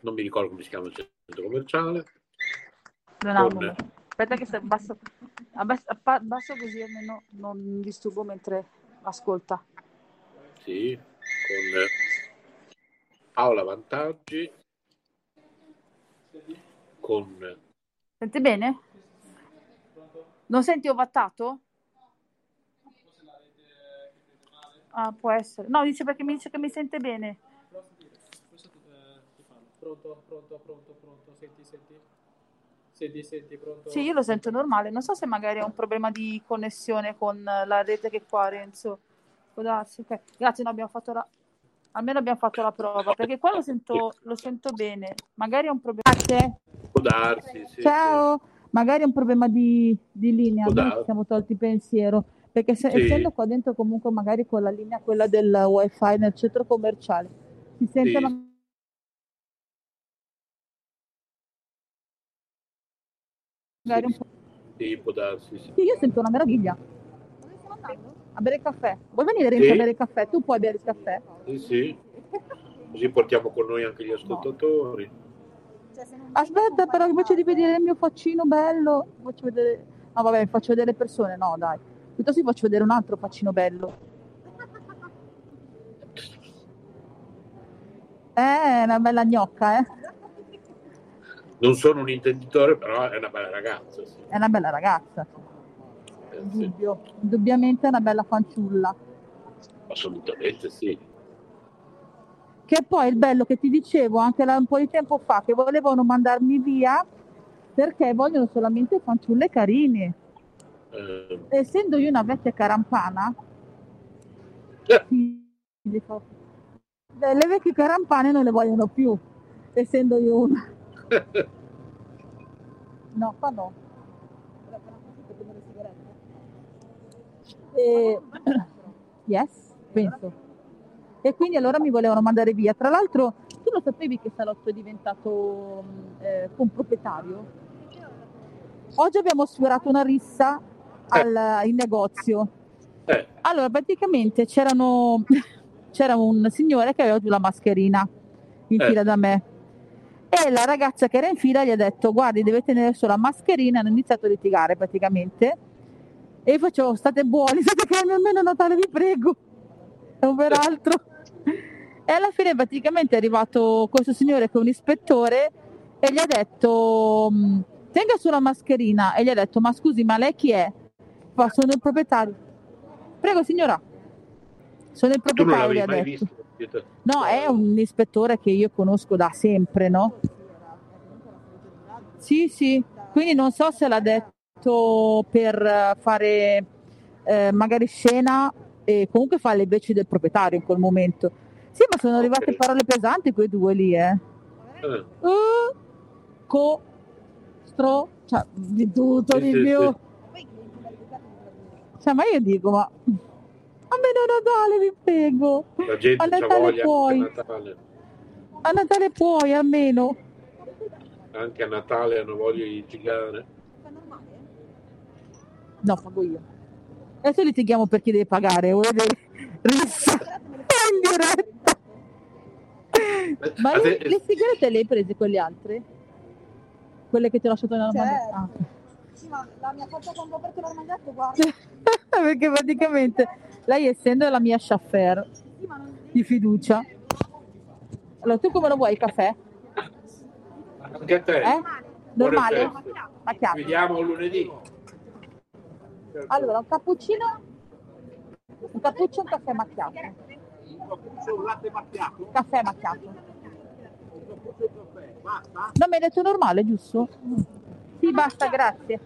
Non mi ricordo come si chiama il centro commerciale. Non Con-. Aspetta che se basso, basso così almeno non disturbo mentre ascolta. Sì, con eh, Paola Vantaggi, con Senti bene? Non senti ovattato? Ah, può essere. No, dice perché mi dice che mi sente bene. Pronto, pronto, pronto, pronto. Senti, senti. Senti, senti, pronto. Sì, io lo sento normale. Non so se magari è un problema di connessione con la rete che qua, Renzo. Può darsi, ok. Grazie, no, abbiamo fatto la... Almeno abbiamo fatto la prova, perché qua lo sento, lo sento bene. Magari è un problema... Grazie. Darsi, sì, Ciao, magari è un problema di, di linea, ci siamo tolti il pensiero, perché se- Sì. essendo qua dentro comunque magari con la linea quella del wifi nel centro commerciale, si Sì. ma- magari un po'... sì, sì, può darsi, sì. Sì, io sento una meraviglia. Dove stiamo andando? A bere caffè. Vuoi venire Sì. a bere caffè? Tu puoi bere il caffè? Sì, sì. Così portiamo con noi anche gli ascoltatori. Non Aspetta, però invece di vedere il mio faccino bello, faccio vedere... No, vabbè, faccio vedere le persone, no, dai. Piuttosto vi faccio vedere un altro faccino bello. Eh, è una bella gnocca, eh. Non sono un intenditore, però è una bella ragazza. Sì. È una bella ragazza, Eh, sì. Indubbiamente è una bella fanciulla. Assolutamente sì. Che poi il bello che ti dicevo anche là un po' di tempo fa, che volevano mandarmi via perché vogliono solamente fanciulle carine. Eh, Essendo io una vecchia carampana, eh, dico, "Beh, le vecchie carampane non le vogliono più, essendo io una. No, qua no. E... Yes, penso. E quindi allora mi volevano mandare via. Tra l'altro, tu lo sapevi che Salotto è diventato eh, comproprietario? Oggi abbiamo sfiorato una rissa al, in negozio. eh, Allora, praticamente c'erano, c'era un signore che aveva giù la mascherina in Eh. fila da me e la ragazza che era in fila gli ha detto guardi deve tenere solo la mascherina hanno iniziato a litigare praticamente e io facevo state buoni state calmi almeno Natale vi prego e un peraltro e alla fine praticamente è arrivato questo signore che è un ispettore e gli ha detto "Mh, tenga sulla mascherina e gli ha detto ma scusi ma lei chi è? Fa, sono il proprietario prego signora sono il tu non proprietario l'avevi ha mai detto visto? No, è un ispettore che io conosco da sempre, no? Sì, sì, quindi non so se l'ha detto per fare eh, magari scena e comunque fa le veci del proprietario in quel momento. Sì, ma sono arrivate Ok. parole pesanti quei due lì, eh. Eh, Uh, co, stro, cioè, di tutto Sì, di sì, più. Cioè, ma io dico, ma a Natale vi prego. La A Natale puoi. a Natale. A Natale puoi almeno. Anche a Natale hanno voglia di litigare. No, pago io. Adesso litighiamo per chi deve pagare. Volete rissa in diretta. Ma le, le sigarette le hai prese quelle altre? Quelle che ti ho lasciato nella Certo. mano? Sì, ma la mia faccia quando ho aperto l'armadietto, guarda. Ah. Perché praticamente lei essendo la mia non di fiducia. Allora tu come lo vuoi il caffè? Anche a te. Eh? Normale? Macchiato. vediamo lunedì. Allora un cappuccino, un cappuccio e un caffè macchiato. Un latte macchiato? Caffè macchiato. Basta? No, mi hai detto normale, giusto? Sì, basta, grazie.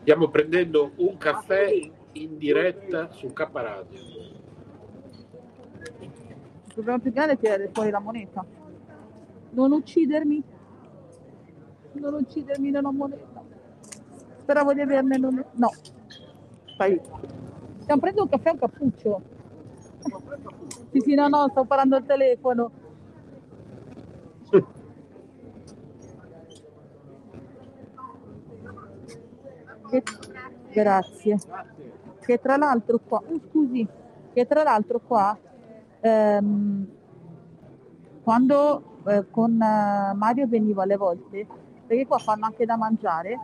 Stiamo prendendo un caffè in diretta su K Radio. Il problema più grande è tirare fuori la moneta. Non uccidermi. Non uccidermi, non ho moneta. Speravo di averne. Non... No. Stai. Stiamo prendendo un caffè e un cappuccio. Sì, sì, no, no, sto parlando al telefono. Che- Grazie. Che tra l'altro qua, oh, scusi, che tra l'altro qua, ehm, quando eh, con eh, Mario venivo alle volte, perché qua fanno anche da mangiare,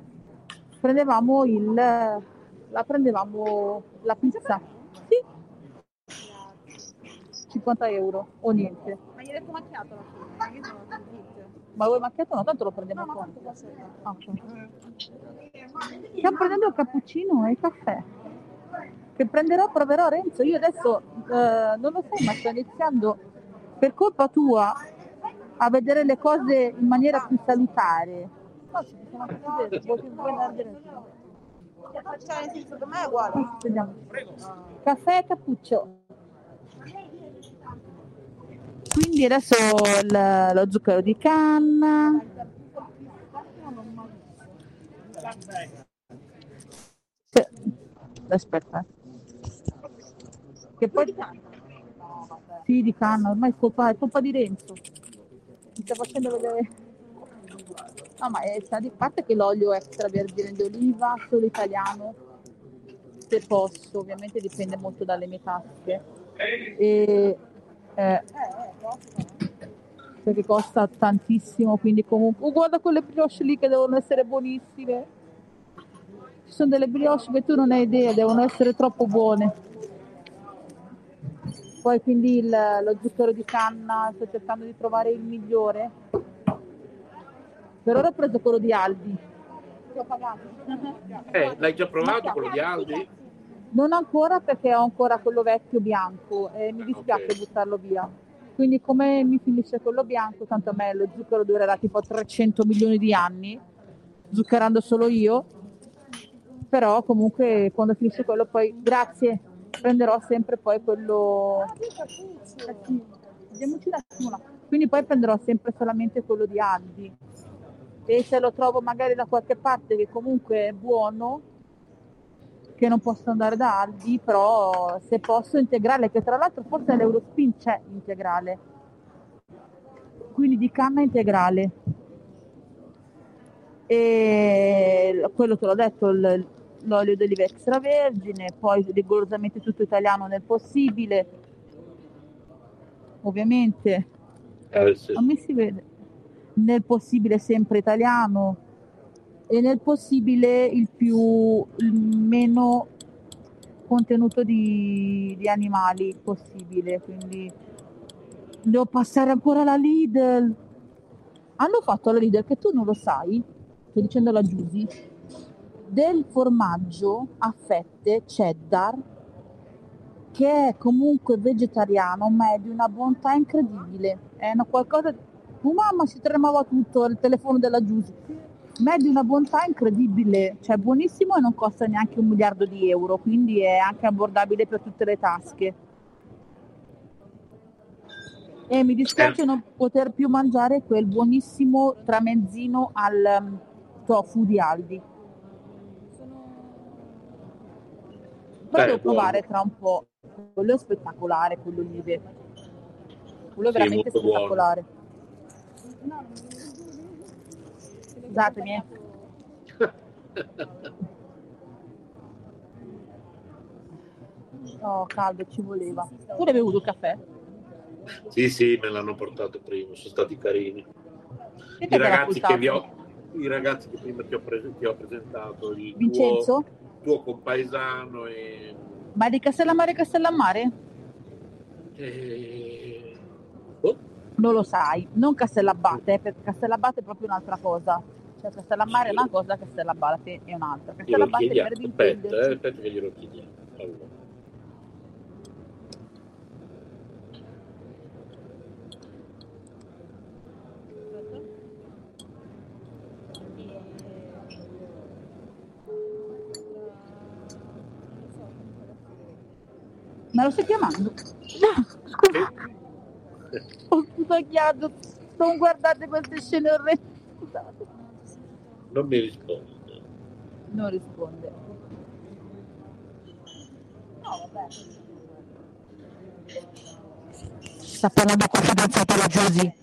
prendevamo il, la prendevamo la pizza, sì, 50 euro o niente. Ma gli hai detto macchiato alla fine, io sono. Ma voi macchiato no, tanto lo prendiamo No, posso Ah, ok. Stiamo prendendo il cappuccino e il caffè. Che prenderò, proverò Renzo. Io adesso eh, non lo sai, ma sto iniziando per colpa tua a vedere le cose in maniera più salutare. No, ci possiamo anche vedere, vuoi diretto? Cioè, nel senso, per me è uguale. Vediamo. Caffè e cappuccio. Quindi adesso il- lo zucchero di canna. Aspetta. Che poi... Sì, di canna, ormai è colpa, è colpa di Renzo. Mi sta facendo vedere... No, ma è, sta di parte che l'olio extravergine di oliva, solo italiano, se posso, ovviamente dipende molto dalle mie tasche. E, eh, perché costa tantissimo, quindi comunque... Oh, guarda quelle brioche lì che devono essere buonissime. Ci sono delle brioche che tu non hai idea, devono essere troppo buone. Poi quindi il- lo zucchero di canna, sto cercando di trovare il migliore. Per ora ho preso quello di Aldi. Ti ho pagato. Eh, l'hai già provato quello di Aldi? Non ancora perché ho ancora quello vecchio bianco e mi dispiace Ok. buttarlo via. Quindi come mi finisce quello bianco, tanto a me lo zucchero durerà tipo 300 milioni di anni, zuccherando solo io, però comunque quando finisce quello poi, grazie, prenderò sempre poi quello... Eh sì, vediamoci un attimo là. Quindi poi prenderò sempre solamente quello di Aldi e se lo trovo magari da qualche parte che comunque è buono, che non posso andare da Aldi, però se posso integrale, che tra l'altro forse l'Eurospin c'è integrale, quindi di canna integrale. E quello te l'ho detto, l'olio d'oliva extravergine, poi rigorosamente tutto italiano nel possibile, ovviamente. Eh, sì. Non mi si vede. Nel possibile sempre italiano e nel possibile il più il meno contenuto di, di animali possibile. Quindi devo passare ancora alla Lidl. Hanno fatto la Lidl che tu non lo sai, sto dicendo la Giusy, del formaggio a fette cheddar che è comunque vegetariano, ma è di una bontà incredibile. È una qualcosa. Oh mamma, si tremava tutto il telefono della Giusy. Ma è di una bontà incredibile, cioè buonissimo e non costa neanche un miliardo di euro, quindi è anche abbordabile per tutte le tasche. E mi dispiace non poter più mangiare quel buonissimo tramezzino al um, tofu di Aldi. Però devo buono. provare tra un po'. Quello è spettacolare, quello olive. Quello è Sì, veramente molto buono. Scusatemi. eh. Oh, caldo, ci voleva. Tu l'hai bevuto il caffè? Sì, sì, me l'hanno portato prima, sono stati carini. I ragazzi che, vi portato? ho, i ragazzi che prima ti ho, pres- ti ho presentato, il Vincenzo? tuo, tuo compaesano e, Ma è di Castellammare Castellammare? e- oh, Non lo sai, non Castellabate, eh, perché Castellabate è proprio un'altra cosa. Cioè Castellammare è una cosa, Castellabate è un'altra. Castellabate chiediamo. per Aspetta, eh, aspetta che glielo chiediamo. Allora. Me lo stai chiamando? Scusa, ho sbagliato. Non guardate queste scene orrende. Scusate. Non mi risponde. Non risponde. No, vabbè. Sta parlando con la fidanzata la Giusy.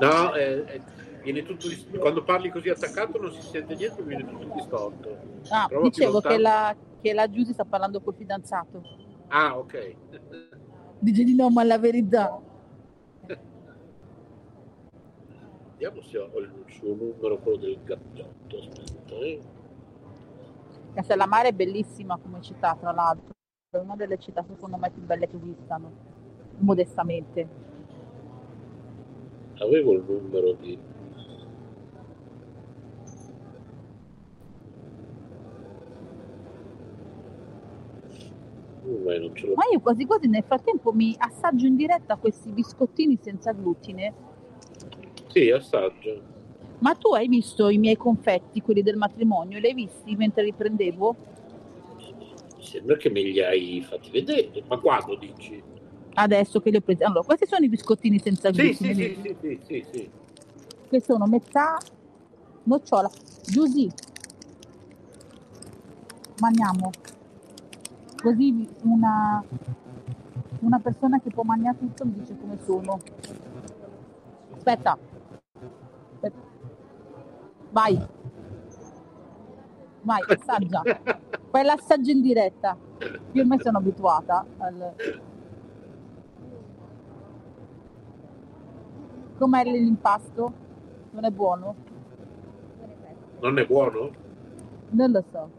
No, eh, eh, viene tutto dis- quando parli così attaccato non si sente niente, viene tutto distorto. Ah, Prova dicevo che la, che la Giusy sta parlando col fidanzato. Ah, ok. Dice di no, ma la verità. Vediamo se ho il suo numero, quello del gattotto. Aspetta, eh. Castellammare è bellissima come città, tra l'altro. È una delle città secondo me più belle che esistano, modestamente. Avevo il numero di... Uh, Ma io quasi quasi nel frattempo mi assaggio in diretta questi biscottini senza glutine. Sì, assaggio. Ma tu hai visto i miei confetti, quelli del matrimonio? Li hai visti mentre li prendevo? Mi sembra che me li hai fatti vedere. Ma quando dici? Adesso che li ho presi. Allora, questi sono i biscottini senza glutine. sì, sì, sì, sì, sì, sì. Che sono metà nocciola. Giusy, mangiamo. Così una, una persona che può mangiare tutto mi dice come sono. Aspetta. Vai. Vai, assaggia. Fai l'assaggio in diretta. Io ormai sono abituata al... Com'è l'impasto? Non è buono? Non è buono? Non lo so.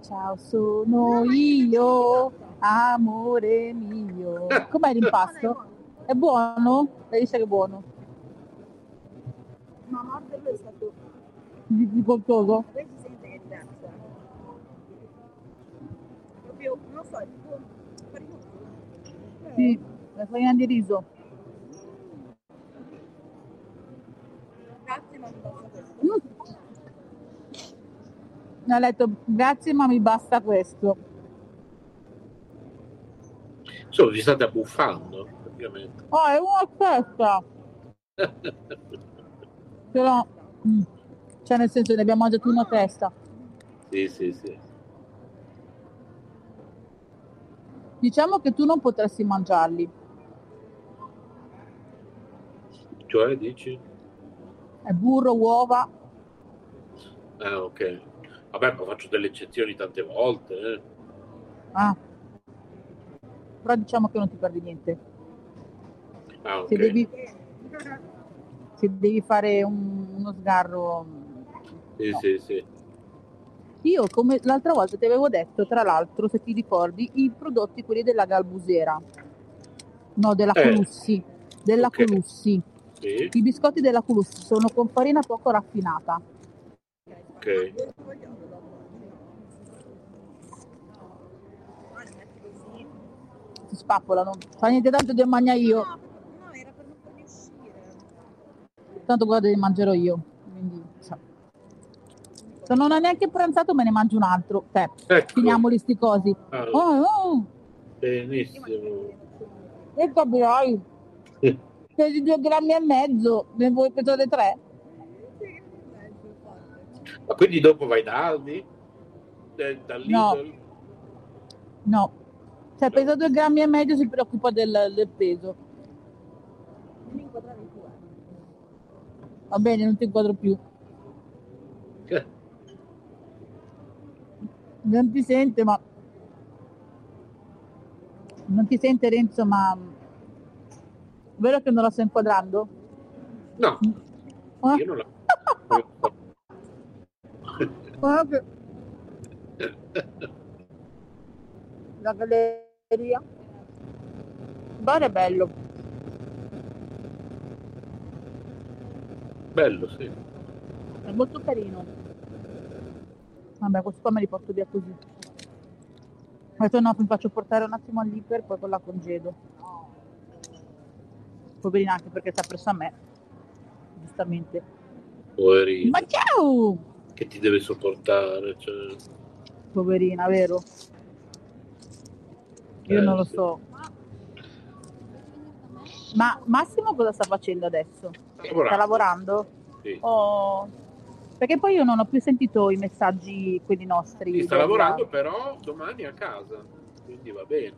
Ciao, sono io, amore mio. Com'è l'impasto? È buono? Lei dice che è buono. Ma morderlo è stato... Di, di qualcosa? Poi si sente che è diverso. Proprio, non lo so, è tipo... farina- Eh, Sì, la farina di riso. Grazie, ma mi basta questo. Mm. Mi ha detto grazie ma mi basta questo. Insomma, vi state abbuffando, praticamente. Oh, è una festa. Però, mm, cioè nel senso ne abbiamo mangiato una testa. sì, sì, sì. Diciamo che tu non potresti mangiarli. Cioè, dici? È burro, uova. Ah, ok. Vabbè, ma faccio delle eccezioni tante volte. eh. Ah. Però diciamo che non ti perdi niente. Ah, ok. Se devi, se devi fare un- uno sgarro. Sì, no. sì, sì. Io, come l'altra volta ti avevo detto, tra l'altro, se ti ricordi, i prodotti quelli della Galbusera. No, della Eh. Colussi. Della Ok. Colussi. Sì, I biscotti della Colussi sono con farina poco raffinata. ok. Si spappolano. Fa niente tanto di mangia io. No, no, era per non farli uscire. Tanto guarda li mangerò io. Quindi, sa. Se non ho neanche pranzato me ne mangio un altro. Te, Ecco. finiamoli sti cosi. Ah, Oh, oh, benissimo. e capirai. Pesi due grammi e mezzo, ne vuoi pesare tre? Ma quindi dopo vai da Aldi? Eh, No. No. Se pesa due grammi e mezzo si preoccupa del, del peso. Va bene, non ti inquadro più. Non ti sente, ma... Non ti sente Renzo, ma... Vero che non la sto inquadrando? No, Ah, io non la... guarda che- La galleria. Il bar è bello. Bello, sì. È molto carino. Vabbè, questo qua me li porto via così. Detto no, mi faccio portare un attimo all'iper, poi con la congedo. Poverina anche perché si è preso a me. Giustamente. Poverino. Ma ciao! Che ti deve sopportare. Cioè... Poverina, vero? Io Eh, non lo sì. so. Ma Massimo cosa sta facendo adesso? Lavorando. Sta lavorando? Sì. Oh, Perché poi io non ho più sentito i messaggi, quelli nostri. Sì, sta lavorando però domani a casa, quindi va bene.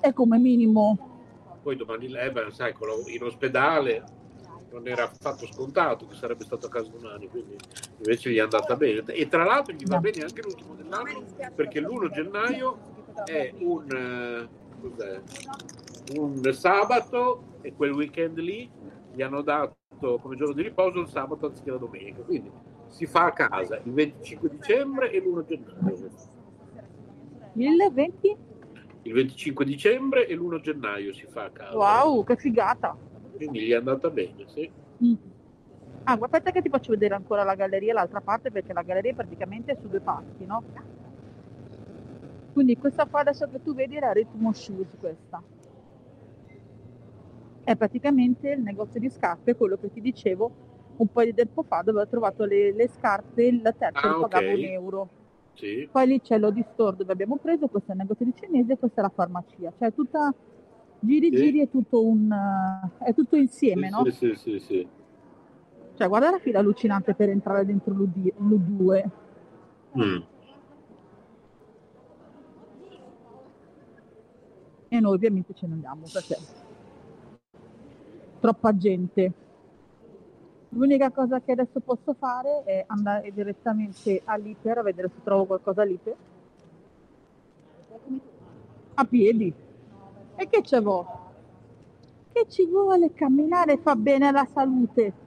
È come minimo. Poi domani l'Evan, sai, con la- in ospedale non era affatto scontato che sarebbe stato a casa domani, quindi invece gli è andata bene. E tra l'altro gli va No. bene anche l'ultimo dell'anno perché l'1 gennaio è un, eh, un sabato e quel weekend lì gli hanno dato come giorno di riposo il sabato anziché la domenica. Quindi si fa a casa il 25 dicembre e l'1 gennaio. 1020? Il 25 dicembre e l'1 gennaio si fa a casa. Wow, che figata. Quindi gli è andata bene, sì. Mm. Ah, aspetta che ti faccio vedere ancora la galleria, l'altra parte, perché la galleria praticamente è su due parti, no? Quindi questa qua adesso che tu vedi è la Ritmo Shoes questa. È praticamente il negozio di scarpe, quello che ti dicevo un po' di tempo fa, dove ho trovato le, le scarpe, la terza Ah, lo pagavo ok. un euro. Sì, Poi lì c'è l'Odi Store dove abbiamo preso, questo è il negozio di cinese questa è la farmacia. Cioè tutta, giri Sì. giri è tutto un, è tutto insieme, sì, no? sì, sì, sì, sì. Cioè, guarda la fila allucinante per entrare dentro l'U- l'U2. Mm. E noi ovviamente ce ne andiamo perché troppa gente. L'unica cosa che adesso posso fare è andare direttamente all'Iper a vedere se trovo qualcosa all'Iper. A piedi. E che ce vuole? Che ci vuole? Camminare fa bene alla salute.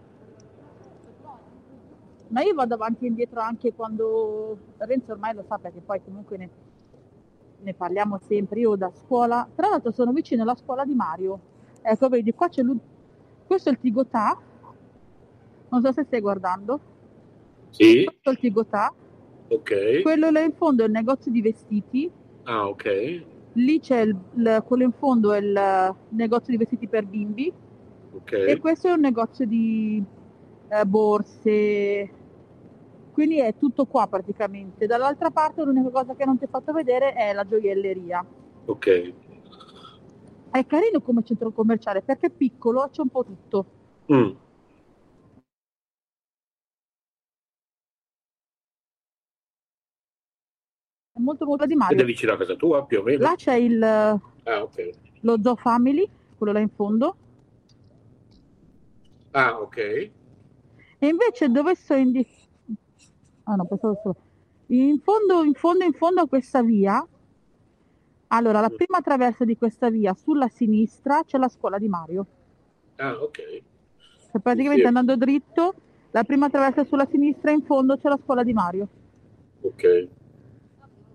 Ma io vado avanti e indietro anche quando Renzo ormai lo sa perché poi comunque ne, ne parliamo sempre. Io da scuola, tra l'altro sono vicino alla scuola di Mario. Ecco, vedi, qua c'è lui. Questo è il Tigotà. Non so se stai guardando. Sì, Questo è il Tigotà. ok. Quello là in fondo è il negozio di vestiti. Ah, ok. lì c'è il, il- quello in fondo è il negozio di vestiti per bimbi e Ok. questo è un negozio di eh, borse, quindi è tutto qua praticamente. Dall'altra parte l'unica cosa che non ti ho fatto vedere è la gioielleria. Ok. È carino come centro commerciale perché è piccolo, c'è un po' tutto. Mm. È molto molto di Ed è vicino a casa tua, più o meno? Là c'è il, Ah, ok. lo Zoo Family, quello là in fondo. Ah, ok. E invece dove sto in di... Ah no, pensavo solo. In fondo, in fondo, in fondo a questa via, allora la prima traversa di questa via, sulla sinistra c'è la scuola di Mario. Ah, ok. Cioè, praticamente Sì. andando dritto, la prima traversa sulla sinistra, in fondo c'è la scuola di Mario, Ok.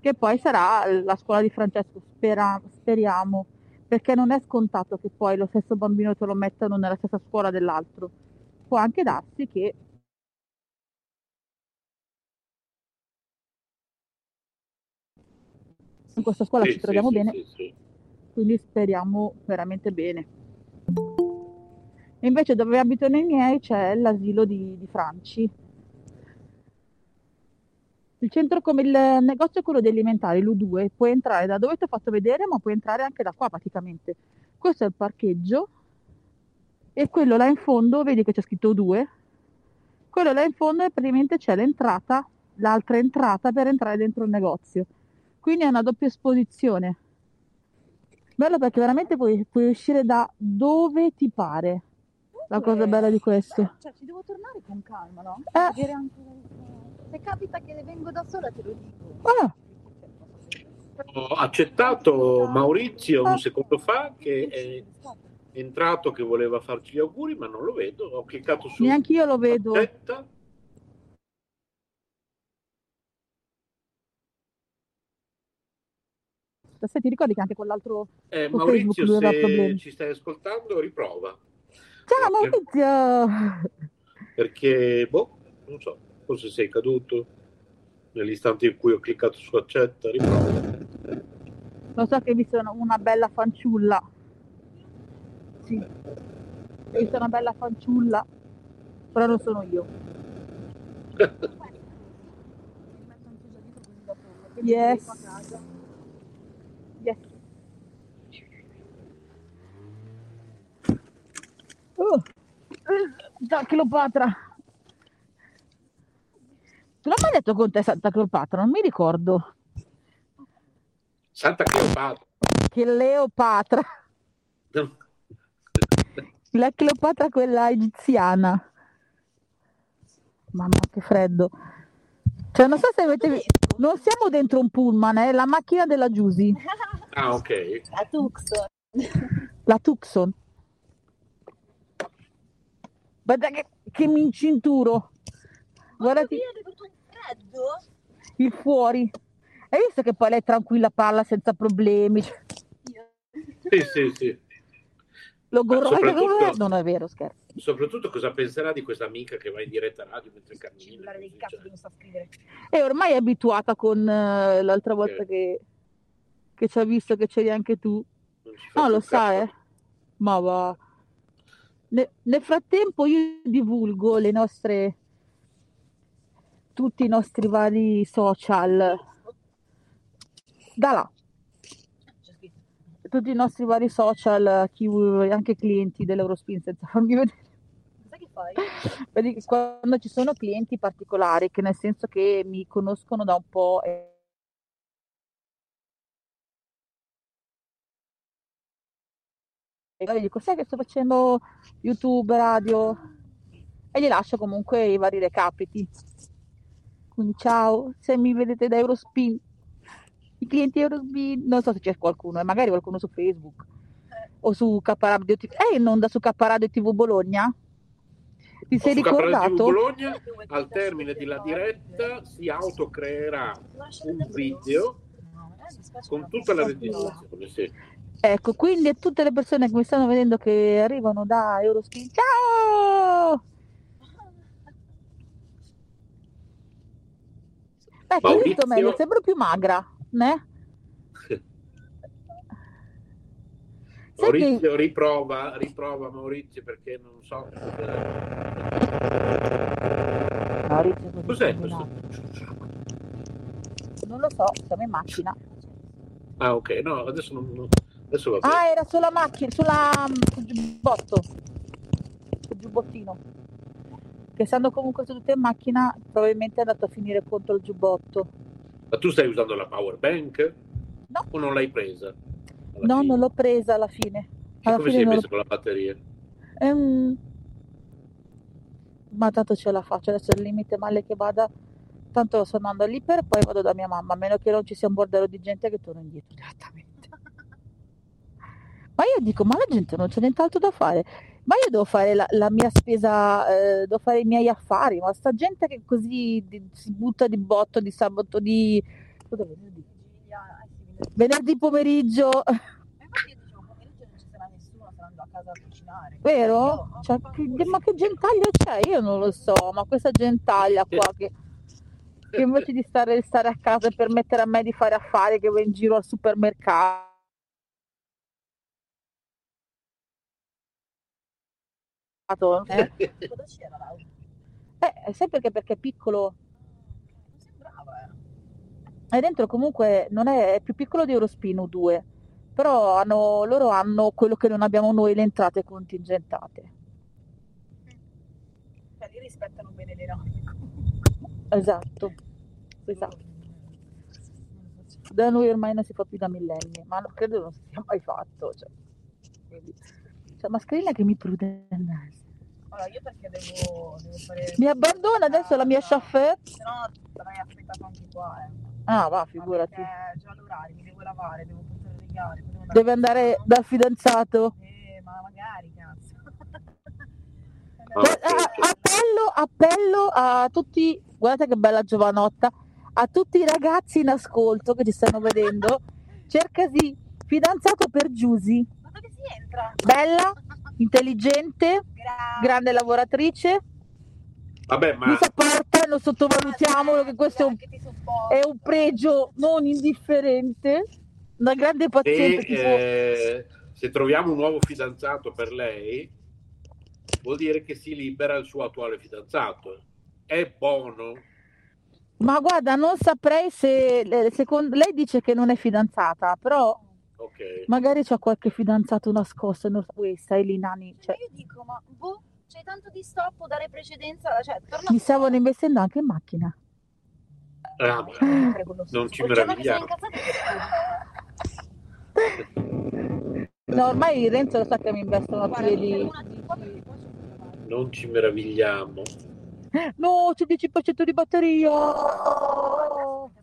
che poi sarà la scuola di Francesco, spera- speriamo, perché non è scontato che poi lo stesso bambino te lo mettano nella stessa scuola dell'altro. Può anche darsi che in questa scuola Sì, ci troviamo sì, bene, sì, quindi speriamo veramente bene. E invece dove abitano i miei c'è l'asilo di, di Franci. Il centro come il negozio è quello degli alimentari, l'U2, puoi entrare da dove ti ho fatto vedere, ma puoi entrare anche da qua praticamente. Questo è il parcheggio e quello là in fondo, vedi che c'è scritto U2, quello là in fondo praticamente c'è l'entrata, l'altra entrata per entrare dentro il negozio. Quindi è una doppia esposizione. Bello perché veramente puoi, puoi uscire da dove ti pare. La cosa bella di questo. Cioè, ci devo tornare con calma, no? Eh. Anche Se capita che ne vengo da sola, te lo dico. Ah, Ho accettato Maurizio Ah. un secondo fa che è entrato che voleva farci gli auguri, ma non lo vedo. Ho cliccato su neanche io lo vedo. accetta. Se ti ricordi che anche con l'altro... Eh, Maurizio, Facebook se problemi. ci stai ascoltando, riprova. Ciao Perché- Maurizio! Perché, boh, non so, forse sei caduto nell'istante in cui ho cliccato su accetta, riprova. Lo so che hai visto una- bella fanciulla. Sì. Hai visto una bella fanciulla. Però non sono io. Yes. Oh. Da Cleopatra. Tu l'hai mai detto con te Santa Cleopatra? Non mi ricordo. Santa Cleopatra. Che Leopatra. No. La Cleopatra quella egiziana. Mamma che freddo. Cioè non so se avete visto. Non siamo dentro un pullman, è la macchina della Giusy. Ah, ok. La Tucson. La Tucson. Guarda che, che mi incinturo. Guardati Io devo un freddo? il fuori. Hai visto che poi lei tranquilla parla senza problemi? Sì, sì, sì. Lo gorro- Non è vero, scherzo. Soprattutto cosa penserà di questa amica che va in diretta radio mentre cammina? Cioè. che non sa scrivere. E ormai è abituata con eh, l'altra volta Ok. che, che ci ha visto che c'eri anche tu. Non No, lo sa, eh. Ma va. Ne- nel frattempo io divulgo le nostre tutti i nostri vari social. Da là. C'è scritto. tutti i nostri vari social chi, anche clienti dell'Eurospin senza farmi vedere. Che quando ci sono clienti particolari che nel senso che mi conoscono da un po' e e magari dico sai che sto facendo YouTube, radio e gli lascio comunque i vari recapiti quindi ciao se mi vedete da Eurospin i clienti Eurospin non so se c'è qualcuno e magari qualcuno su Facebook o su K Radio TV eh in onda su K Radio TV Bologna ti sei ricordato? Bologna, al termine della diretta, si autocreerà un video con tutta la registrazione. Sì. Ecco, quindi a tutte le persone che mi stanno vedendo che arrivano da Eurospin, ciao! Ecco, hai visto Maurizio- meglio, sembro più magra, né? Sai che Maurizio riprova, riprova Maurizio perché non so. Maurizio, Cos'è questo? Non lo so, siamo in macchina. Ah, ok, no, adesso non. Adesso va bene. Ah, era sulla macchina, sulla sul giubbotto, sul giubbottino. Che essendo comunque seduta in macchina, probabilmente è andato a finire contro il giubbotto. Ma tu stai usando la power bank? No. O non l'hai presa? No, fine? non l'ho presa alla fine. Alla come fine sei messo con la batteria? Ehm, Ma tanto ce la faccio, adesso il limite male che vada, tanto sto andando all'iper e poi vado da mia mamma, a meno che non ci sia un bordello di gente che torno indietro direttamente. Ma io dico, ma la gente non c'è nient'altro da fare, ma io devo fare la, la mia spesa, eh, devo fare i miei affari, ma sta gente che così di- si butta di botto di sabato, di... venerdì? Venerdì pomeriggio, Infatti io dicevo, pomeriggio non ci sarà nessuno, saranno a casa a cucinare. vero? Cioè, che- ma che gentaglia c'è? Io non lo so, ma questa gentaglia qua che, che invece di stare, stare a casa e permettere a me di fare affari che va in giro al supermercato. Eh? Cosa c'era là? Eh, sai perché? Perché è piccolo Non sembrava, eh. e dentro comunque non è, è più piccolo di Eurospino 2, però hanno- loro hanno quello che non abbiamo noi, le entrate contingentate. Cioè, lì rispettano bene le norme. Esatto, esatto. Da noi ormai non si fa più da millenni, ma non credo non si sia mai fatto. Cioè, cioè, mascherina che mi prude il naso. Allora, io perché devo, devo fare... Mi abbandona adesso la mia chauffeur? Se no, sarei aspettato anche qua, eh. Ah, va, Ma figurati. perché è già l'orario, mi devo lavare, devo portare poi devo Deve andare dal fidanzato. Eh, ma magari, cazzo. Ah, Beh, ok, a- ok. appello, appello a tutti, guardate che bella giovanotta, a tutti i ragazzi in ascolto che ci stanno vedendo, cercasi fidanzato per Giusy, Ma dove si entra? bella, intelligente, Grazie. grande lavoratrice, Vabbè, mi ma sopporta, non sottovalutiamolo che questo è un, Che è un pregio non indifferente, una grande se, paziente tipo... eh, se troviamo un nuovo fidanzato per lei, vuol dire che si libera il suo attuale fidanzato. È buono. Ma guarda, non saprei se, eh, secondo, lei dice che non è fidanzata, però Ok. magari c'ha qualche fidanzato nascosto, non so, Ui, stai lì nani, cioè, io dico, ma boh, c'hai tanto di stop, dare precedenza, cioè, torna mi stavano investendo anche in macchina. Ah, ma Prego, lo so. non ci Il meravigliamo. No, ormai Renzo lo sa che mi investono a piedi. c'è. Non ci meravigliamo. No, c'è 10% di batteria.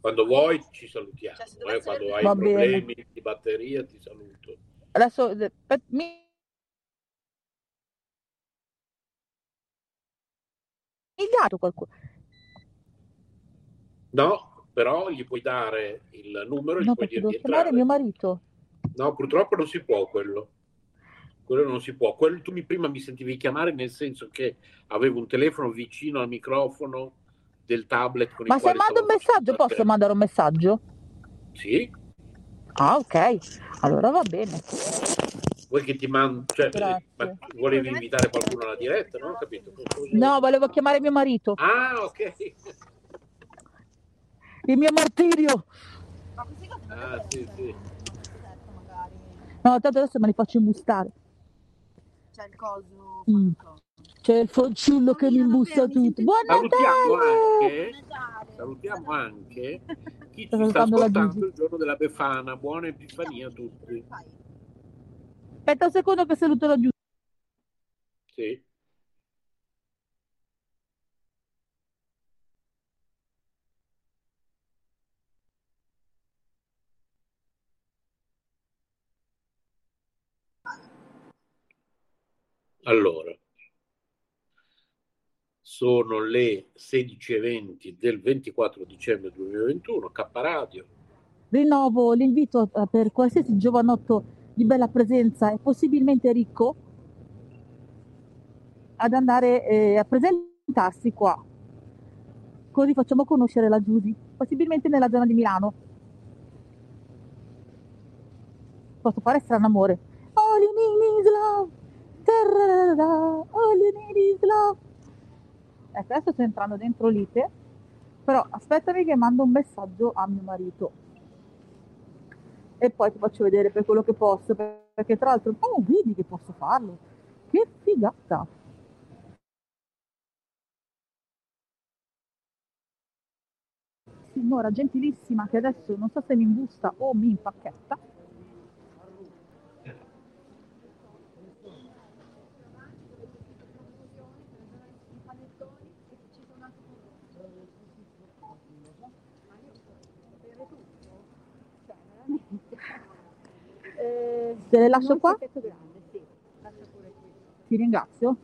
Quando vuoi ci salutiamo. Cioè, eh, Quando hai Va bene. problemi di batteria ti saluto. Adesso per- mi dato qualcuno. No, però gli puoi dare il numero e gli No, puoi perché dire di chiamare entrare. mio marito. No, purtroppo non si può quello. Quello non si può. Quello, tu mi, prima mi sentivi chiamare nel senso che avevo un telefono vicino al microfono del tablet con Ma se mando un messaggio, posso te. mandare un messaggio? Sì? Ah, ok. Allora va bene. Vuoi che ti mando... Cioè, ma volevi invitare qualcuno alla diretta? Non ho capito. No, volevo chiamare mio marito. Ah, ok. Il mio martirio. Ah, sì, sì. magari. No, tanto adesso me li faccio imbustare. C'è il coso. Mm. C'è il fanciullo che mi imbusta tutto. Buon Salutiamo Natale! anche, salutiamo anche chi ci sta ascoltando il giorno della Befana. Buona Epifania a tutti. Aspetta un secondo che saluto la giù. Sì. Allora, sono le 16.20 del 24 dicembre 2021, K Radio. Rinnovo l'invito eh, per qualsiasi giovanotto di bella presenza e possibilmente ricco ad andare eh, a presentarsi qua. Così facciamo conoscere la Giusy, possibilmente nella zona di Milano. Posso fare strano amore. All you need is love. All you need is love. Ecco, adesso sto entrando dentro l'ite, però aspettami che mando un messaggio a mio marito. E poi ti faccio vedere per quello che posso, perché tra l'altro, oh, vedi che posso farlo. Che figata. Signora gentilissima che adesso non so se mi imbusta o mi impacchetta. Te le lascio qua? Ti ringrazio.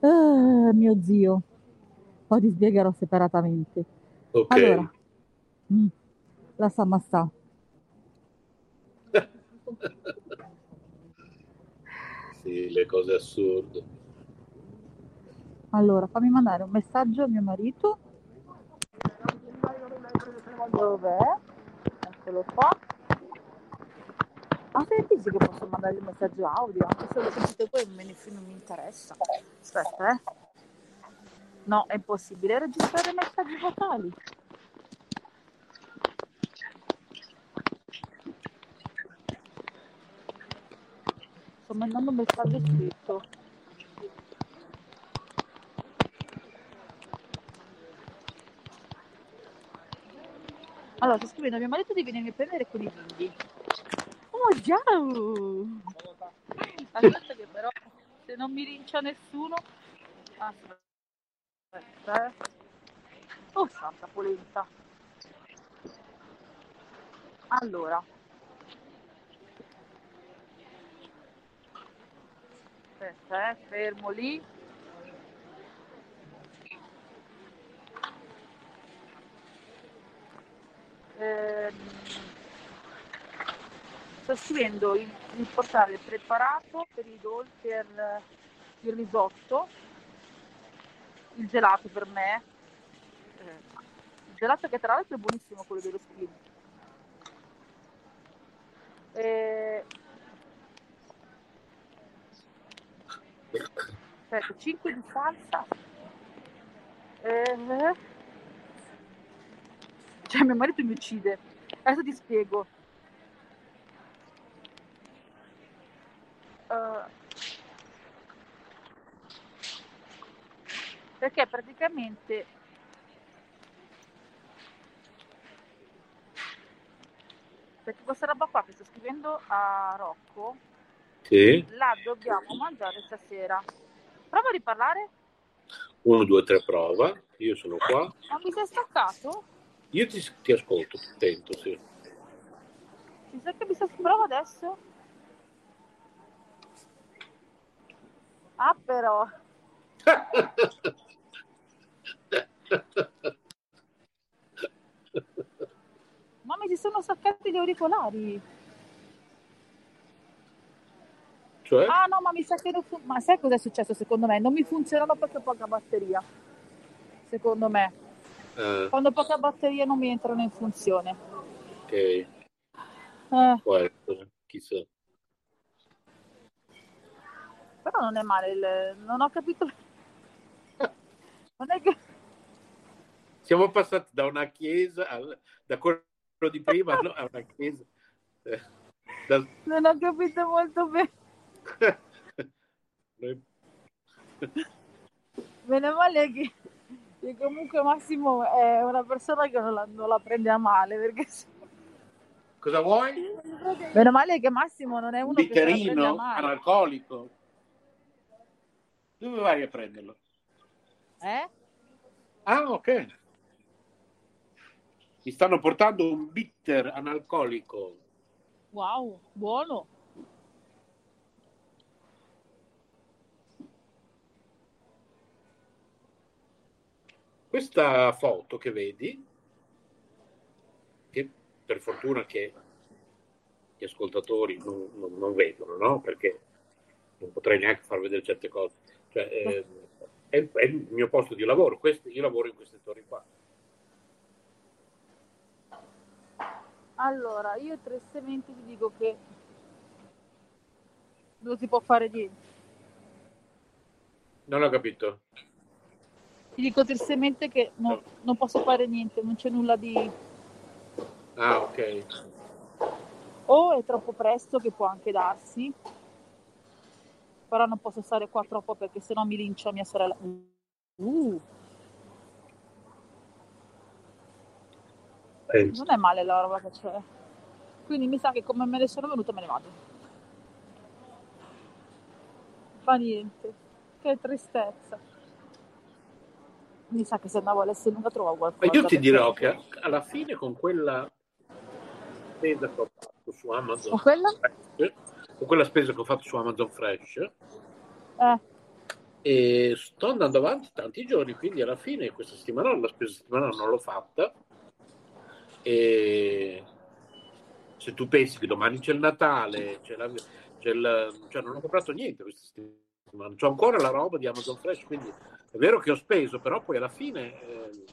Ah, mio zio. Poi ti spiegherò separatamente. Ok. Allora, mm, la Samastà. sì, le cose assurde. Allora, fammi mandare un messaggio a mio marito. Dov'è? Eccolo qua. Ah, senti sì che posso mandare il messaggio audio, anche se lo sentite voi me ne non mi interessa. Aspetta, eh. No, è impossibile registrare messaggi vocali. Sto mandando un messaggio scritto. Allora, sto scrivendo a mio marito di venire a prendere con i figli. Oh, ciao! Aspetta che però, se non mi rincia nessuno... Aspetta, eh. Oh, santa polenta. Allora. Aspetta, eh, fermo lì. Ehm, sto scrivendo il, il portale preparato per i dolci, per il risotto, il gelato per me. Il gelato che tra l'altro è buonissimo quello dello. Eh, aspetta, 5 di salsa. Eh, cioè, mio marito mi uccide. Adesso ti spiego. Uh, perché praticamente perché questa roba qua che sto scrivendo a Rocco Sì. la dobbiamo mangiare stasera. Prova a riparlare. 1, 2, 3, prova. Io sono qua. Ma mi sei staccato? Io ti, ti ascolto, attento, sì. Mi sa che mi sta prova adesso. Ah però. Ma mi si sono staccati gli auricolari. Cioè? Ah no, ma mi sa che non fun- Ma sai cosa è successo secondo me? Non mi funzionano perché ho poca batteria. Secondo me. Ah, Quando poca batteria non mi entrano in funzione. ok. Eh, Può essere, chissà. però non è male. il- Non ho capito. Non è che. Siamo passati da una chiesa, al- da quello di prima no, a una chiesa. Eh, da- Non ho capito molto bene. Noi- Meno male che, che comunque Massimo è una persona che non la, non la prende a male. Perché Cosa vuoi? Meno male che Massimo non è Un uno che bicchierino male. analcolico. Dove vai a prenderlo? Eh? Ah, ok. Mi stanno portando un bitter analcolico. Wow, buono. Questa foto che vedi, che per fortuna che gli ascoltatori non, non- non vedono, no? Perché non potrei neanche far vedere certe cose. Cioè, eh, è, il- è il mio posto di lavoro, questo- io lavoro in queste torri qua. Allora, io tristemente ti dico che non si può fare niente. Non ho capito. Ti dico tristemente che no- non posso fare niente, non c'è nulla di... Ah, ok. O è troppo presto, che può anche darsi, però non posso stare qua troppo perché sennò mi lincia mia sorella. Uh, Penso. non è male la roba che c'è. Quindi mi sa che come me ne sono venuta me ne vado. Fa niente. Che tristezza. Mi sa che se andavo all'Esselunga trovavo Ma qualcosa. io ti perché- dirò che alla fine con quella spesa che ho fatto su Amazon Con quella? Fresh, con quella spesa che ho fatto su Amazon Fresh, Eh, e sto andando avanti tanti giorni, quindi alla fine questa settimana la spesa settimanale non l'ho fatta. E se tu pensi che domani c'è il Natale, c'è la- c'è il- cioè non ho comprato niente questa settimana, c'ho ancora la roba di Amazon Fresh, quindi è vero che ho speso, però poi alla fine eh,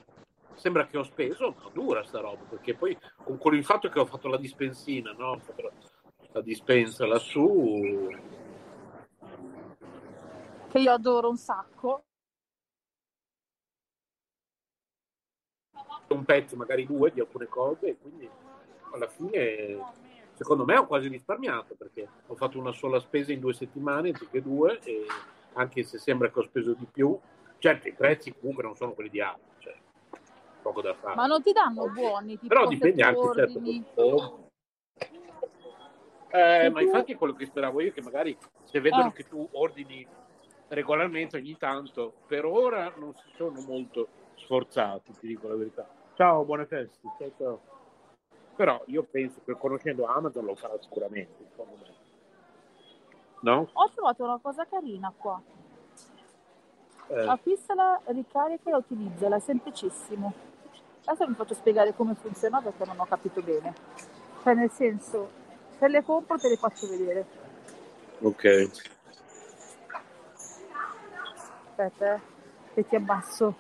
sembra che ho speso, ma dura sta roba, perché poi con, con il fatto che ho fatto la dispensina, no? La, dispensa lassù, che io adoro un sacco. un pezzo, magari due di alcune cose, e quindi alla fine secondo me ho quasi risparmiato perché ho fatto una sola spesa in due settimane anziché due, e anche se sembra che ho speso di più, certo i prezzi comunque non sono quelli di altri, cioè poco da fare. Ma non ti danno buoni, tipo Però dipende anche certo ordini. Eh, ma tu- infatti è quello che speravo io, che magari se vedono Eh. che tu ordini regolarmente ogni tanto, per ora non si sono molto sforzati, ti dico la verità. Ciao, buone feste. Ciao, ciao. Però io penso che conoscendo Amazon lo farà sicuramente, secondo me. No? Ho trovato una cosa carina qua. Eh, Acquistala, ricarica e utilizzala, è semplicissimo. Adesso vi faccio spiegare come funziona perché non ho capito bene. Cioè, nel senso, se le compro te le faccio vedere. ok. Aspetta, eh, che ti abbasso.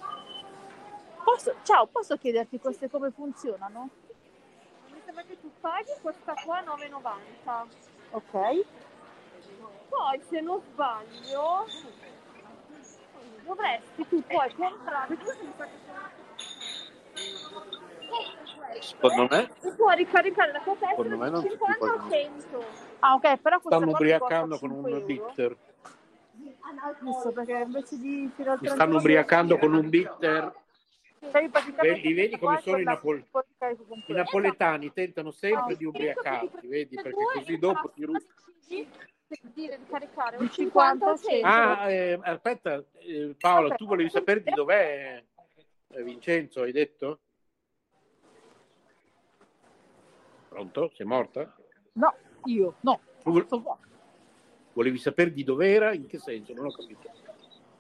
Posso, ciao, posso chiederti queste come funzionano? Mi sembra che tu paghi questa qua 9,90. Ok. Poi se non sbaglio dovresti tu puoi comprare Secondo me tu puoi ricaricare la tua Secondo me tessera non di si può 50 o fare. 100. Ah, ok, però stanno ubriacando con 5 un euro. bitter. Giusto, perché invece di Mi 31 stanno ubriacando con un bitter. Li vedi come sono i, napol- i napoletani tentano sempre Ah, di ubriacarti, vedi? Perché così dopo ti rubi. Per dire di caricare un 50 o 100. Ah, eh, aspetta, eh, Paolo, Vabbè. tu volevi sapere di dov'è eh, Vincenzo, hai detto? Pronto? Sei morta? No, io, no. Tu vo- volevi sapere di dov'era? In che senso? Non ho capito.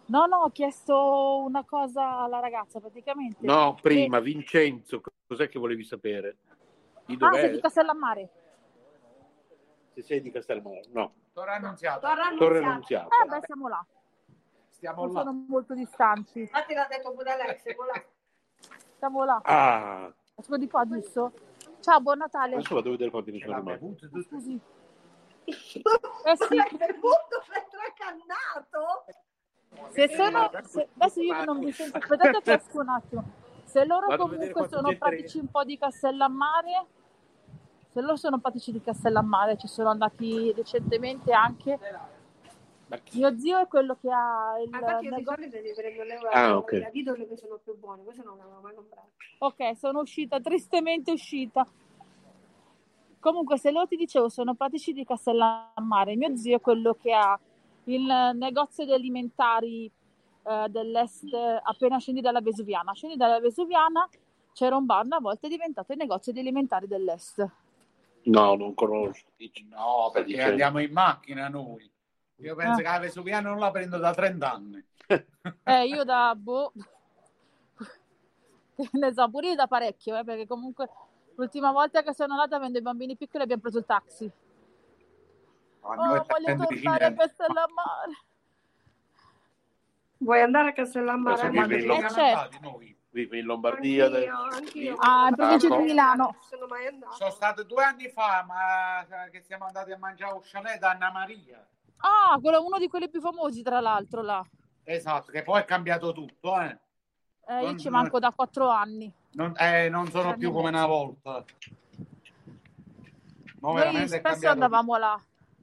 No, no, ho chiesto una cosa alla ragazza praticamente. No, prima, Vincenzo, cos'è che volevi sapere? Di Ah, sei dov'è? di Castellammare. Se sei di Castelmano? No, Torre annunziata. Torre Torre Annunziata. Eh beh, siamo là. Stiamo Non là. sono molto distanti. Infatti l'ha detto pure Alex, voilà. Siamo là. Ah, Sono di qua, giusto? Ciao, buon Natale. adesso vado a vedere quanti ne sono rimasti. Scusi. Eh sì, L'hai bevuto mentre è cannato? se sono... se- adesso io non vi sento... Aspettate un attimo. Se loro Vado comunque sono pratici un po' di Castellammare, se loro sono pratici di Castellammare, ci sono andati recentemente anche. Chi- Mio zio è quello che ha il Ah, di negozio. prendo le Ah, ok. la Lidl che sono più buone, queste non le avevo mai comprate. Ok, sono uscita, tristemente uscita. Comunque, se loro ti dicevo, sono pratici di Castellammare. Mio zio è quello che ha il negozio di alimentari eh, dell'est appena scendi dalla Vesuviana. Scendi dalla Vesuviana, c'era un bar, una volta è diventato il negozio di alimentari dell'est. No, non conosco. Dici. No, perché dicendo. andiamo in macchina noi. Io penso Ah. che la Vesuviana non la prendo da 30 anni. Eh, io da boh, ne so, pure io da parecchio, eh, perché comunque l'ultima volta che sono andata avendo i bambini piccoli abbiamo preso il taxi. Oh, noi voglio tornare a Castellammare. Vuoi andare a Castellammare? Ma Eh, certo. noi. Vivi in Lombardia Anch'io, adesso? anch'io. Ah, in provincia di no. Milano. Sono mai andata. Sono stato due anni fa, ma che siamo andati a mangiare un chalet da Anna Maria. Ah, quello, uno di quelli più famosi, tra l'altro, là. Esatto, che poi è cambiato tutto, eh. Eh, io Non- ci manco da quattro anni. Non, eh, non sono Anni più come una volta. No, Noi spesso andavamo là.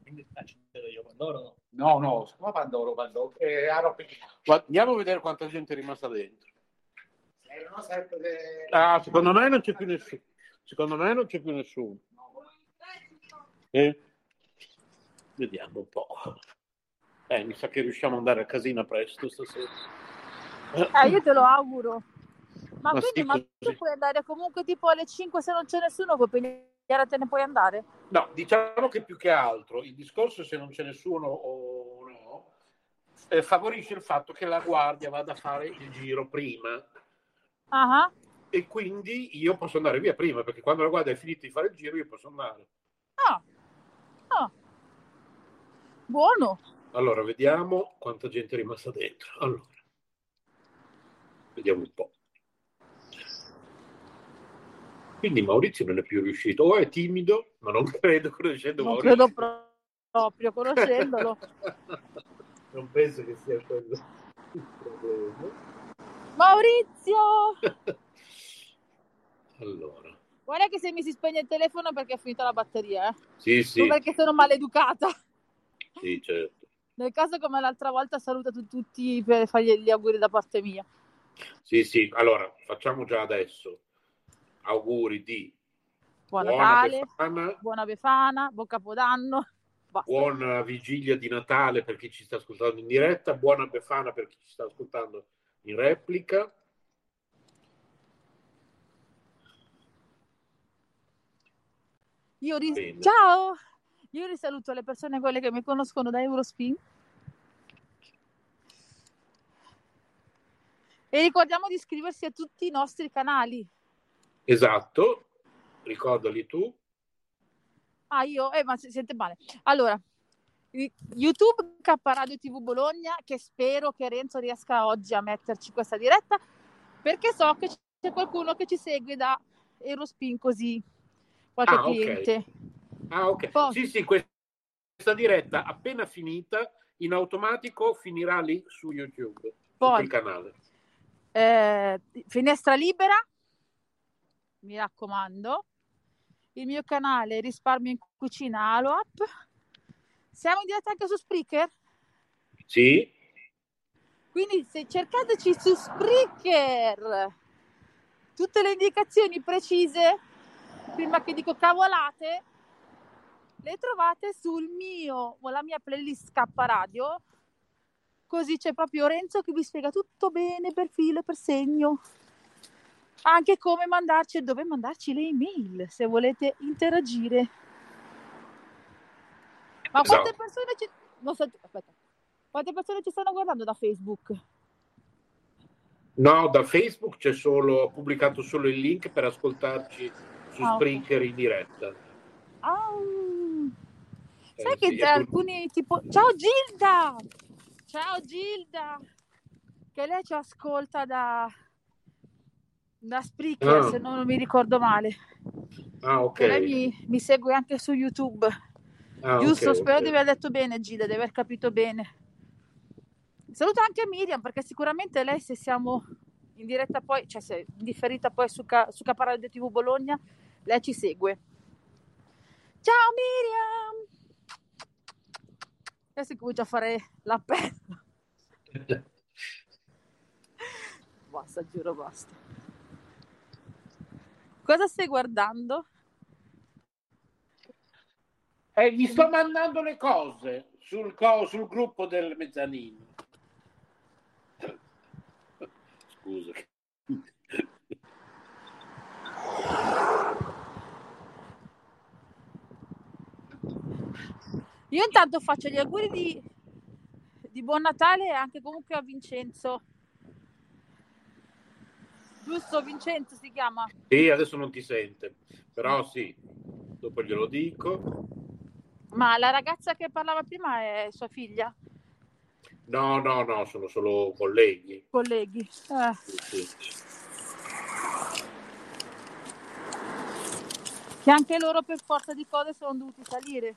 Io Pandoro no. No, no, come Pandoro, Pandoro, eh, Andiamo a vedere quanta gente è rimasta dentro. Erano sempre- Ah, secondo me non c'è più nessuno. Secondo me non c'è più nessuno. Eh? Vediamo un po'. Eh, mi sa che riusciamo ad andare a casina presto stasera. Eh, io te lo auguro. Ma, Ma quindi, sì, ma tu puoi andare comunque tipo alle 5 se non c'è nessuno, puoi pigliare te ne puoi andare? No, diciamo che più che altro il discorso se non c'è nessuno o no eh, favorisce il fatto che la guardia vada a fare il giro prima Ah. e quindi io posso andare via prima perché quando la guardia è finita di fare il giro io posso andare. Ah. Ah. Buono. Allora, vediamo quanta gente è rimasta dentro. Allora, vediamo un po'. Quindi Maurizio non è più riuscito, o è timido, ma non credo conoscendo Non Maurizio. credo pro- proprio, conoscendolo. non penso che sia quello il problema. Maurizio! Allora, Guarda che se mi si spegne il telefono perché è finita la batteria, eh. sì, sì, Non perché sono maleducata. sì, certo. Nel caso come l'altra volta saluta tu- tutti per fargli gli auguri da parte mia. Sì, sì, allora facciamo già adesso auguri di Buon buona Natale, Befana, buona Befana, buon Capodanno. Basta. buona vigilia di Natale per chi ci sta ascoltando in diretta, buona Befana per chi ci sta ascoltando in replica. Io ris-. Ciao! Io risaluto le persone quelle che mi conoscono da Eurospin. E ricordiamo di iscriversi a tutti i nostri canali. Esatto, ricordali tu. Ah, io, eh, ma si sente male. Allora, YouTube K Radio TV Bologna, che spero che Renzo riesca oggi a metterci questa diretta, perché so che c'è qualcuno che ci segue da Eurospin così, qualche Ah, cliente. Ah, ok. Poi- Sì, sì, que- questa diretta appena finita in automatico finirà lì su YouTube, Poi- sul canale. Eh, finestra libera, mi raccomando. Il mio canale Risparmio in Cucina Aloap. Siamo in diretta anche su Spreaker? Sì, Quindi se cercateci su Spreaker tutte le indicazioni precise, prima che dico cavolate, le trovate sul mio o la mia playlist K Radio. Così c'è proprio Renzo che vi spiega tutto bene per filo e per segno. Anche come mandarci e dove mandarci le email se volete interagire. Ma quante Esatto. persone ci... non so- aspetta. Quante persone ci stanno guardando da Facebook? no, da Facebook c'è solo, ho pubblicato solo il link per ascoltarci su Ah. Spreaker in diretta. Ah, sai Eh, che sì, c'è e poi- alcuni tipo ciao Gilda ciao Gilda che lei ci ascolta da da Spreaker Ah. se non mi ricordo male Ah, ok. Che lei mi, mi segue anche su YouTube Ah, giusto ok, spero ok. di aver detto bene Gilda di aver capito bene. Saluto anche Miriam perché sicuramente lei se siamo in diretta poi cioè se differita poi su, Ca- su Caparadio TV Bologna lei ci segue. Ciao Miriam! Adesso comincio a fare l'appello basta giuro basta. Cosa stai guardando? Eh, gli sto mandando le cose sul, co- sul gruppo del mezzanino. Scusa. Io intanto faccio gli auguri di, di buon Natale anche comunque a Vincenzo. Giusto, Vincenzo si chiama? Sì, adesso non ti sente, però sì, dopo glielo dico. Ma la ragazza che parlava prima è sua figlia? No, no, no, sono solo colleghi. Colleghi. Eh. Sì, sì. Che anche loro per forza di cose sono dovuti salire.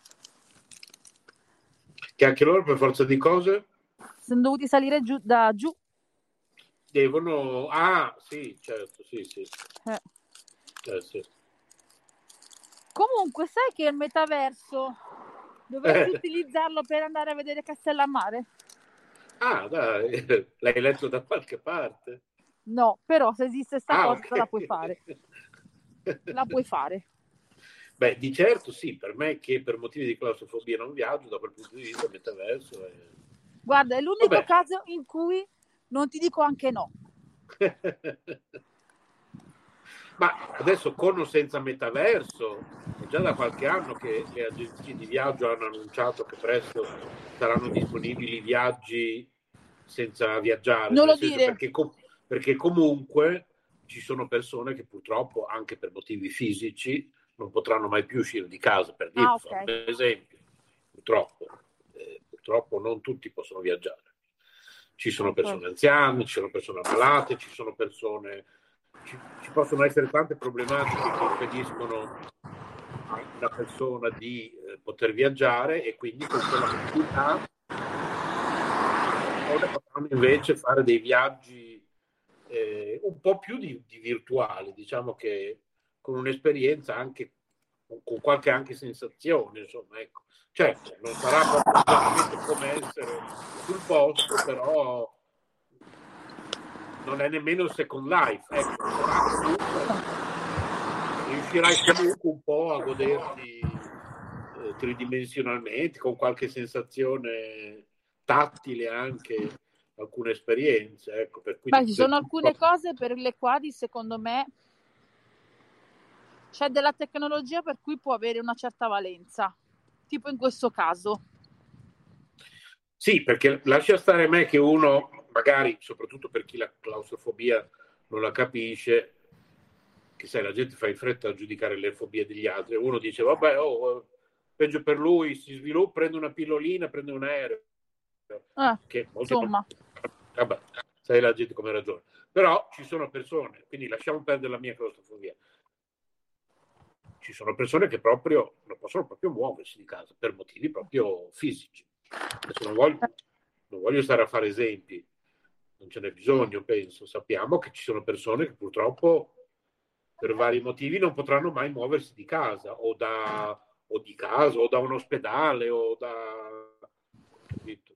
Che anche loro per forza di cose? Sono dovuti salire giù, da giù. Devono... Ah, sì, certo, sì, sì. Eh. Eh, sì. Comunque, sai che il metaverso dovresti Eh. utilizzarlo per andare a vedere Castellammare? Ah, dai, l'hai letto da qualche parte? No, però se esiste sta Ah, cosa ok. la puoi fare. La puoi fare. Beh, di certo sì, per me che per motivi di claustrofobia non viaggio, da quel punto di vista metaverso è... Guarda, è l'unico Vabbè. caso in cui non ti dico anche no. Ma adesso con o senza metaverso, è già da qualche anno che le agenzie di viaggio hanno annunciato che presto saranno disponibili viaggi senza viaggiare. Non lo dire. Perché, com- perché comunque ci sono persone che purtroppo, anche per motivi fisici, non potranno mai più uscire di casa, per dire, Ah, ok. fare un esempio. Purtroppo, eh, purtroppo non tutti possono viaggiare. Ci sono persone anziane, ci sono persone ammalate, ci sono persone ci, ci possono essere tante problematiche che impediscono a una persona di eh, poter viaggiare e quindi con quella possibilità potranno invece fare dei viaggi eh, un po' più di, di virtuali, diciamo che con un'esperienza anche con, qualche anche sensazione, insomma, ecco. Certo, non sarà proprio come essere sul posto, però non è nemmeno il second life, ecco, riuscirai comunque un po' a goderti eh, tridimensionalmente, con qualche sensazione tattile anche, alcune esperienze, ecco, per cui Beh, ci sono alcune cose per le quali secondo me c'è della tecnologia per cui può avere una certa valenza, tipo in questo caso. Sì, perché lascia stare me che uno, magari, soprattutto per chi la claustrofobia non la capisce, che sai, la gente fa in fretta a giudicare le fobie degli altri. Uno dice, vabbè, oh, eh, peggio per lui, si sviluppa, prende una pillolina, prende un aereo. Eh, Che insomma, Vabbè, sai la gente come ragiona. Però ci sono persone, quindi lasciamo perdere la mia claustrofobia. Ci sono persone che proprio non possono proprio muoversi di casa per motivi proprio fisici. Adesso non voglio, non voglio stare a fare esempi, non ce n'è bisogno, penso. Sappiamo che ci sono persone che purtroppo per vari motivi non potranno mai muoversi di casa o, da, o di casa o da un ospedale o da... capito?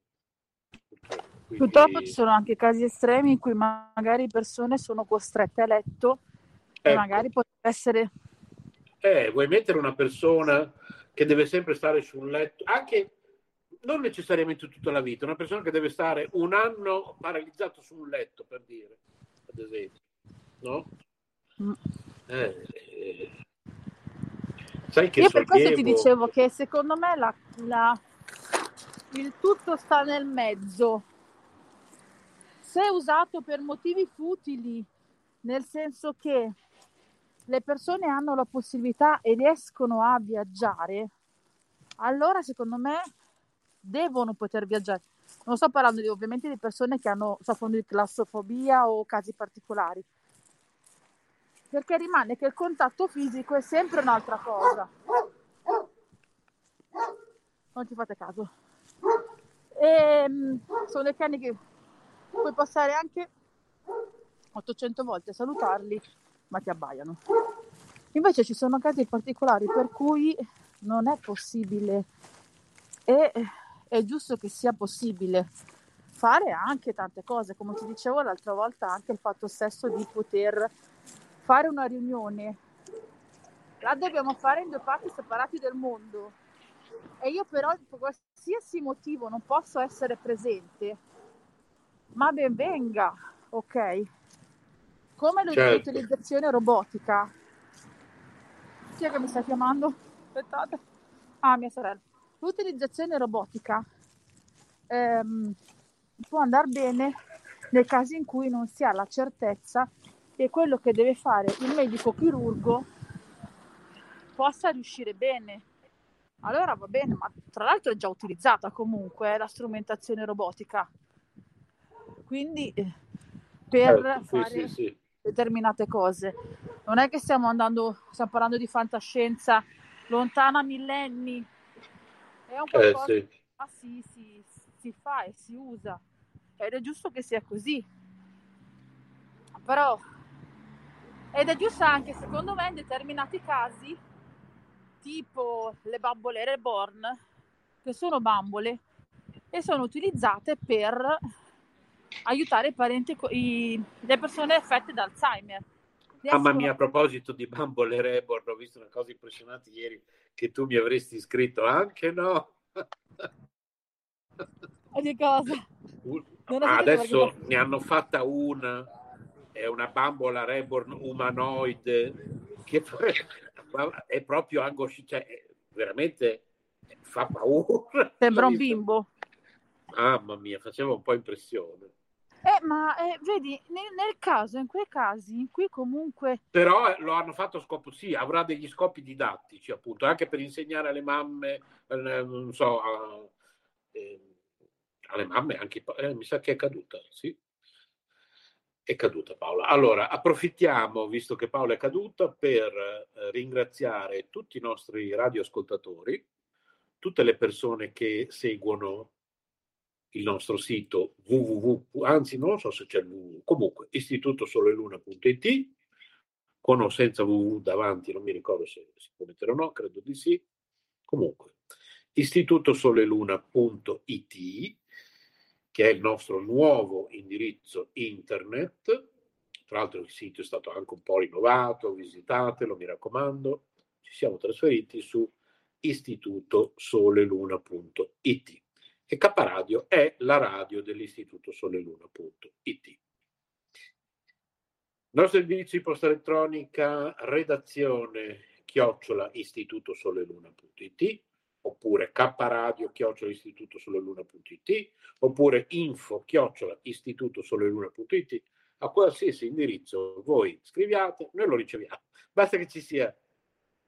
Quindi- purtroppo ci sono anche casi estremi in cui magari persone sono costrette a letto e Ecco. magari potrebbe essere Eh, vuoi mettere una persona che deve sempre stare su un letto, anche non necessariamente tutta la vita, una persona che deve stare un anno paralizzato su un letto, per dire, ad esempio, no? Mm. Eh, eh, sai che Io per questo ti dicevo che secondo me la- la- il tutto sta nel mezzo. Se usato per motivi futili, nel senso che le persone hanno la possibilità e riescono a viaggiare, allora secondo me devono poter viaggiare. Non sto parlando di, ovviamente di persone che hanno, soffrono di claustrofobia o casi particolari, perché rimane che il contatto fisico è sempre un'altra cosa. Non ci fate caso. E, sono dei cani che puoi passare anche 800 volte a salutarli, ma ti abbaiano. Invece ci sono casi particolari per cui non è possibile e è giusto che sia possibile fare anche tante cose, come ti dicevo l'altra volta, anche il fatto stesso di poter fare una riunione. La dobbiamo fare in due parti separati del mondo e io però per qualsiasi motivo non posso essere presente, ma ben venga, ok? Come Certo. l'utilizzazione robotica. Chi è che mi sta chiamando? Aspettate. Ah, mia sorella. L'utilizzazione robotica ehm, può andare bene nel caso in cui non si ha la certezza che quello che deve fare il medico chirurgo possa riuscire bene. Allora va bene, ma tra l'altro è già utilizzata comunque eh, la strumentazione robotica. Quindi eh, per sì, fare sì, sì. determinate cose. non è che stiamo andando, stiamo parlando di fantascienza lontana millenni. È un Eh, qualcosa sì. che ah, si, si- si fa e si usa ed è giusto che sia così. Però, ed è giusto anche secondo me in determinati casi, tipo le bambole reborn, che sono bambole e sono utilizzate per aiutare i parenti, i- le persone affette da Alzheimer. Mamma assicura- mia, a proposito di Bumble e Reborn, ho visto una cosa impressionante ieri che tu mi avresti scritto anche no. Di cosa? Ah, adesso perché- ne hanno fatta una, è una bambola reborn umanoide che è proprio angosci, cioè è- veramente fa paura. Sembra un bimbo. Mamma mia, faceva un po' impressione. Eh, ma eh, vedi, nel, nel caso, in quei casi in cui comunque Però eh, lo hanno fatto a scopo, sì, avrà degli scopi didattici, appunto, anche per insegnare alle mamme, eh, non so, a- eh, alle mamme, anche, eh, mi sa che è caduta, sì. È caduta Paola. Allora, approfittiamo, visto che Paola è caduta, per eh, ringraziare tutti i nostri radioascoltatori, tutte le persone che seguono il nostro sito www, anzi non so se c'è il www, comunque istitutosoleluna.it con o senza www davanti, non mi ricordo se si può mettere o no, credo di sì. Comunque, istitutosoleluna.it che è il nostro nuovo indirizzo internet. Tra l'altro il sito è stato anche un po' rinnovato, visitatelo, mi raccomando. Ci siamo trasferiti su istitutosoleluna.it e K-Radio è la radio dell'Istituto Soleluna.it. Il nostro indirizzo di posta elettronica redazione chiocciola istitutosoleluna.it oppure kradio chiocciola istitutosoleluna.it oppure info chiocciola istitutosoleluna.it a qualsiasi indirizzo voi scriviate, noi lo riceviamo. Basta che ci sia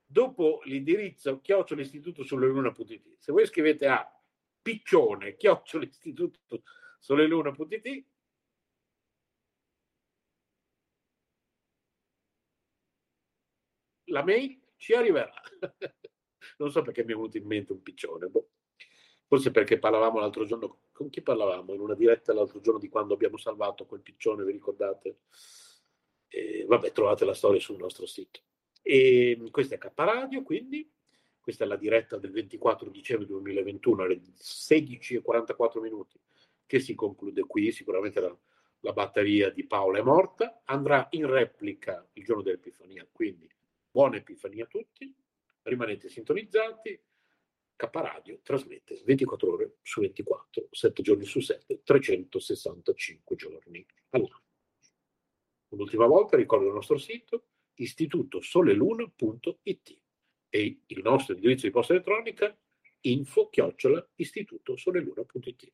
dopo l'indirizzo chiocciola istitutosoleluna.it. Se voi scrivete a piccione chiocciola istitutosoleluna.it la mail ci arriverà. non so perché mi è venuto in mente un piccione. boh. Forse perché parlavamo l'altro giorno, con chi parlavamo? In una diretta l'altro giorno di quando abbiamo salvato quel piccione, vi ricordate? E, vabbè, trovate la storia sul nostro sito. E questa è K Radio, quindi questa è la diretta del 24 dicembre 2021 alle 16.44 minuti che si conclude qui, sicuramente la, la batteria di Paola è morta, andrà in replica il giorno dell'Epifania, quindi buona Epifania a tutti, rimanete sintonizzati, K Radio trasmette 24 ore su 24, 7 giorni su 7, 365 giorni all'anno. Un'ultima volta ricordo il nostro sito istitutosoleluna.it e il nostro indirizzo di posta elettronica info chiocciola istitutosoleluna.it.